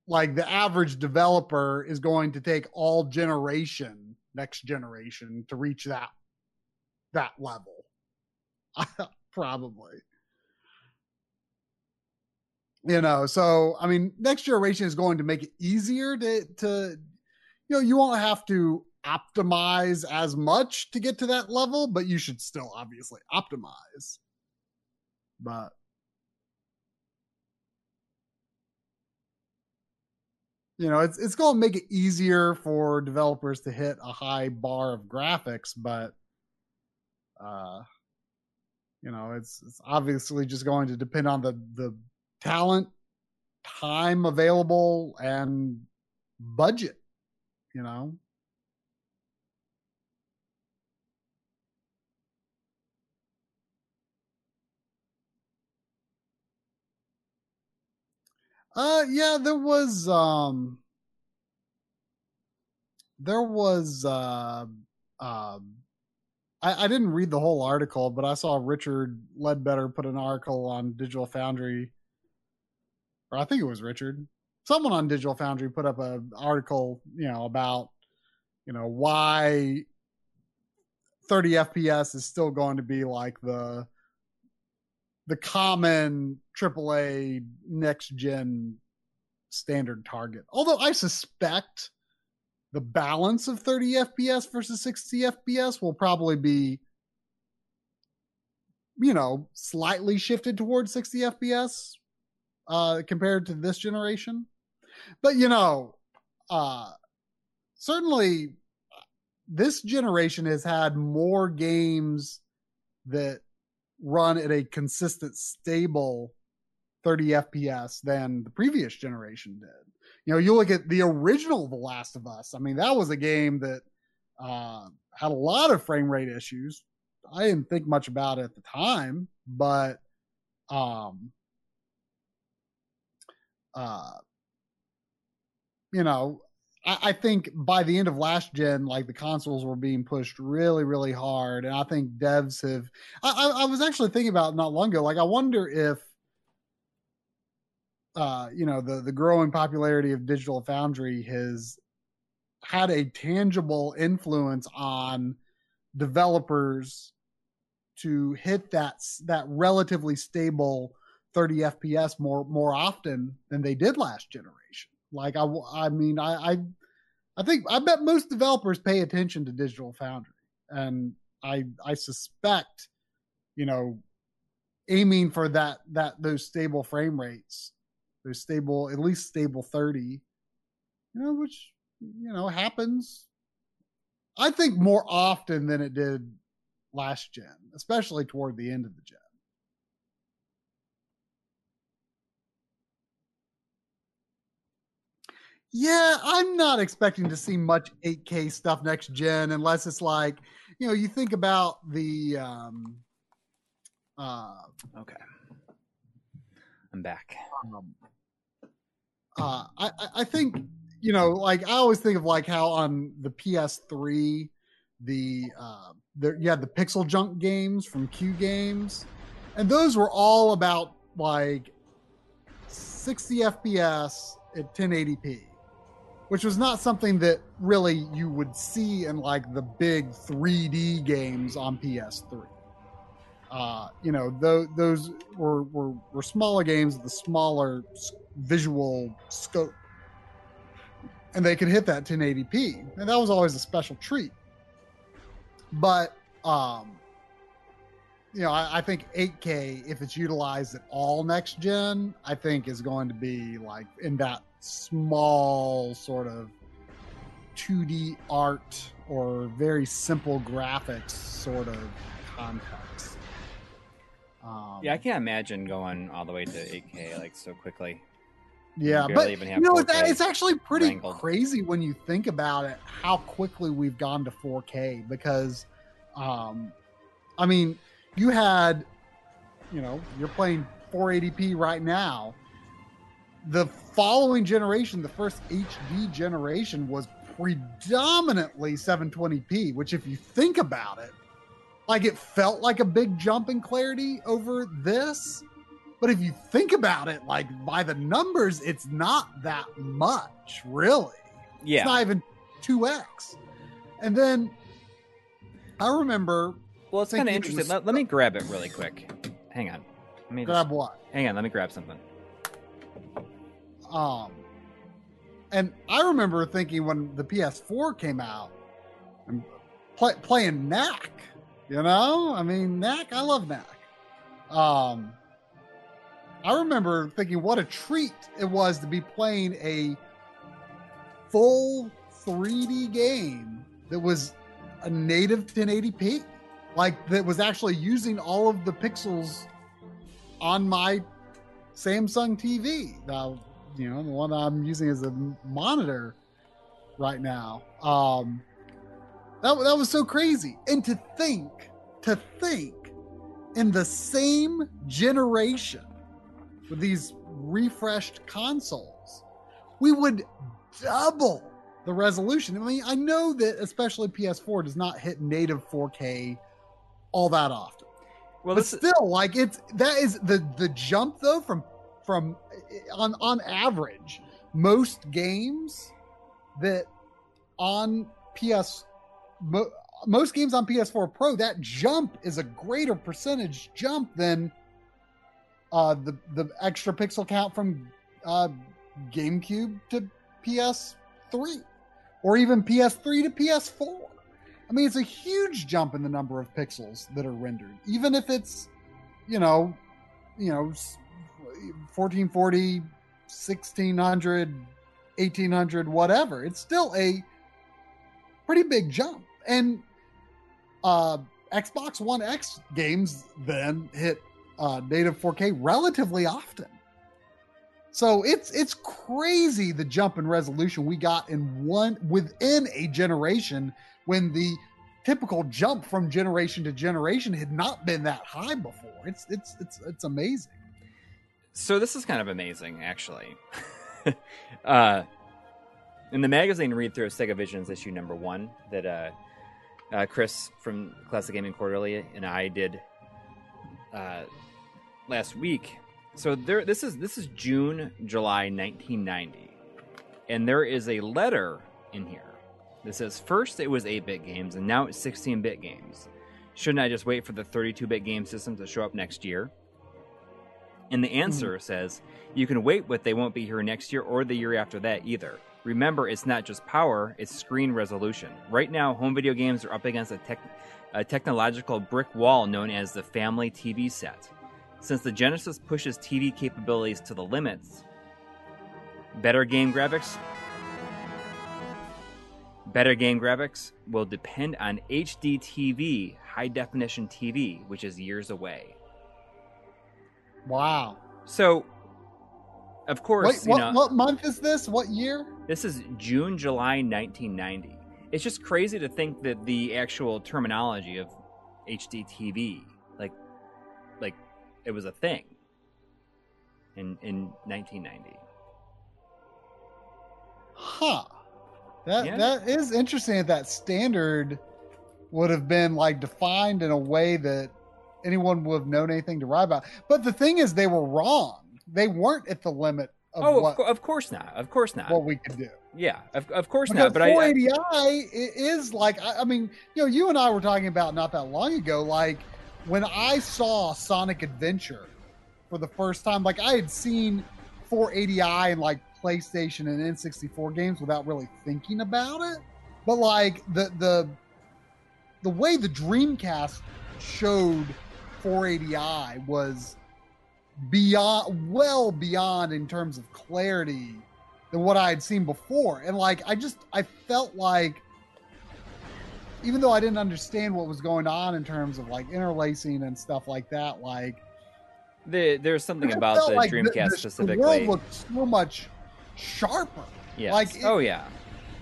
like the average developer is going to take all generation next generation to reach that that level. Probably. You know so i mean next generation is going to make it easier to to you know you won't have to optimize as much to get to that level but you should still obviously optimize. But you know it's it's going to make it easier for developers to hit a high bar of graphics but uh you know it's it's obviously just going to depend on the the talent time available and budget you know Uh, yeah, there was um, there was uh, um I, I didn't read the whole article, but I saw Richard Leadbetter put an article on Digital Foundry, or I think it was Richard. Someone on Digital Foundry put up an article, you know, about you know why 30 FPS is still going to be like the the common AAA next gen standard target. Although I suspect the balance of 30 FPS versus 60 FPS will probably be, you know, slightly shifted towards 60 FPS uh, compared to this generation. But, you know, uh, certainly this generation has had more games that run at a consistent, stable 30 FPS than the previous generation did. You know, you look at the original The Last of Us. I mean, that was a game that uh, had a lot of frame rate issues. I didn't think much about it at the time, but um, uh, you know, I, think by the end of last gen, like the consoles were being pushed really, really hard, and I think devs have. I, I, I was actually thinking about not long ago. Like, I wonder if, uh, you know, the the growing popularity of Digital Foundry has had a tangible influence on developers to hit that that relatively stable 30 FPS more more often than they did last generation. Like I, I mean, I, I, I think I bet most developers pay attention to Digital Foundry, and I, I suspect, you know, aiming for that that those stable frame rates, those stable at least stable thirty, you know, which you know happens. I think more often than it did last gen, especially toward the end of the gen. Yeah, I'm not expecting to see much 8K stuff next gen unless it's like, you know, you think about the um uh okay. I'm back. Um, uh I I think, you know, like I always think of like how on the PS3 the uh there you had the PixelJunk games from Q-Games and those were all about like 60 FPS at 1080p which was not something that really you would see in like the big 3D games on PS3. Uh, you know, th- those were, were, were smaller games with a smaller visual scope, and they could hit that 1080p, and that was always a special treat. But um, you know, I, I, think 8K, if it's utilized at all next gen, I think is going to be like in that small sort of 2D art or very simple graphics sort of context. Um, yeah, I can't imagine going all the way to 8K like so quickly. Yeah, but you know 4K it's actually pretty wrangled. crazy when you think about it. How quickly we've gone to 4K because, um, I mean, you had, you know, you're playing 480p right now. The following generation, the first HD generation, was predominantly 720p. Which, if you think about it, like it felt like a big jump in clarity over this. But if you think about it, like by the numbers, it's not that much, really. Yeah. It's not even 2x. And then I remember Well, it's kind of interesting. Let, let me grab it really quick. Hang on. Let me just, grab what? hang on. Let me grab something. Um and I remember thinking when the PS4 came out and play, playing Knack, you know? I mean, Knack, I love Knack. Um I remember thinking what a treat it was to be playing a full 3D game that was a native 1080p. Like that was actually using all of the pixels on my Samsung TV. Now, you know, the one I'm using as a monitor right now. Um that that was so crazy. And to think, to think in the same generation with these refreshed consoles, we would double the resolution. I mean, I know that especially PS4 does not hit native 4K all that often. Well, but still, like it's that is the the jump though from from on on average, most games that on PS mo, most games on PS4 Pro that jump is a greater percentage jump than uh the the extra pixel count from uh GameCube to PS3 or even PS3 to PS4. I mean, it's a huge jump in the number of pixels that are rendered, even if it's, you know, you know, 1440, 1600, 1800, whatever. It's still a pretty big jump. And uh, Xbox One X games then hit uh, native 4K relatively often. So it's it's crazy the jump in resolution we got in one within a generation when the typical jump from generation to generation had not been that high before. It's it's it's it's amazing. So this is kind of amazing, actually. uh, in the magazine read through of Sega Visions issue number one, that uh, uh, Chris from Classic Gaming Quarterly and I did uh, last week. So there, this is this is June, July, 1990, and there is a letter in here that says first it was 8-bit games and now it's 16-bit games. Shouldn't I just wait for the 32-bit game system to show up next year? And the mm-hmm. answer says you can wait, but they won't be here next year or the year after that either. Remember, it's not just power, it's screen resolution. Right now, home video games are up against a, tech- a technological brick wall known as the family TV set. Since the Genesis pushes TV capabilities to the limits, better game graphics better game graphics will depend on HD TV, high definition TV, which is years away. Wow. So, of course, Wait, you what, know, what month is this? What year? this is June, July 1990. It's just crazy to think that the actual terminology of HDTV, like, like it was a thing in in 1990. Huh. That Yeah. that is interesting that that standard would have been like defined in a way that anyone would have known anything to write about. But the thing is they were wrong. They weren't at the limit of oh, what of, of course not. Of course not. what we could do. yeah, of, of course Because not. But I, I 480i i- is like I, I mean, you know, you and I were talking about not that long ago. Like when I saw Sonic Adventure for the first time, like I had seen 480i in like PlayStation and N64 games without really thinking about it. But like the the the way the Dreamcast showed 480i was beyond well beyond in terms of clarity than what I had seen before. And like I just I felt like even though I didn't understand what was going on in terms of like interlacing and stuff like that, like The, there's something about the like Dreamcast the, the specifically. world looked so much sharper. Yeah. like it- oh yeah.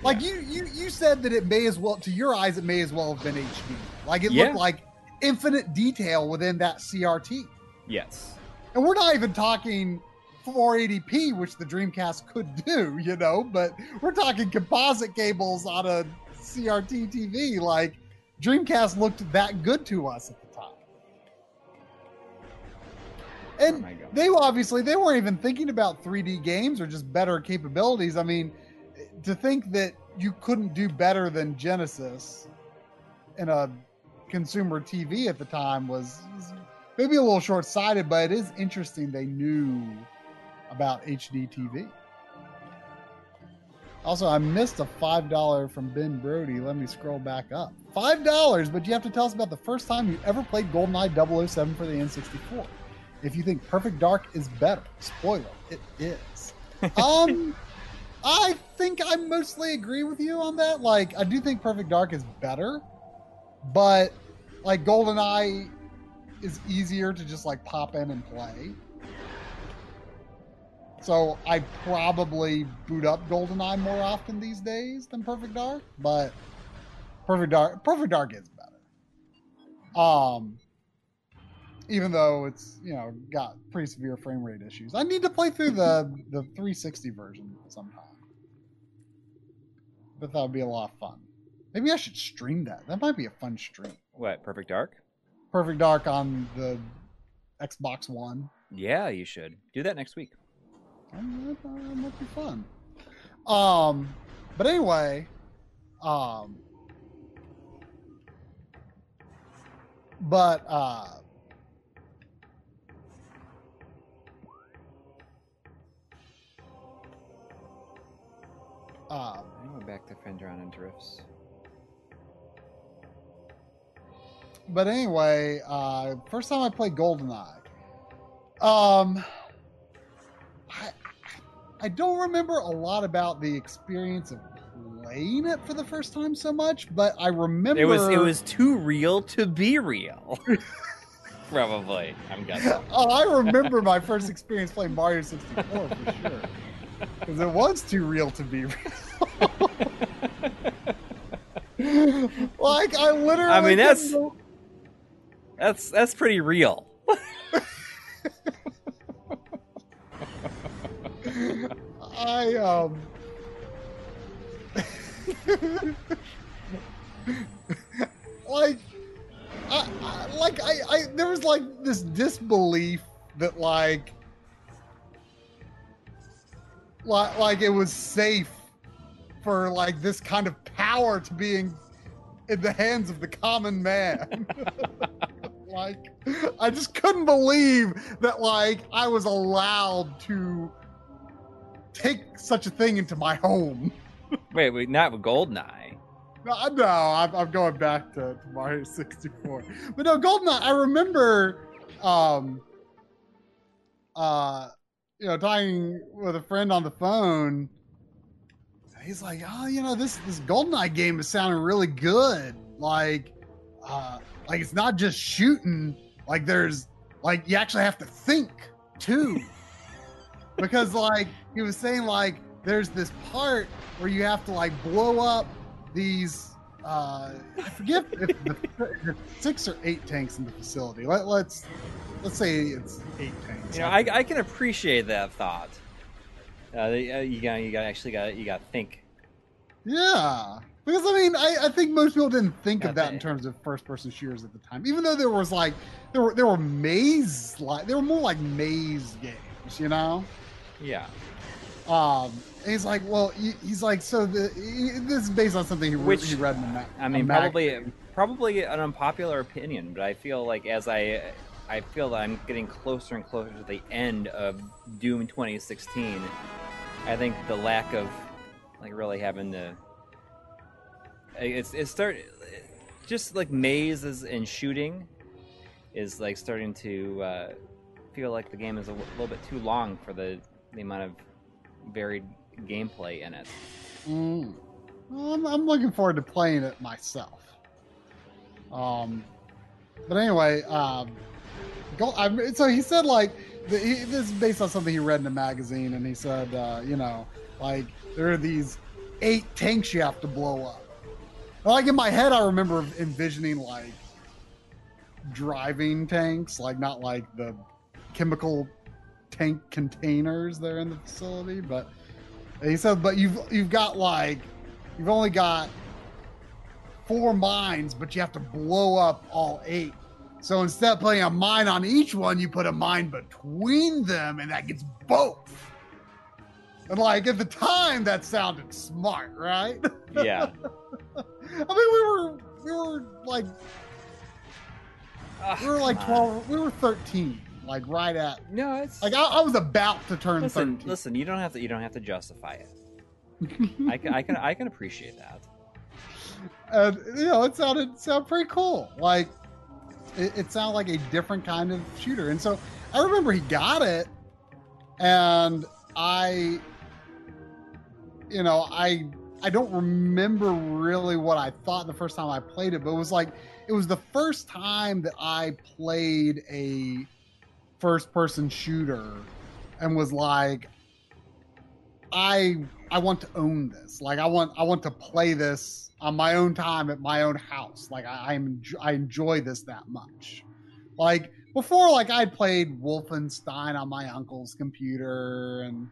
Like Yeah. you, you, you said that it may as well, to your eyes, it may as well have been HD. Like it Yeah. looked like infinite detail within that CRT. Yes. And we're not even talking 480p, which the Dreamcast could do, you know, but we're talking composite cables on a CRT TV. Like Dreamcast looked that good to us at the time. And oh going? they obviously they weren't even thinking about 3D games or just better capabilities. I mean, to think that you couldn't do better than Genesis in a consumer TV at the time was, maybe a little short-sighted, but it is interesting they knew about HD TV. Also, I missed a five dollar from Ben Brody. Let me scroll back up. Five dollars, but you have to tell us about the first time you ever played GoldenEye 007 for the N64. If you think Perfect Dark is better, spoiler, it is. um, I think I mostly agree with you on that. Like, I do think Perfect Dark is better, but like GoldenEye is easier to just like pop in and play. So I probably boot up GoldenEye more often these days than Perfect Dark, but Perfect Dark Perfect Dark is better. Um even though it's, you know, got pretty severe frame rate issues. I need to play through the the 360 version sometime. But that would be a lot of fun. Maybe I should stream that. That might be a fun stream. What? Perfect Dark? Perfect Dark on the Xbox One. Yeah, you should do that next week. Um, That might be fun. Um, but anyway, um, but uh, um, I go back to Phendrana Drifts. But anyway, uh, first time I played GoldenEye, um, I I don't remember a lot about the experience of playing it for the first time so much, but I remember It was it was too real to be real. Probably. I'm guessing. Oh, I remember my first experience playing Mario 64 for sure. Because it was too real to be real. like I literally I mean, that's- go- That's that's pretty real. I um like I, I like I, I there was like this disbelief that like like like it was safe for like this kind of power to being in the hands of the common man. like I just couldn't believe that like I was allowed to take such a thing into my home. Wait, wait, not with Goldeneye. No, no I'm, I'm going back to, to Mario 64. But no, GoldenEye, I remember, um, uh, you know, talking with a friend on the phone. He's like, oh, you know, this this GoldenEye game is sounding really good. Like, uh, like it's not just shooting. Like there's, like you actually have to think too, because like he was saying, like there's this part where you have to like blow up these uh i forget if the, six or eight tanks in the facility Let, let's let's say it's eight tanks You know, I, I can appreciate that thought. Uh, uh, you got you got actually got you got think. yeah because i mean I, I think most people didn't think of that in terms of first person shooters at the time even though there was like there were there were maze like there were more like maze games you know Yeah. um he's like well he, he's like so the he, this is based on something he, Which- he read in the ma- I mean, probably probably an unpopular opinion, but I feel like as I I feel that I'm getting closer and closer to the end of Doom 2016. I think the lack of like really having to it's it start just like mazes and shooting is like starting to uh, feel like the game is a w- little bit too long for the the amount of varied gameplay in it. Mm. Well, I'm, I'm looking forward to playing it myself. Um, but anyway, um, Gold, I so he said like the, he, this is based on something he read in a magazine, and he said, uh, you know, like there are these eight tanks you have to blow up. Like in my head, I remember envisioning like driving tanks, like not like the chemical tank containers that are in the facility, but he said, but you've you've got like you've only got four mines, but you have to blow up all eight. So instead of putting a mine on each one, you put a mine between them, and that gets both. And like at the time, that sounded smart, right? Yeah. I mean, we were we were like ah, we were like twelve. We were thirteen, like right at No, it's like I, I was about to turn listen. thirteen. Listen, you don't have to. You don't have to justify it. I can. I can. I can appreciate that. and you know, it sounded sounded pretty cool. Like it, it sounded like a different kind of shooter. And so I remember he got it, and I, you know, I I don't remember really what I thought the first time I played it, but it was like it was the first time that I played a first person shooter and was like I I want to own this. Like I want I want to play this on my own time at my own house. Like I I'm I enjoy this that much. Like before, like I'd played Wolfenstein on my uncle's computer, and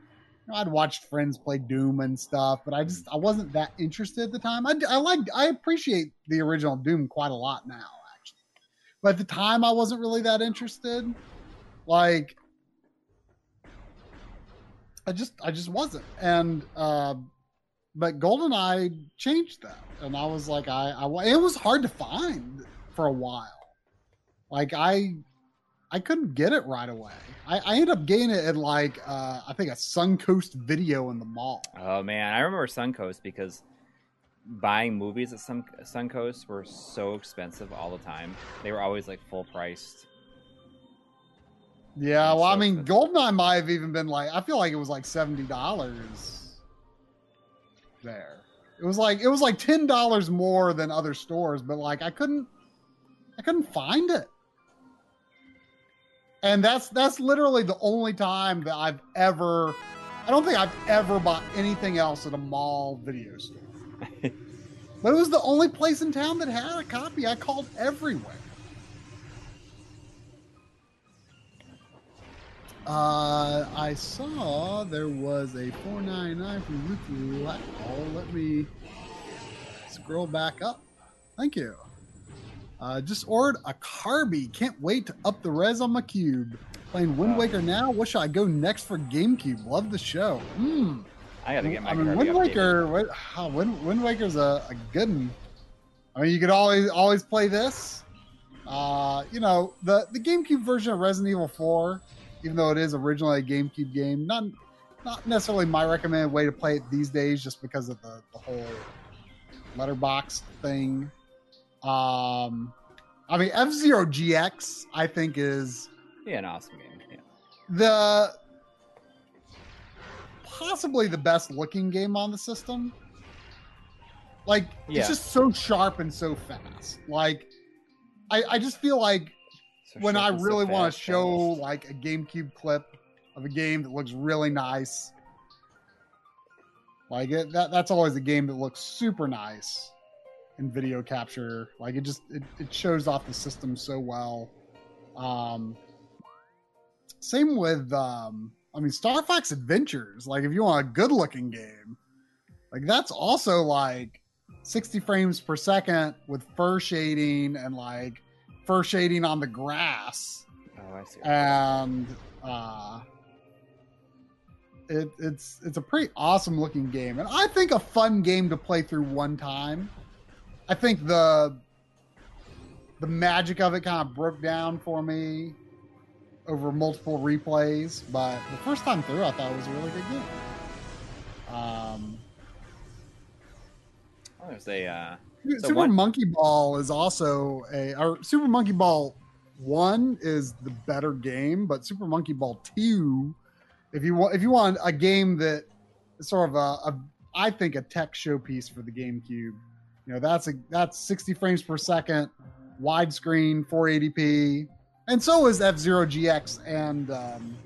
you know, I'd watched friends play Doom and stuff. But I just I wasn't that interested at the time. I I like I appreciate the original Doom quite a lot now, actually. But at the time, I wasn't really that interested. Like I just I just wasn't. And uh but GoldenEye changed that. And I was like I, I it was hard to find for a while. Like I I couldn't get it right away. I, I ended up getting it in like uh I think a Suncoast video in the mall. Oh man, I remember Suncoast because buying movies at Sun Suncoast were so expensive all the time. They were always like full priced. Yeah, well, I mean, expensive. GoldenEye might have even been like I feel like it was like seventy dollars there. It was like it was like ten dollars more than other stores, but like I couldn't I couldn't find it. And that's that's literally the only time that I've ever I don't think I've ever bought anything else at a mall video store. but it was the only place in town that had a copy. I called everywhere. Uh, I saw there was a 499 from Ruth Latwall. Let me scroll back up. Thank you. Uh, just ordered a Carby. Can't wait to up the res on my cube. Playing Wind Waker now. What should I go next for GameCube? Love the show. Hmm. I gotta get my I mean, Kirby Wind. Waker. What, oh, Wind, Wind Waker's a, a good one. I mean, you could always always play this. Uh, you know, the the GameCube version of Resident Evil 4, even though it is originally a GameCube game, not not necessarily my recommended way to play it these days, just because of the, the whole letterbox thing. Um, I mean, F Zero GX, I think is Yeah, an awesome game. Yeah. the possibly the best looking game on the system. Like Yeah. it's just so sharp and so fast. Like I, I just feel like So when I was so really want to show almost. like a GameCube clip of a game that looks really nice. Like it, that that's always a game that looks super nice in video capture. Like it just it, it shows off the system so well. Um same with um I mean Star Fox Adventures. Like if you want a good looking game, like that's also like 60 frames per second with fur shading and like fur shading on the grass Oh, I see. and uh it, it's it's a pretty awesome looking game and i think a fun game to play through one time i think the the magic of it kind of broke down for me over multiple replays but the first time through i thought it was a really good game um oh, there's a. Uh, Super Monkey Ball is also a or Super Monkey Ball one is the better game, but Super Monkey Ball two, if you want if you want a game that sort of a, a I think a tech showpiece for the GameCube, you know that's a that's 60 frames per second, widescreen, 480p, and so is F Zero GX and um,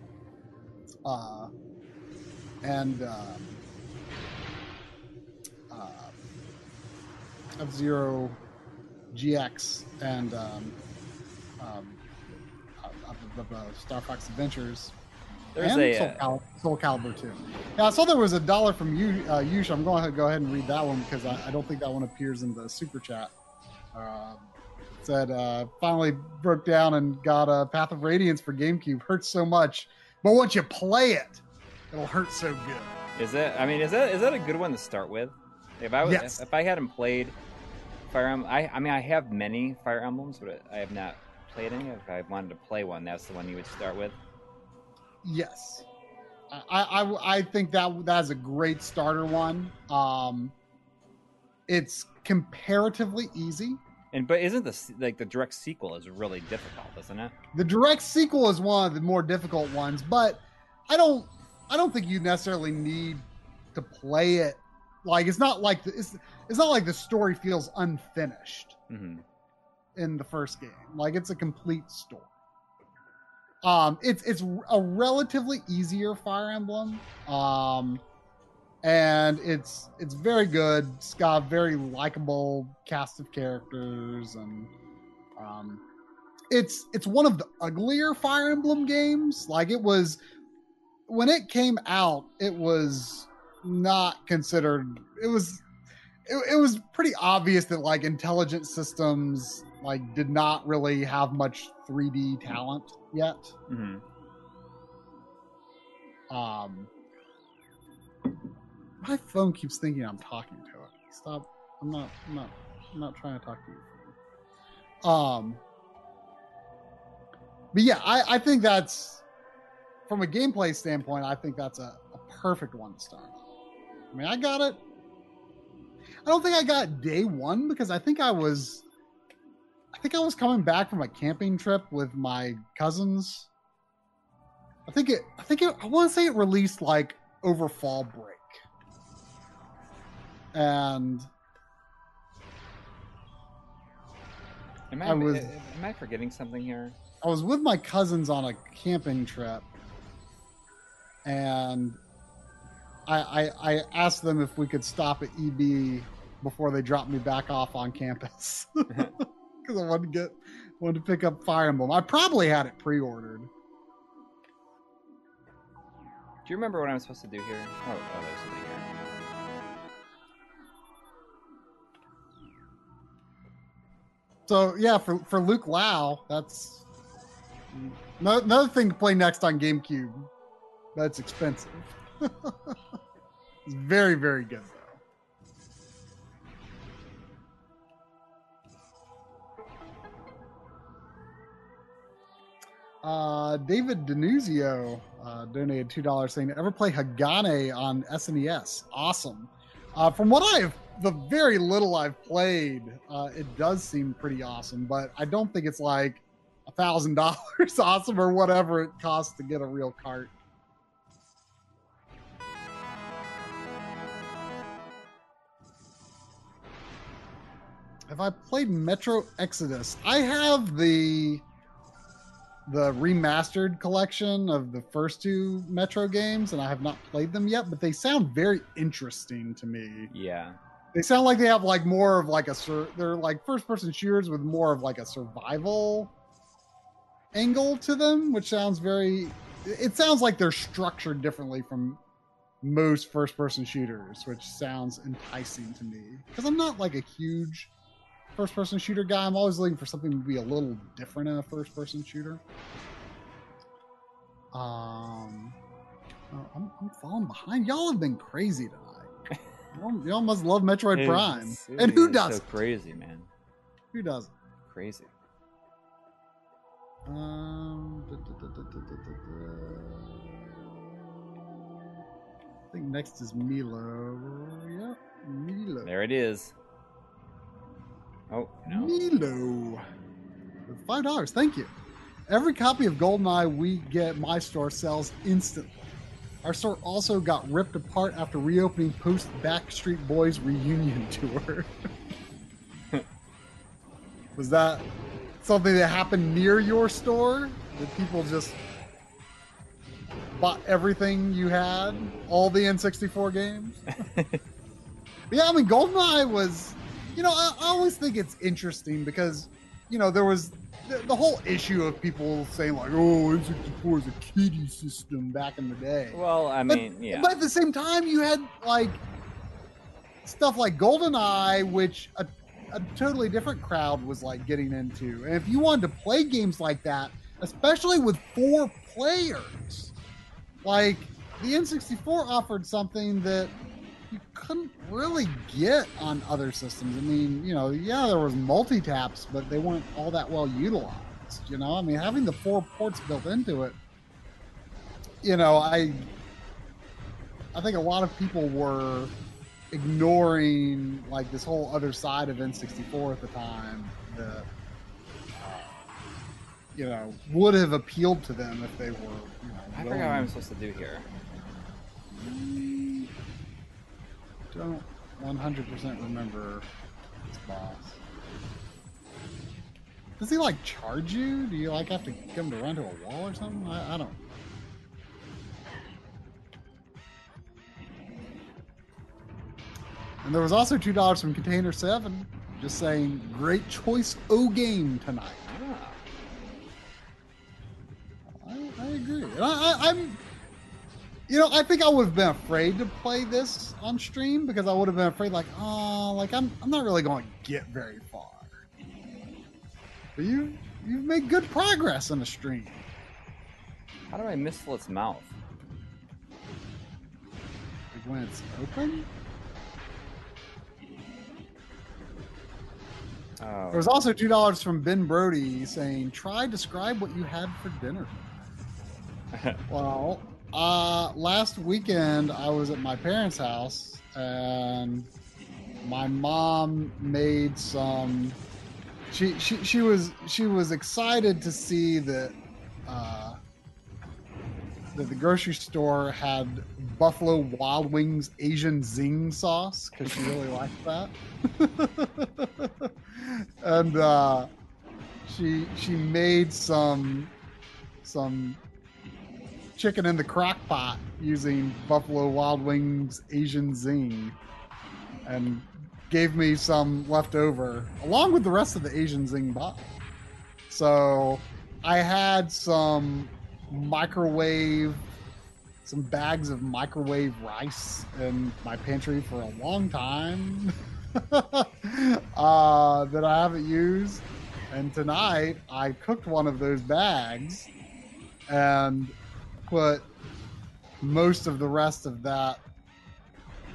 uh, and um, uh, F Zero GX and um, um, uh, uh, uh, Star Fox Adventures. There's and a Soul, uh, Cal- Soul Calibur too. Yeah, I saw there was a dollar from you, uh, Yush. I'm going to go ahead and read that one because I, I don't think that one appears in the super chat. Um said uh, finally broke down and got a Path of Radiance for GameCube. Hurts so much, but once you play it, it'll hurt so good. Is it? I mean, is that is that a good one to start with? If I was, Yes. if, if I hadn't played Fire Emblem, I I mean, I have many Fire Emblems, but I have not played any. If I wanted to play one, that's the one you would start with. Yes, I I, I think that that's a great starter one. Um, it's comparatively easy. And but isn't the like the direct sequel is really difficult, isn't it? The direct sequel is one of the more difficult ones, but I don't I don't think you necessarily need to play it. Like it's not like the, it's it's not like the story feels unfinished hmm in the first game. Like it's a complete story. Um, it's it's a relatively easier Fire Emblem, um, and it's it's very good. It's got a very likable cast of characters, and um, it's it's one of the uglier Fire Emblem games. Like it was when it came out, it was not considered. It was it, it was pretty obvious that like intelligent systems like did not really have much 3D talent yet. hmm Um, my phone keeps thinking I'm talking to it. Stop! I'm not. I'm not. I'm not trying to talk to you. Um, but yeah, I, I think that's from a gameplay standpoint. I think that's a, a perfect one to start. I mean, I got it. I don't think I got day one because I think I was, I think I was coming back from a camping trip with my cousins. I think it. I think it. I want to say it released like over fall break, and Am I, I was- am I forgetting something here? I was with my cousins on a camping trip, and I, I, I asked them if we could stop at EB before they dropped me back off on campus because I wanted to get wanted to pick up Fire Emblem. I probably had it pre-ordered. Do you remember what I'm supposed to do here? Oh, oh there's something here. So yeah, for for Luke Lau, that's no- another thing to play next on GameCube. That's expensive. it's very very good Uh, David Denuzio uh, donated two dollars saying, "Ever play Hagane on SNES? Awesome." Uh, from what I've, the very little I've played, uh, it does seem pretty awesome. But I don't think it's like a thousand dollars awesome or whatever it costs to get a real cart. Have I played Metro Exodus? I have the the remastered collection of the first two Metro games, and I have not played them yet, but they sound very interesting to me. Yeah. They sound like they have like more of like a sur- they're like first person shooters with more of like a survival angle to them, which sounds very it sounds like they're structured differently from most first person shooters, which sounds enticing to me. Because I'm not like a huge first person shooter guy. I'm always looking for something to be a little different in a first person shooter. Um, uh, I'm, I'm falling behind. Y'all have been crazy tonight. y'all, y'all must love Metroid Prime. And who doesn't? So crazy, man. Who doesn't? Crazy. Um, da, da, da, I think next is Milo. Yep, Milo. There it is. Oh no. Milo. Five dollars, thank you. Every copy of GoldenEye we get my store sells instantly. Our store also got ripped apart after reopening post Backstreet Boys reunion tour. was that something that happened near your store that people just bought everything you had, all the N64 games. yeah, I mean, GoldenEye was, you know, I, I always think it's interesting because, you know, there was the, the whole issue of people saying like, "Oh, N64 is a kiddie system" back in the day. Well, I But- mean, yeah. But at the same time, you had like stuff like GoldenEye, which a, a totally different crowd was like getting into. And if you wanted to play games like that, especially with four players, like the N64 offered something that you couldn't really get on other systems. I mean, you know, yeah, there was multi-taps, but they weren't all that well utilized. You know, I mean, having the four ports built into it, you know, I I think a lot of people were ignoring like this whole other side of N64 at the time that uh, you know would have appealed to them if they were. You know, I forgot what I'm supposed to do here. Don't 100% remember this boss. Does he like charge you? Do you like have to get him to run to a wall or something? I, I don't. And there was also two dollars from Container Seven, just saying, "Great choice, O game tonight." You know, I think I would have been afraid to play this on stream because I would have been afraid, like, oh, like I'm, I'm not really going to get very far. But you, you've made good progress on the stream. how do I mistle its mouth? Like when it's open. Oh, There was also two dollars from Ben Brody saying, "Try describe what you had for dinner." Well, uh, last weekend I was at my parents' house and my mom made some. She she she was she was excited to see that uh, that the grocery store had Buffalo Wild Wings Asian Zing sauce because she really liked that. and uh, she she made some some chicken in the crock pot using Buffalo Wild Wings Asian Zing and gave me some left over along with the rest of the Asian Zing bottle. So I had some microwave some bags of microwave rice in my pantry for a long time uh, that I haven't used. And tonight I cooked one of those bags and put most of the rest of that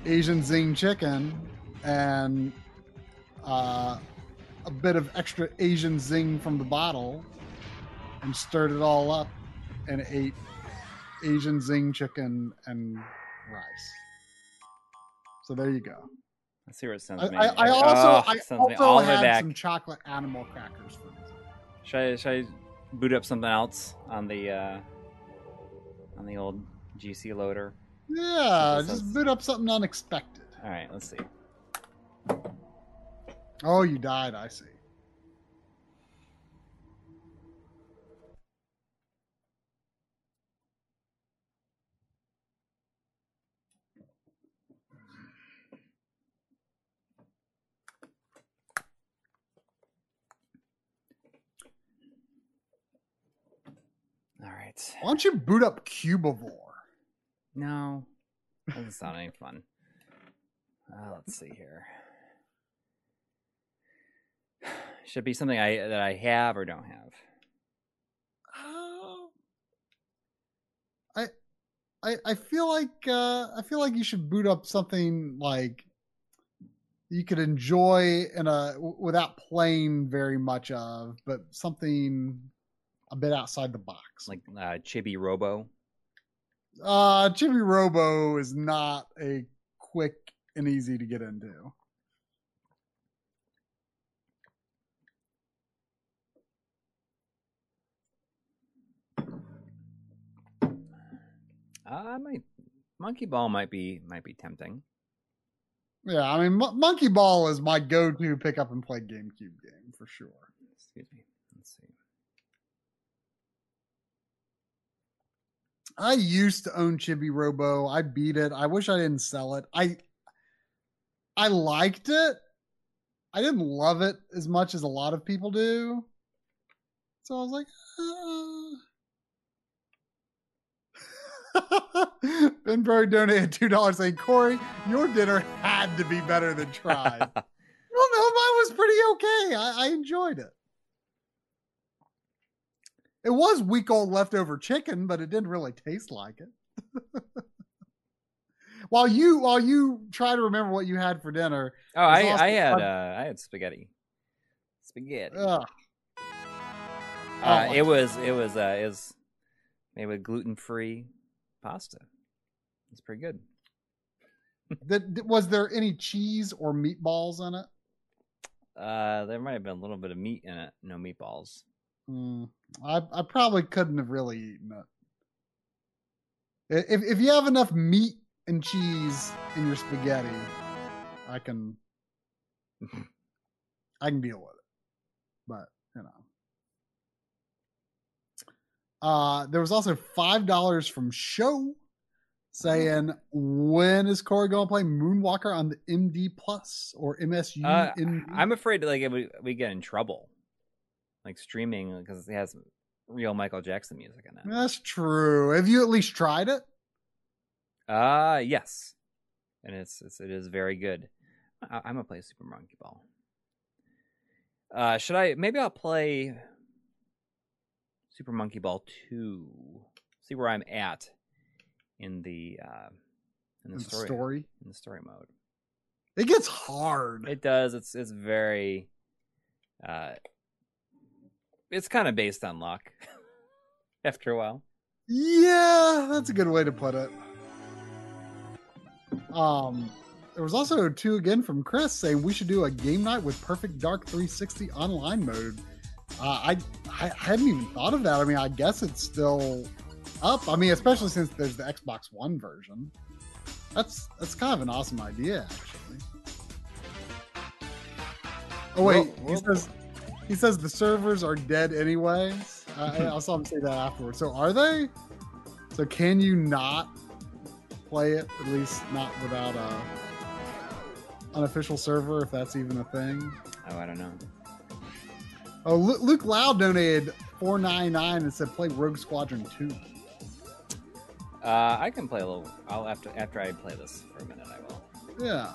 Asian zing chicken and uh, a bit of extra Asian zing from the bottle and stirred it all up and ate Asian zing chicken and rice. So there you go. let's see where it sends I, me. I, I also Oh, I me also all had back. some chocolate animal crackers for dessert. Should I, should I boot up something else on the uh, on the old GC loader? Yeah, just boot up something unexpected. All right, let's see. Oh, you died. I see. All right. Why don't you boot up Cubivore? No, doesn't sound any fun. Uh, let's see here. Should be something I that I have or don't have. Uh, I, I, I feel like uh, I feel like you should boot up something like you could enjoy in a without playing very much of, but something a bit outside the box. Like uh, Chibi Robo. uh, Chibi Robo is not a quick and easy to get into. Uh, I might Monkey Ball might be might be tempting. Yeah, I mean, Mon- Monkey Ball is my go-to pick up and play GameCube game for sure. Excuse me. I used to own Chibi Robo. I beat it. I wish I didn't sell it. I I liked it. I didn't love it as much as a lot of people do. So I was like, uh... Ben Bird donated two dollars saying, Corey, your dinner had to be better than Tribe. well, no, mine was pretty okay. I, I enjoyed it. It was week old leftover chicken, but it didn't really taste like it. while you while you try to remember what you had for dinner. Oh, I, I had uh, I had spaghetti. Spaghetti. Uh, it was it was uh, it was made with gluten free pasta. It's pretty good. Did, was there any cheese or meatballs in it? Uh, there might have been a little bit of meat in it. No meatballs. Mm, I I probably couldn't have really eaten it. If if you have enough meat and cheese in your spaghetti, I can I can deal with it. But you know. Uh there was also five dollars from Show saying when is Corey going to play Moonwalker on the MD Plus or MSU? Uh, I'm afraid like we we get in trouble like streaming because it has real Michael Jackson music in it. That's true. Have you at least tried it? Uh yes, and it's, it's it is very good. I, am gonna play Super Monkey Ball. Uh, should I? Maybe I'll play Super Monkey Ball two. See where I'm at in the uh, in the, in story, story in the story mode. It gets hard. It does. It's it's very uh it's kind of based on luck after a while. Yeah, that's a good way to put it. Um, there was also two again from Chris saying we should do a game night with Perfect Dark 360 online mode. Uh, I, I hadn't even thought of that. I mean, I guess it's still up. I mean, especially since there's the Xbox One version. That's that's kind of an awesome idea, actually. Oh wait, whoa, whoa. he says he says the servers are dead anyways. I, I saw him say that afterwards. So are they? So can you not play it? At least not without a unofficial server, if that's even a thing. Oh, I don't know. Oh, Luke Loud donated four nine nine and said play Rogue Squadron two. Uh, I can play a little. I'll after after I play this for a minute. I will. Yeah.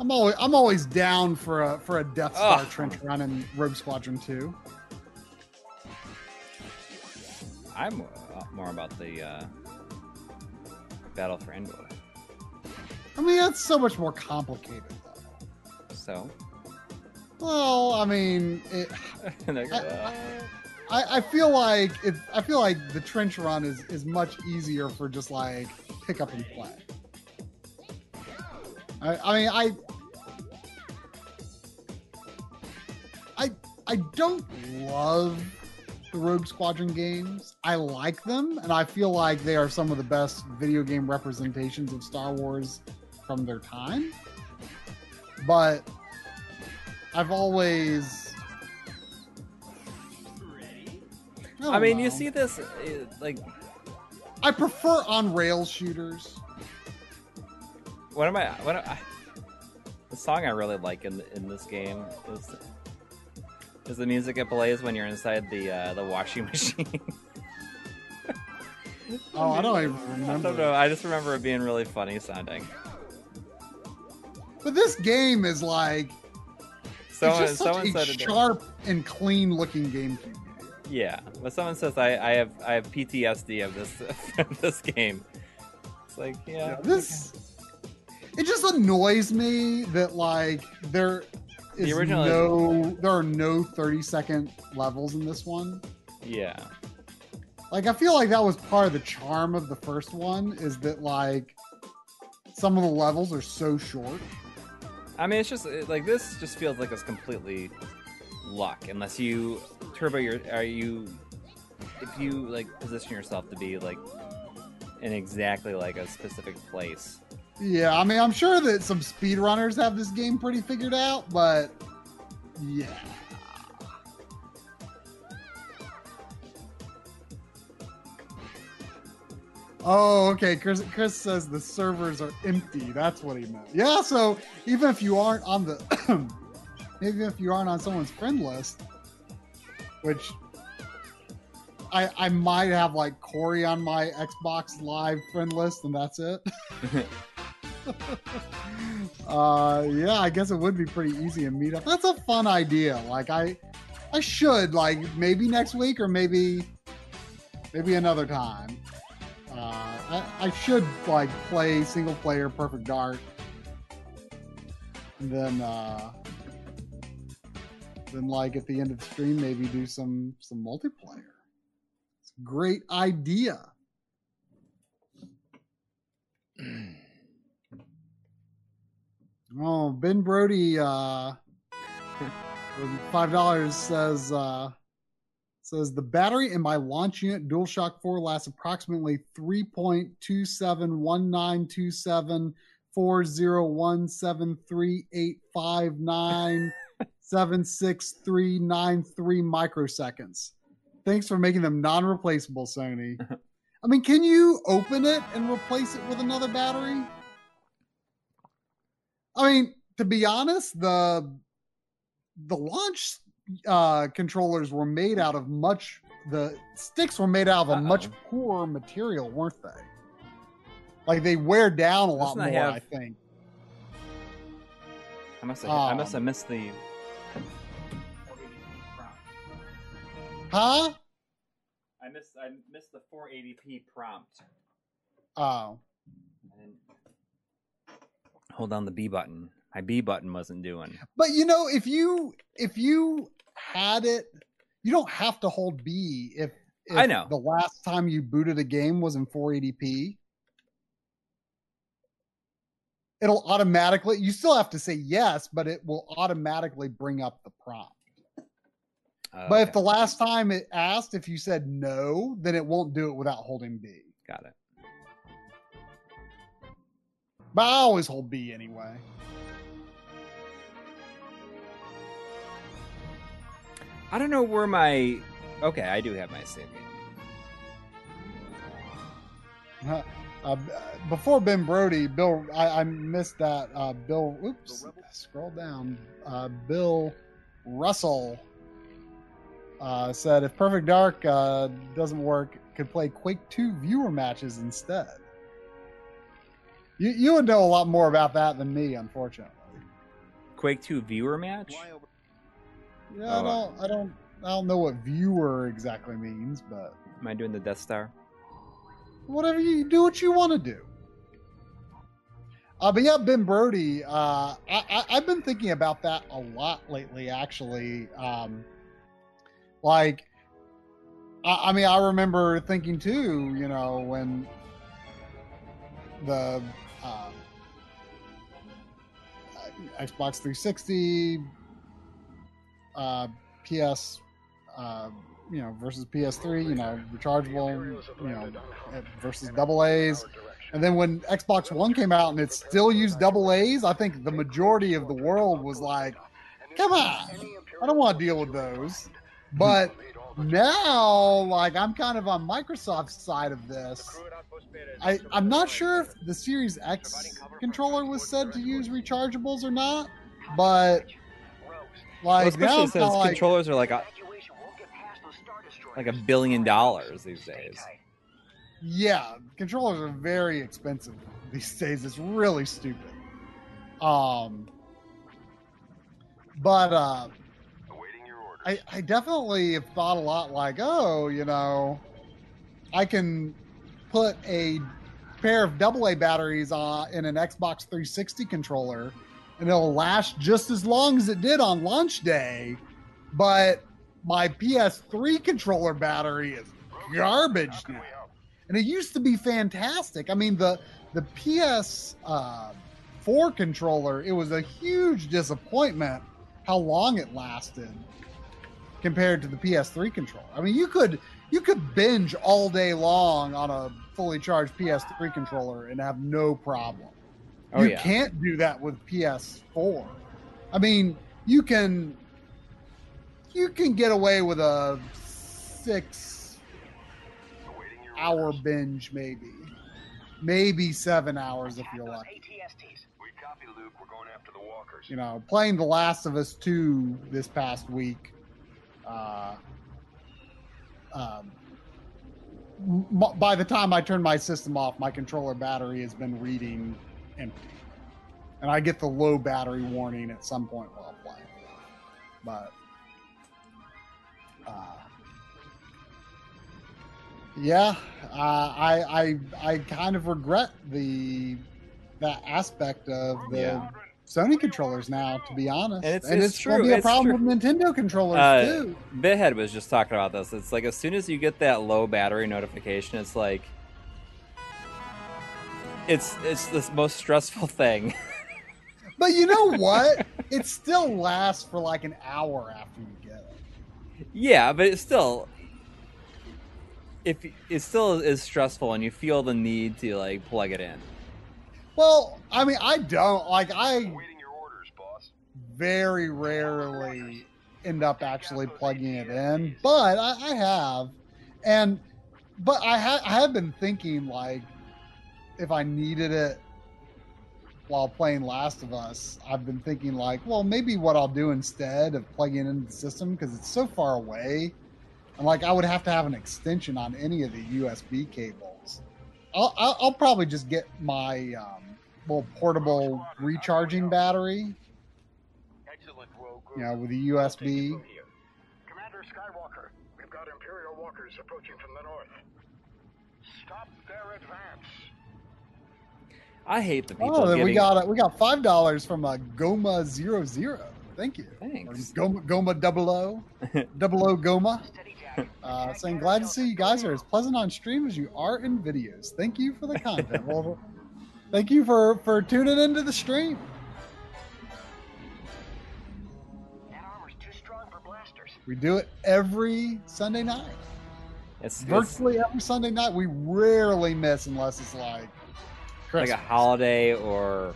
I'm always I'm always down for a for a Death Star oh. trench run in Rogue Squadron 2. I'm uh, more about the uh, Battle for Endor. I mean, that's so much more complicated, though. So. Well, I mean, it, I, I, I, feel like it. I feel like the trench run is is much easier for just like pick up and play. I, I mean, I I I don't love the Rogue Squadron games. I like them, and I feel like they are some of the best video game representations of Star Wars from their time. But I've always. I, I mean, know. you see this, uh, like. I prefer on rail shooters. What am I? What am I, the song I really like in in this game is is the music it plays when you're inside the uh, the washing machine. oh, I don't even remember. I don't know. I just remember it being really funny sounding. But this game is like someone, it's just such a sharp and clean looking GameCube. Yeah, but someone says I, I have I have PTSD of this of this game. It's like yeah, yeah this. Okay. It just annoys me that like there is the no there are no 30 second levels in this one. Yeah. Like I feel like that was part of the charm of the first one is that like some of the levels are so short. I mean, it's just like this just feels like it's completely luck unless you turbo your are you if you like position yourself to be like in exactly like a specific place yeah, I mean, I'm sure that some speedrunners have this game pretty figured out, but yeah. Oh, okay. Chris, Chris says the servers are empty. That's what he meant. Yeah, so even if you aren't on the, even if you aren't on someone's friend list, which I I might have like Corey on my Xbox Live friend list, and that's it. uh, yeah, I guess it would be pretty easy to meet up. That's a fun idea. Like I, I should like maybe next week or maybe, maybe another time. Uh, I, I should like play single player Perfect Dark, and then uh, then like at the end of the stream maybe do some some multiplayer. It's a great idea. Oh, Ben Brody, uh, five dollars says uh, says the battery in my launch unit DualShock 4 lasts approximately 3.271927 microseconds. Thanks for making them non-replaceable, Sony. I mean, can you open it and replace it with another battery? I mean, to be honest, the the launch uh, controllers were made out of much. The sticks were made out of a Uh-oh. much poorer material, weren't they? Like they wear down a lot more. have- I think. I must have, I must Um, have missed the. Huh? I missed I missed the 480p prompt. Oh. Hold down the B button. My B button wasn't doing. But you know, if you if you had it, you don't have to hold B if, if I know. the last time you booted a game was in 480p. It'll automatically you still have to say yes, but it will automatically bring up the prompt. Uh, But if the last time it asked if you said no, then it won't do it without holding B. got it. But I always hold B anyway. I don't know where my. Okay, I do have my save game. Uh, uh, before Ben Brody, Bill, I, I missed that. Uh, Bill, oops, scroll down. Uh, Bill Russell uh, said if Perfect Dark uh, doesn't work, could play Quake 2 viewer matches instead. You, you would know a lot more about that than me, unfortunately. Quake 2 viewer match? Yeah, I Oh. don't, I don't, I don't know what viewer exactly means, but Am I doing the Death Star? whatever you do what you want to do uh, but yeah ben brody uh, I, I, i've been thinking about that a lot lately actually um, like I, I mean i remember thinking too you know when the xbox 360 uh, ps uh, you know versus ps3 you know rechargeable you know versus double a's. And then when xbox one came out and it still used double a's i think the majority of the world was like come on i don't want to deal with those. But now like i'm kind of on microsoft's side of this I, i'm not sure if the series x controller was said to use rechargeables or not but like now especially since like, controllers are like a like a billion dollars these days. Yeah, controllers are very expensive these days. It's really stupid. Um, but uh, I I definitely have thought a lot like, oh, you know, I can put a pair of AA batteries on in an Xbox 360 controller, and it'll last just as long as it did on launch day. But my PS3 controller battery is garbage now and it used to be fantastic. I mean, the the PS uh, four controller, it was a huge disappointment how long it lasted compared to the PS3 controller. I mean, you could you could binge all day long on a fully charged PS3 controller and have no problem. Oh you yeah. can't do that with PS4. I mean, you can you can get away with a six hour binge, maybe, maybe seven hours if you're lucky. We copy, Luke. We're going after the walkers. You know, playing The Last of Us two this past week. Uh, um, by the time I turn my system off, my controller battery has been reading empty, and I get the low battery warning at some point while playing. But uh, yeah, uh, I I I kind of regret the that aspect of the. Sony controllers now, to be honest. And it's- it's gonna be a it's problem true. with Nintendo controllers Uh, too. Bithead was just talking about this. It's like as soon as you get that low battery notification, it's like it's it's the most stressful thing. But you know what? it still lasts for like an hour after you get it. yeah, but it's still if it still is stressful and you feel the need to like plug it in. Well, I mean, I don't like I Waiting your orders, boss. very rarely end up actually plugging it in, but I, I have, and but I, ha- I have been thinking like if I needed it while playing Last of Us, I've been thinking like, well, maybe what I'll do instead of plugging it into the system because it's so far away, and like I would have to have an extension on any of the USB cables. I'll, I'll, I'll probably just get my um, little portable recharging battery Excellent, Rogue. you know, with a We'll take it USB. Commander Skywalker, we've got Imperial walkers approaching from the north. Stop their advance. I hate the people Oh, then getting we got we got five dollars from a Goma zero zero. Thank you. thanks. Or Goma Goma double O, double O Goma. Uh, saying glad to see you guys are as pleasant on stream as you are in videos. Thank you for the content. well, thank you for for tuning into the stream. That armor's too strong for blasters. We do it every Sunday night, It's, it's virtually every Sunday night. We rarely miss unless it's like like a holiday or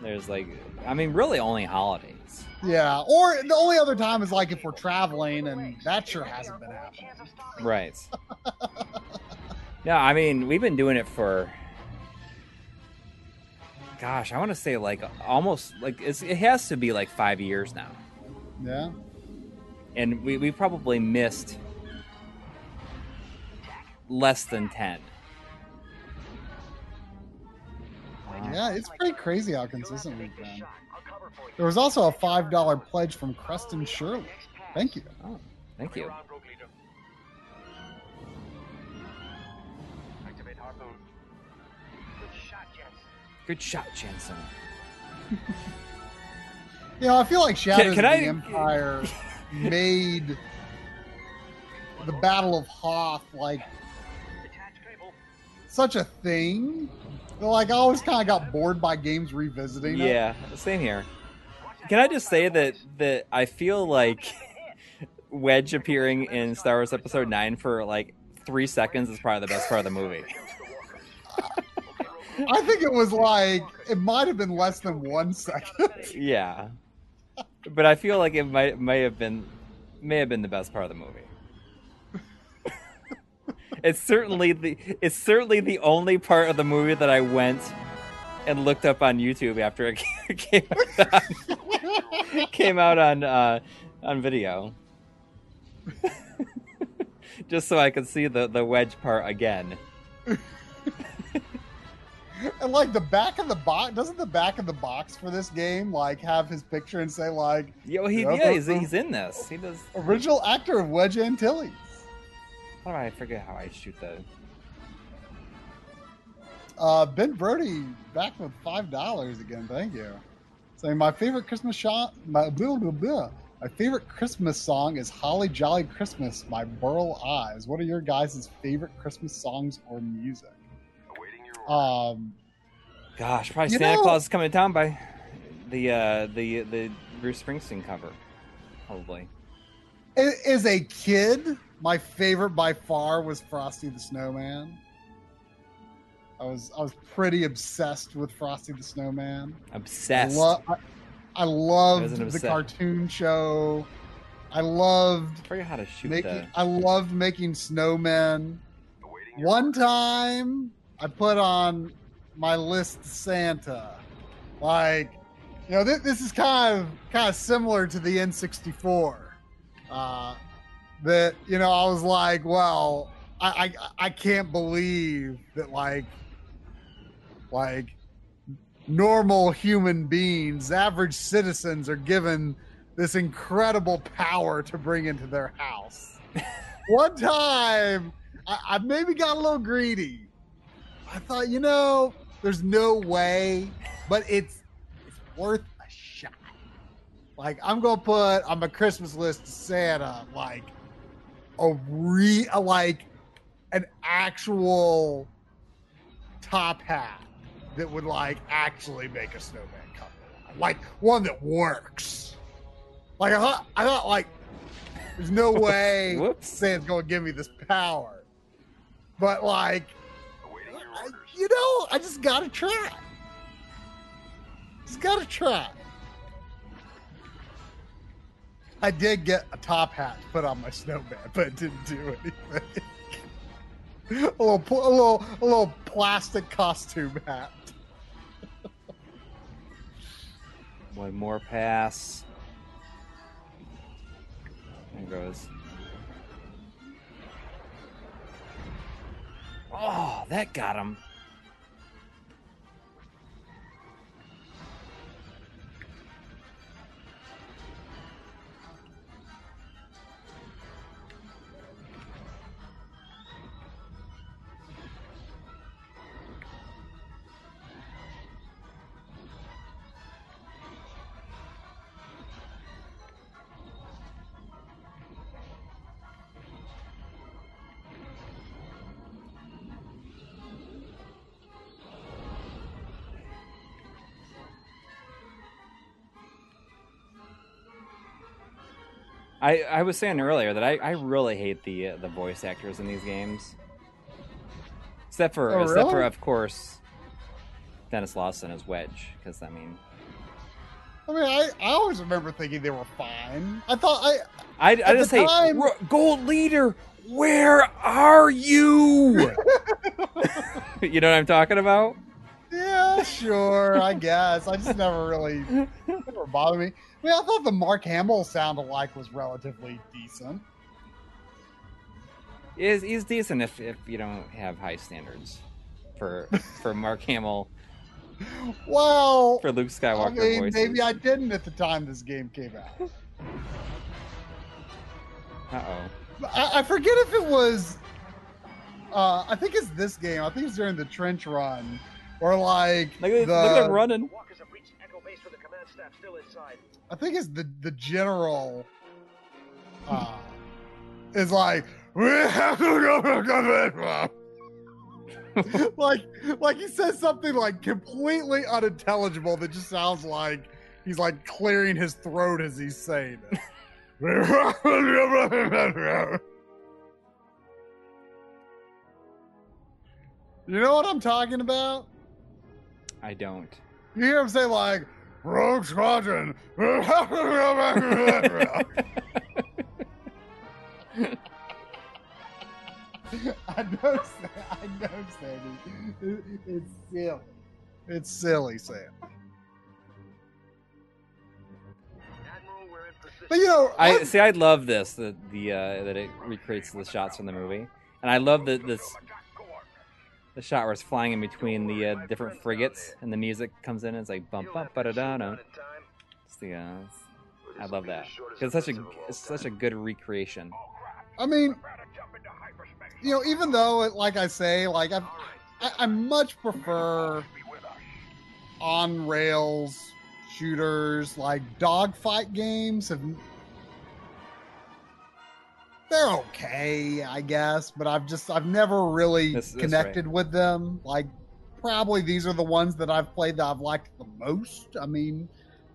there's like I mean really only holidays. Yeah, or the only other time is like if we're traveling, and that sure hasn't been happening. Right. no, I mean we've been doing it for gosh, I want to say like almost like it's, it has to be like 5 years now. Yeah. And we we probably missed less than 10. Yeah, it's pretty crazy how consistent we've been. There was also a five dollar pledge from Creston Shirley. Thank you. Oh, thank you. Good shot, Janson. You know, I feel like Shadows can of I- the Empire made the Battle of Hoth like such a thing. Like I always kind of got bored by games revisiting it. Yeah, same here. Can I just say that that I feel like Wedge appearing in Star Wars Episode Nine for like three seconds is probably the best part of the movie. I think it was like it might have been less than one second. Yeah, but I feel like it might may have been may have been the best part of the movie. it's certainly the it's certainly the only part of the movie that I went and looked up on YouTube after it came out on, came out on uh, on video, just so I could see the the wedge part again. And like the back of the box, doesn't the back of the box for this game like have his picture and say like Yo, he Yeah, yeah, he's, he's in this. He does. original actor of Wedge Antilles? How do I forget how I shoot that Uh, ben Brody back with five dollars again. Thank you. Saying my favorite Christmas shot, my blah, blah, blah. my favorite Christmas song is "Holly Jolly Christmas" by Burl Ives. What are your guys' favorite Christmas songs or music? Awaiting your order. Um, Gosh, probably Santa know- Claus is coming to town by the uh the the Bruce Springsteen cover, probably. as a kid, my favorite by far was Frosty the Snowman. I was I was pretty obsessed with Frosty the Snowman. I, Obsessed. lo- I, I loved It was an the obsess- cartoon show. I loved I forget how to shoot making. the. I loved making snowmen. One time I put on my list Santa. Like, you know, this, this is kind of kind of similar to the N64. Uh, that you know, I was like, well, I, I I can't believe that like like normal human beings, average citizens, are given this incredible power to bring into their house. One time, I, I maybe got a little greedy. I thought, you know, there's no way, but it's it's worth a shot. Like I'm gonna put on my Christmas list to Santa like a re a, like an actual top hat that would like actually make a snowman come alive. like one that works. Like I thought, I thought like there's no way Santa's gonna give me this power, but like I- you know, I just gotta try. Just gotta try. I did get a top hat to put on my snowman, but it didn't do anything. a little, a little, a little plastic costume hat. One more pass. There goes. Oh, that got him. I, I was saying earlier that I, I really hate the uh, the voice actors in these games. Except for Oh, except for of course Denis Lawson as Wedge because I mean I mean, I, I always remember thinking they were fine. I thought I, I, I just say time- Gold Leader, where are you? you know what I'm talking about? yeah, sure, I guess. I just never really never bothered me. I mean, I thought the Mark Hamill sound alike was relatively decent. Is he's decent if, if you don't have high standards for for Mark Hamill Well, for Luke Skywalker, I mean, voices. maybe I didn't at the time this game came out. Uh oh. I, I forget if it was. Uh, I think it's this game. I think it's during the trench run, or like Look at, the. look at running. Base with the command staff still inside. I think it's the the general. Uh, is like. "We have to go to the command." like, like he says something like completely unintelligible that just sounds like he's like clearing his throat as he's saying it. you know what I'm talking about? I don't. You hear him say like Rogue Squadron. I know, Sa- I know, Sandy. It's silly. It's silly, Sam. Admiral, we're in position. But you know, I I, see. I love this. The the uh, that it recreates the shots from the movie, and I love the this the shot where it's flying in between the uh, different frigates, and the music comes in. And it's like bump bump ba da da da. Uh, I love that. It's such a it's such a good recreation. I mean, you know, even though, it, like I say, like I, I, I much prefer on rails shooters, like dogfight games. Have they're okay, I guess, but I've just I've never really That's- that's connected with them. Like, probably these are the ones that I've played that I've liked the most. I mean.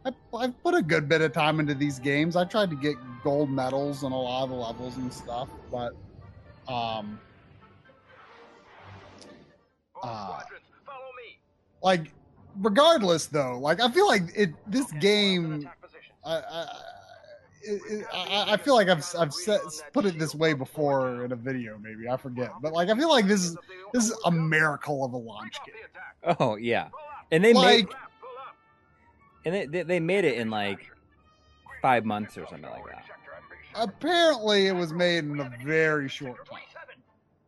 I, I've put a good bit of time into these games. I tried to get gold medals on a lot of the levels and stuff, but um, All uh, squadrons, follow me. like regardless though, like I feel like it this game I, I, it, I, I feel like I've I've set, put it this way before in a video, maybe I forget, but like I feel like this is this is a miracle of a launch game. Oh yeah, and they Like- made and they, they they made it in like five months or something like that. Apparently, it was made in a very short time,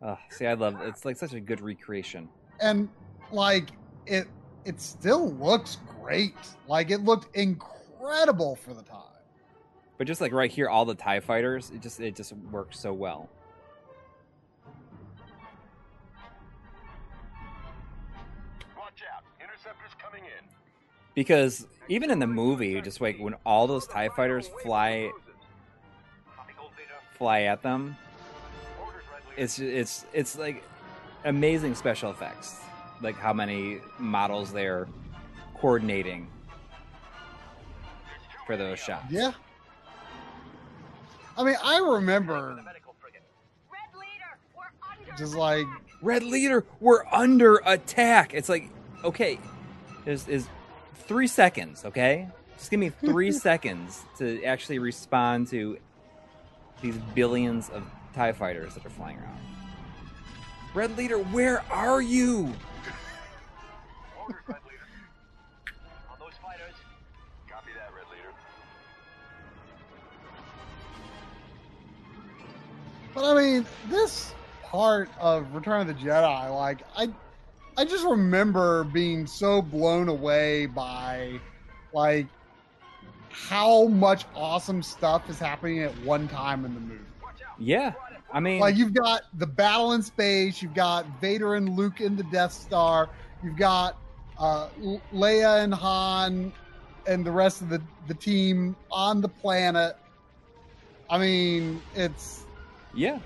Oh, see, I love it. it's like such a good recreation. and like it it still looks great. Like it looked incredible for the time. But just like right here, all the Tie Fighters, it just it just works so well. Watch out. Interceptors coming in. Because even in the movie, just like when all those Tie Fighters fly fly at them, it's it's it's like amazing special effects. Like how many models they're coordinating for those shots. Yeah. I mean, I remember Red leader, we're under just like Red leader, we're under attack. It's like, okay, is is three seconds, okay? Just give me three seconds to actually respond to these billions of TIE fighters that are flying around. Red leader, where are you? But I mean, this part of Return of the Jedi, like I, I just remember being so blown away by, like, how much awesome stuff is happening at one time in the movie. Yeah, I mean, Like you've got the battle in space, you've got Vader and Luke in the Death Star, you've got uh, Leia and Han and the rest of the the team on the planet. I mean, it's yeah,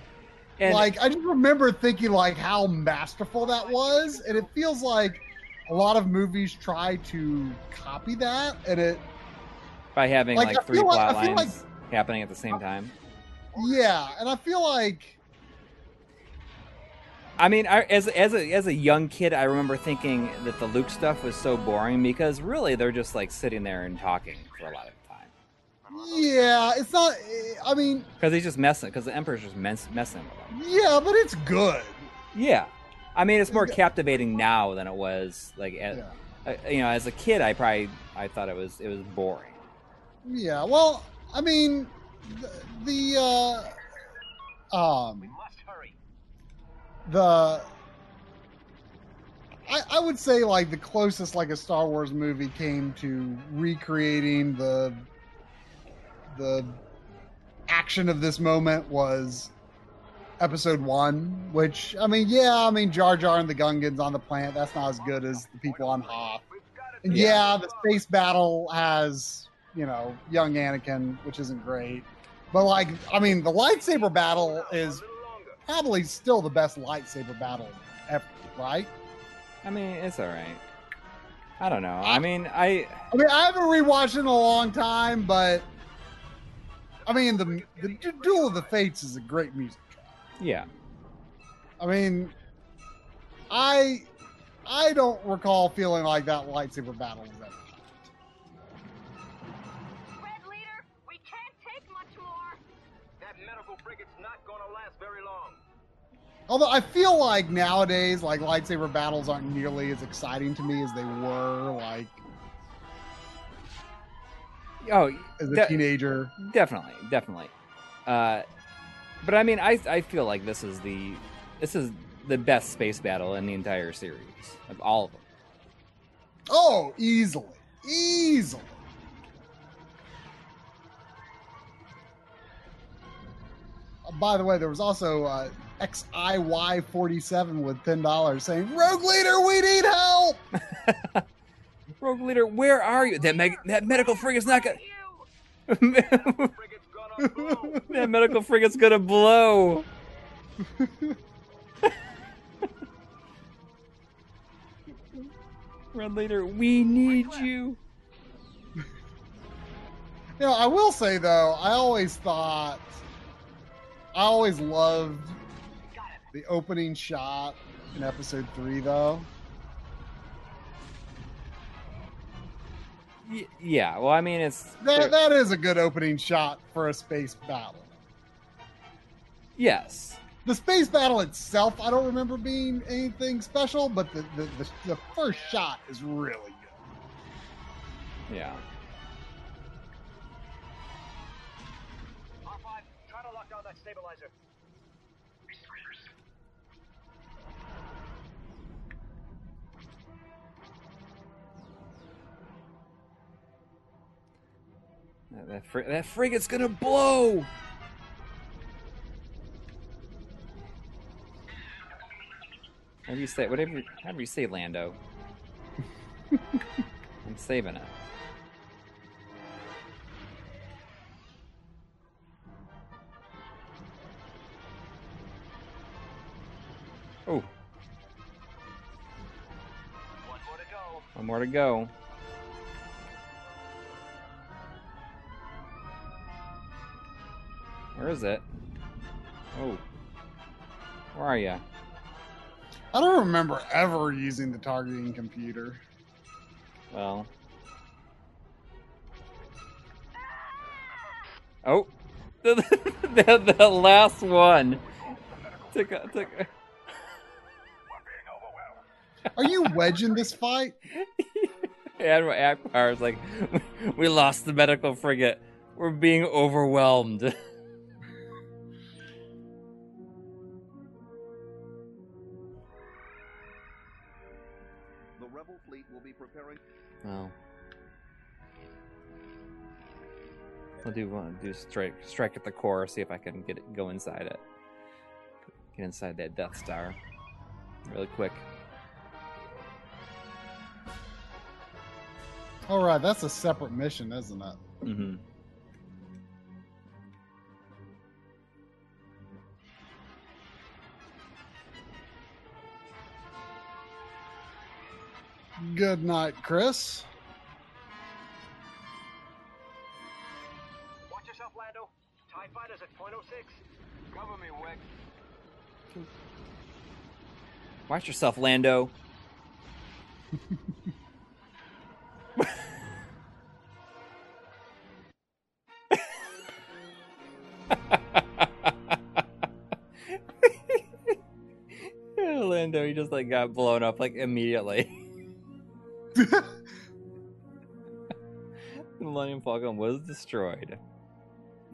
and like I just remember thinking like how masterful that was, and it feels like a lot of movies try to copy that, and it by having like, like, three like- plot feel lines happening at the same time. yeah, and I feel like I mean, I, as as a as a young kid, I remember thinking that the Luke stuff was so boring because really they're just like sitting there and talking for a lot of yeah, it's not. I mean, because he's just messing because the Emperor's just mess, messing with them. yeah, but it's good. Yeah, I mean it's more captivating now than it was like as, Yeah. uh, you know as a kid. I probably I thought it was it was boring. Yeah, well, I mean, the, the uh, um, Must hurry. the I, I would say like the closest like a Star Wars movie came to recreating the the action of this moment was episode one, which I mean, yeah, I mean Jar Jar and the Gungans on the planet, that's not as good as the people on Hoth. And Yeah. yeah, the space battle has, you know, young Anakin, which isn't great. But like, I mean, the lightsaber battle is probably still the best lightsaber battle ever, right? I mean it's all right. I don't know. I mean I I mean, I haven't rewatched it in a long time, but I mean, the the Du- Duel of the Fates is a great music track. yeah. I mean, I I don't recall feeling like that lightsaber battle was ever. Red leader, we can't take much more. That medical frigate's not gonna last very long. Although I feel like nowadays, like lightsaber battles aren't nearly as exciting to me as they were, like Oh, as a that- teenager. Definitely, definitely. Uh, but I mean, I I feel like this is the this is the best space battle in the entire series of all of them. Oh, easily, easily. Uh, by the way, there was also uh, XIY47 with ten dollars saying, "Rogue leader, we need help." Rogue leader, where are you? That meg- that medical frigate's not gonna. That medical frigate's gonna blow. Red leader, we need you. You I will say though, I always thought, I always loved the opening shot in episode three, though. Y- yeah. Well, I mean, it's That that is a good opening shot for a space battle. yes. The space battle itself, I don't remember being anything special, but the the, the, the first shot is really good. Yeah. That, that, fri- that frigate's gonna blow. Whatever you say, whatever, however you say, Lando. I'm saving it. Oh, One more to go. one more to go. Where is it? Oh, where are you? I don't remember ever using the targeting computer. Well. Oh, the, the, the last one took took. Are you wedging this fight? Admiral Ackbar is like, we lost the medical frigate. We're being overwhelmed. I'll do one. Do strike strike at the core. See if I can get it. Go inside it. Get inside that Death Star. Really quick. All right, that's a separate mission, isn't it? Mm-hmm. Good night, Chris. TIE fighters at point oh six. Cover me, Wick. Watch yourself, Lando. Lando, he just like got blown up like immediately. the Millennium Falcon was destroyed.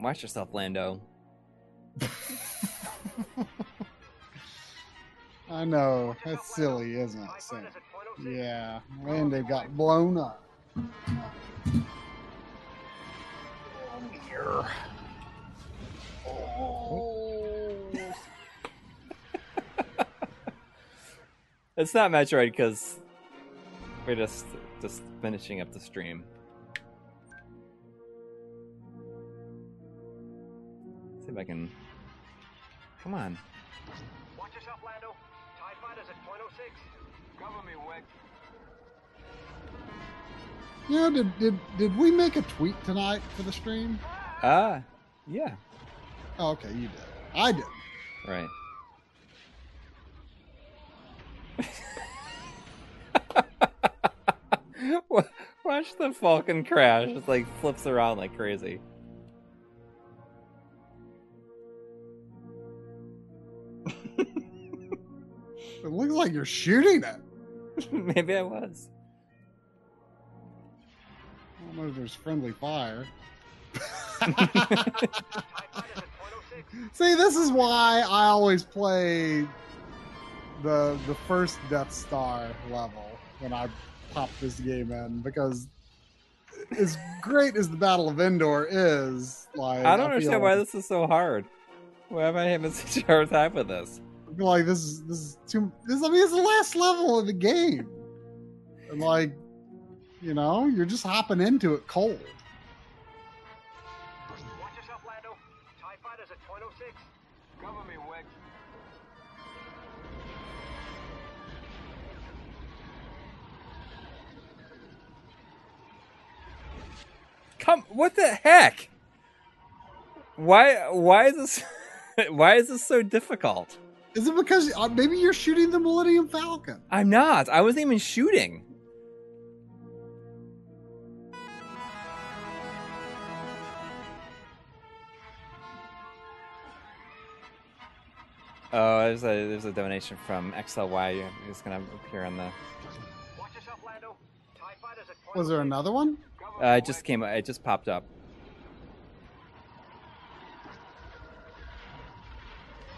Watch yourself, Lando. I know that's silly, isn't it? TIE Sam? fighters at point six. Yeah, Lando got blown up. Here. Oh. It's not Metroid because we're just just finishing up the stream. See if I can. Come on. Watch yourself, Lando. TIE fighters at point oh six. Cover me, Wick. You know, did, did did we make a tweet tonight for the stream? Ah, yeah, Oh, okay, you did. I did. right. Watch the Falcon crash. It's like flips around like crazy. It looks like you're shooting it. Maybe I was. I don't know if there's friendly fire. TIE fighters at point six. See, this is why I always play the the first Death Star level when I pop this game in because as great as the Battle of Endor is, like I don't feel understand why this is so hard. Why am I having such a hard time with this? I feel like this is this is too. This I mean, it's the last level of the game, and like, you know, you're just hopping into it cold. Watch yourself, Lando. TIE fighters at point oh six. Cover me, Wick. Come, what the heck? Why? Why is this? why is this so difficult? Is it because uh, maybe you're shooting the Millennium Falcon? I'm not. I wasn't even shooting. Oh, there's a there's a donation from XLY. It's gonna appear on the. Was there another one? Uh, it just came. It just popped up.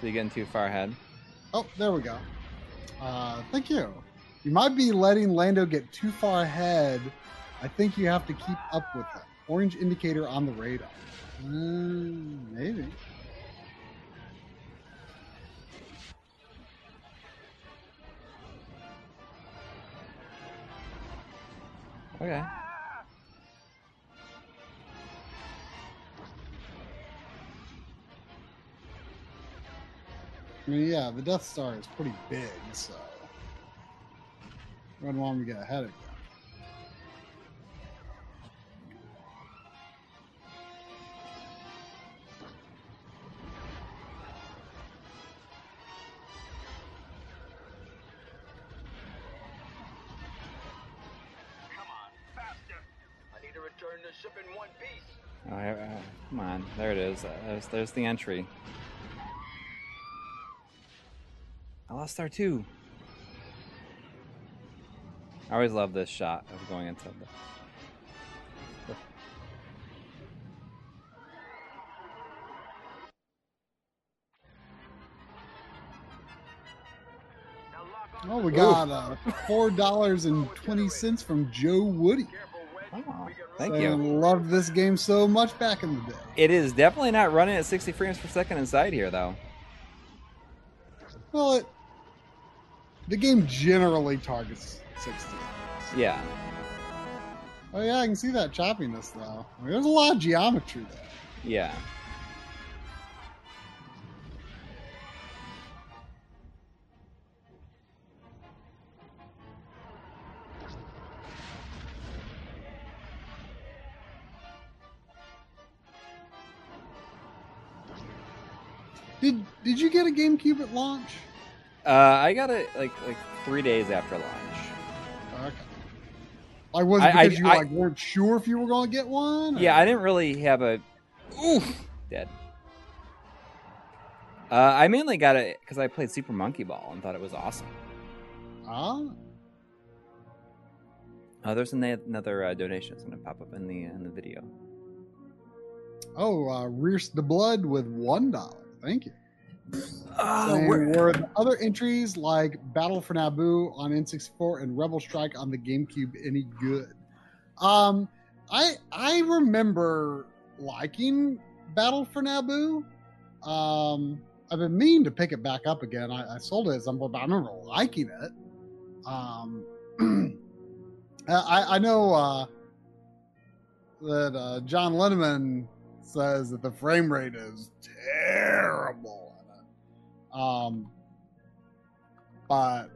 Are you getting too far ahead. Oh, there we go. Uh, thank you. You might be letting Lando get too far ahead. I think you have to keep up with him. Orange indicator on the radar. Mm, maybe. Okay. I mean, yeah, the Death Star is pretty big, so. Wouldn't want him to get ahead of you. Come on, faster. I need to return the ship in one piece. Oh, uh, come on. There it is. Uh, there's there's the entry. I lost Star two. I always love this shot of going into the. Now lock on Oh, we got uh, four dollars and twenty cents from Joe Woody. Oh, thank real- you. And loved this game so much back in the day. It is definitely not running at 60 frames per second inside here, though. Well, it, the game generally targets 60. Yeah. Oh yeah, I can see that choppiness though. I mean, there's a lot of geometry there. Yeah. Did Did you get a GameCube at launch? Uh, I got it like like three days after launch. Okay. Like was it I- I- because you I- like weren't sure if you were going to get one? or- Yeah, I didn't really have a. Oof, dead. Uh, I mainly got it because I played Super Monkey Ball and thought it was awesome. Ah, Oh, there's another uh, donation that's gonna pop up in the in the video. oh, uh, Rears the Blood with one dollar. Thank you. Saying, we're- the other entries like Battle for Naboo on N64 and Rebel Strike on the GameCube any good? Um, I I remember liking Battle for Naboo. Um, I've been meaning to pick it back up again. I, I sold it point, but I remember liking it. Um, I I know uh, that uh, John Linneman says that the frame rate is terrible. Um, but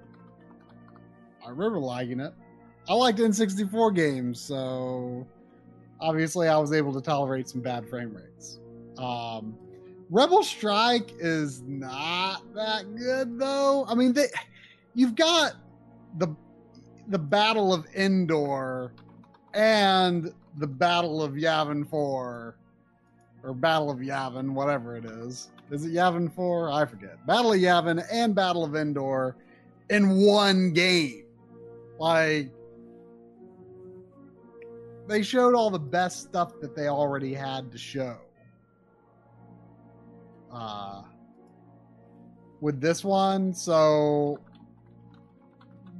I remember liking it. I liked N64 games, so obviously I was able to tolerate some bad frame rates. Um, Rebel Strike is not that good though. I mean, they, you've got the the Battle of Endor and the Battle of Yavin 4 or Battle of Yavin, whatever it is. Is it Yavin 4? I forget. Battle of Yavin and Battle of Endor in one game. Like they showed all the best stuff that they already had to show. Uh with this one, so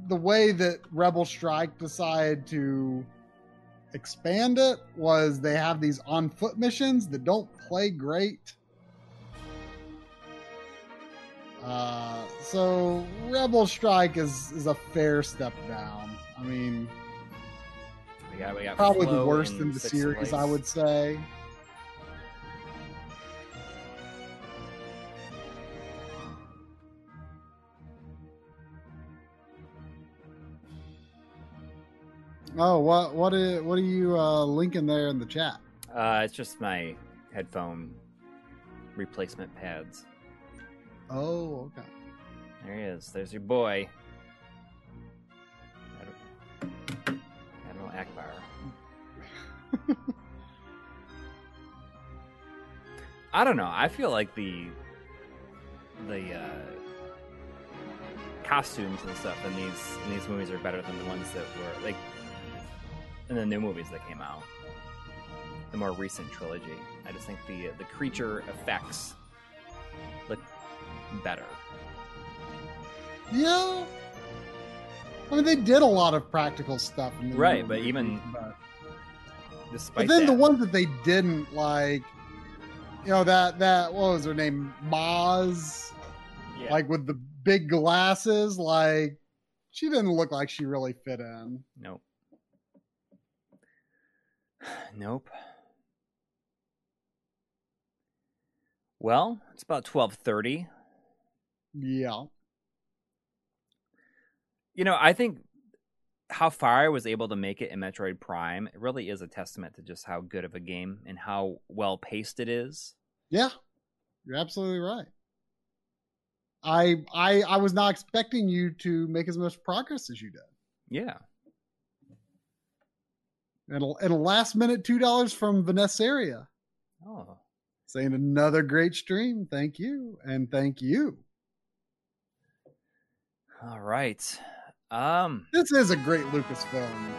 the way that Rebel Strike decided to expand it was they have these on foot missions that don't play great. Uh, so Rebel Strike is is a fair step down. I mean, we got, we got probably the worst in the series, place. I would say. Oh, what what are, what are you uh, linking there in the chat? Uh, it's just my headphone replacement pads. Oh, okay. There he is. There's your boy. Admiral- Admiral Ackbar. I don't know. I feel like the the uh, costumes and stuff in these in these movies are better than the ones that were like in the new movies that came out. The more recent trilogy. I just think the the creature effects look better. Yeah. I mean, they did a lot of practical stuff. In the Right, but even- but, Despite but then the ones that they didn't like, you know that that what was her name, Maz, yeah. like with the big glasses, like she didn't look like she really fit in. Nope. Nope. Well, it's about twelve thirty. Yeah. You know, I think how far I was able to make it in Metroid Prime it really is a testament to just how good of a game and how well paced it is. Yeah, you're absolutely right. I I I was not expecting you to make as much progress as you did. Yeah. And a, and a last minute two dollars from Vanessa area Oh. saying another great stream. Thank you and thank you. All right. Um. This is a great Lucasfilm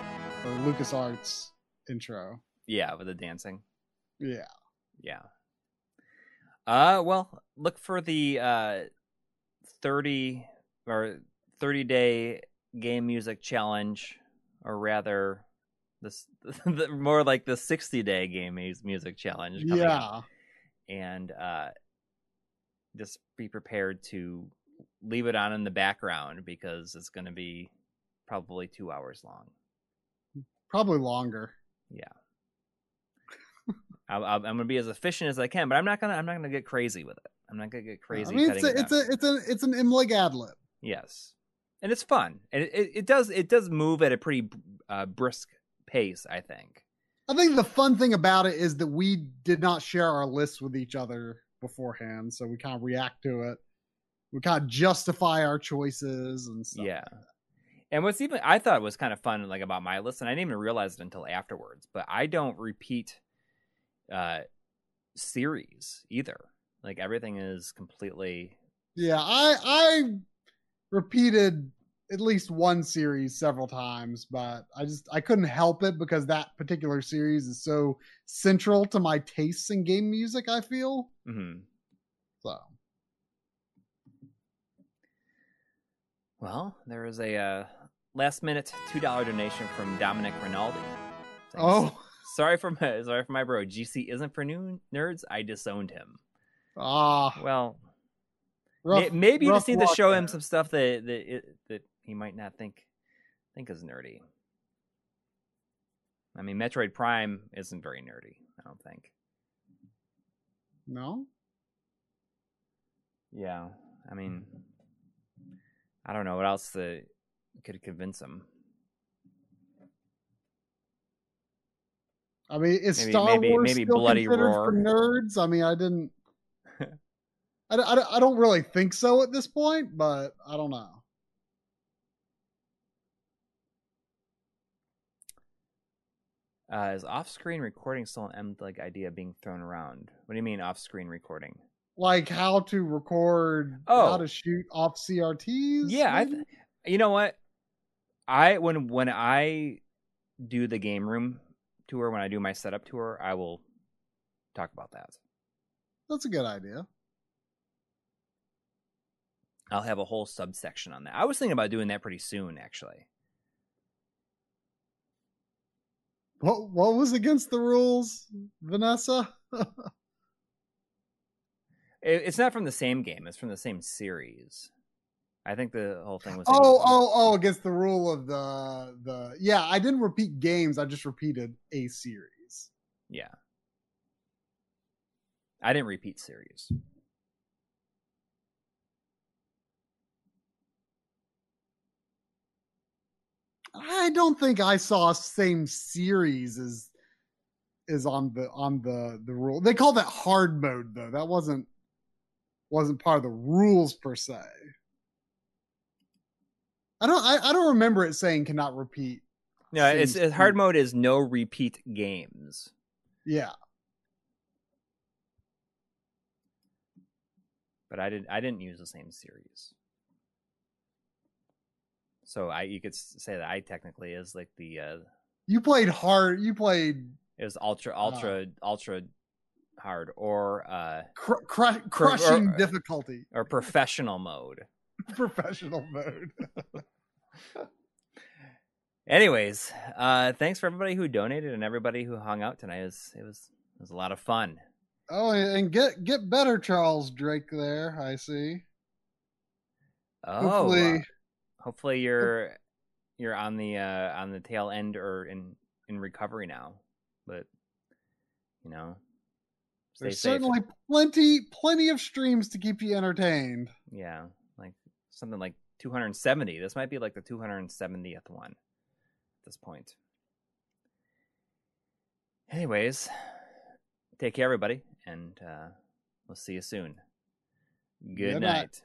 or LucasArts intro. Yeah, with the dancing. Yeah. Yeah. Uh well, look for the uh 30 or 30 day game music challenge or rather this the, more like the 60 day game music challenge coming up. Yeah. and uh just be prepared to leave it on in the background because it's going to be probably 2 hours long. Probably longer. Yeah. I'll, I'll, I'm gonna be as efficient as I can, but I'm not gonna. I'm not gonna get crazy with it. I'm not gonna get crazy. I mean, it's a, it it's a it's a it's an MLiG ad lib. yes, and it's fun, and it, it, it does it does move at a pretty uh, brisk pace. I think. I think the fun thing about it is that we did not share our lists with each other beforehand, so we kind of react to it. We kind of justify our choices and stuff. Yeah. And what's even I thought was kind of fun, like about my list, and I didn't even realize it until afterwards. But I don't repeat uh series either. Like everything is completely Yeah, I I repeated at least one series several times, but I just I couldn't help it because that particular series is so central to my tastes in game music. I feel mhm. so. Well, there is a uh, last minute two dollar donation from Dominic Rinaldi. Thanks. Oh, sorry for my sorry for my bro. GC isn't for new nerds. I disowned him. ah, Well, rough- may- maybe you just need to show him some stuff that that it, that he might not think think is nerdy. I mean, Metroid Prime isn't very nerdy. I don't think. No, Yeah, I mean, I don't know what else to, could convince him. I mean, is Maybe- Star maybe- Wars maybe still Bloody considered Roar. for nerds? I mean, I didn't. I, don't- I, I don't really think so at this point, but I don't know. Uh, is off-screen recording still an MLiG idea being thrown around? What do you mean off-screen recording? Like how to record, Oh. how to shoot off CRTs. Yeah, I th- you know what? I when when I do the game room tour, when I do my setup tour, I will talk about that. that's a good idea. I'll have a whole subsection on that. I was thinking about doing that pretty soon, actually. What what was against the rules, Vanessa? It, it's not from the same game; it's from the same series. I think the whole thing was. oh, oh, oh, against the rule of the the yeah. I didn't repeat games. I just repeated a series. yeah. I didn't repeat series. I don't think I saw same series as is on the on the the rule. They call that hard mode though. That wasn't wasn't part of the rules per se. I don't I, I don't remember it saying cannot repeat. No, it's, it's hard mode is no repeat games. Yeah. but I didn't. I didn't use the same series. So I, you could say that I technically is like the. Uh, You played hard. You played it was ultra, ultra, ultra hard, or uh, cr- cru- crushing or- difficulty, or professional mode. professional mode. Anyways, uh, thanks for everybody who donated and everybody who hung out tonight. It was it was, it was a lot of fun. Oh, and get get better, Charles Drake. There, I see. Oh, Hopefully, uh, hopefully you're you're on the uh, on the tail end or in in recovery now. But you know, stay there's safe. certainly plenty plenty of streams to keep you entertained. Yeah, like something like 270. This might be like the 270th one at this point. Anyways, take care, everybody, and uh, we'll see you soon. Good, Good night. night.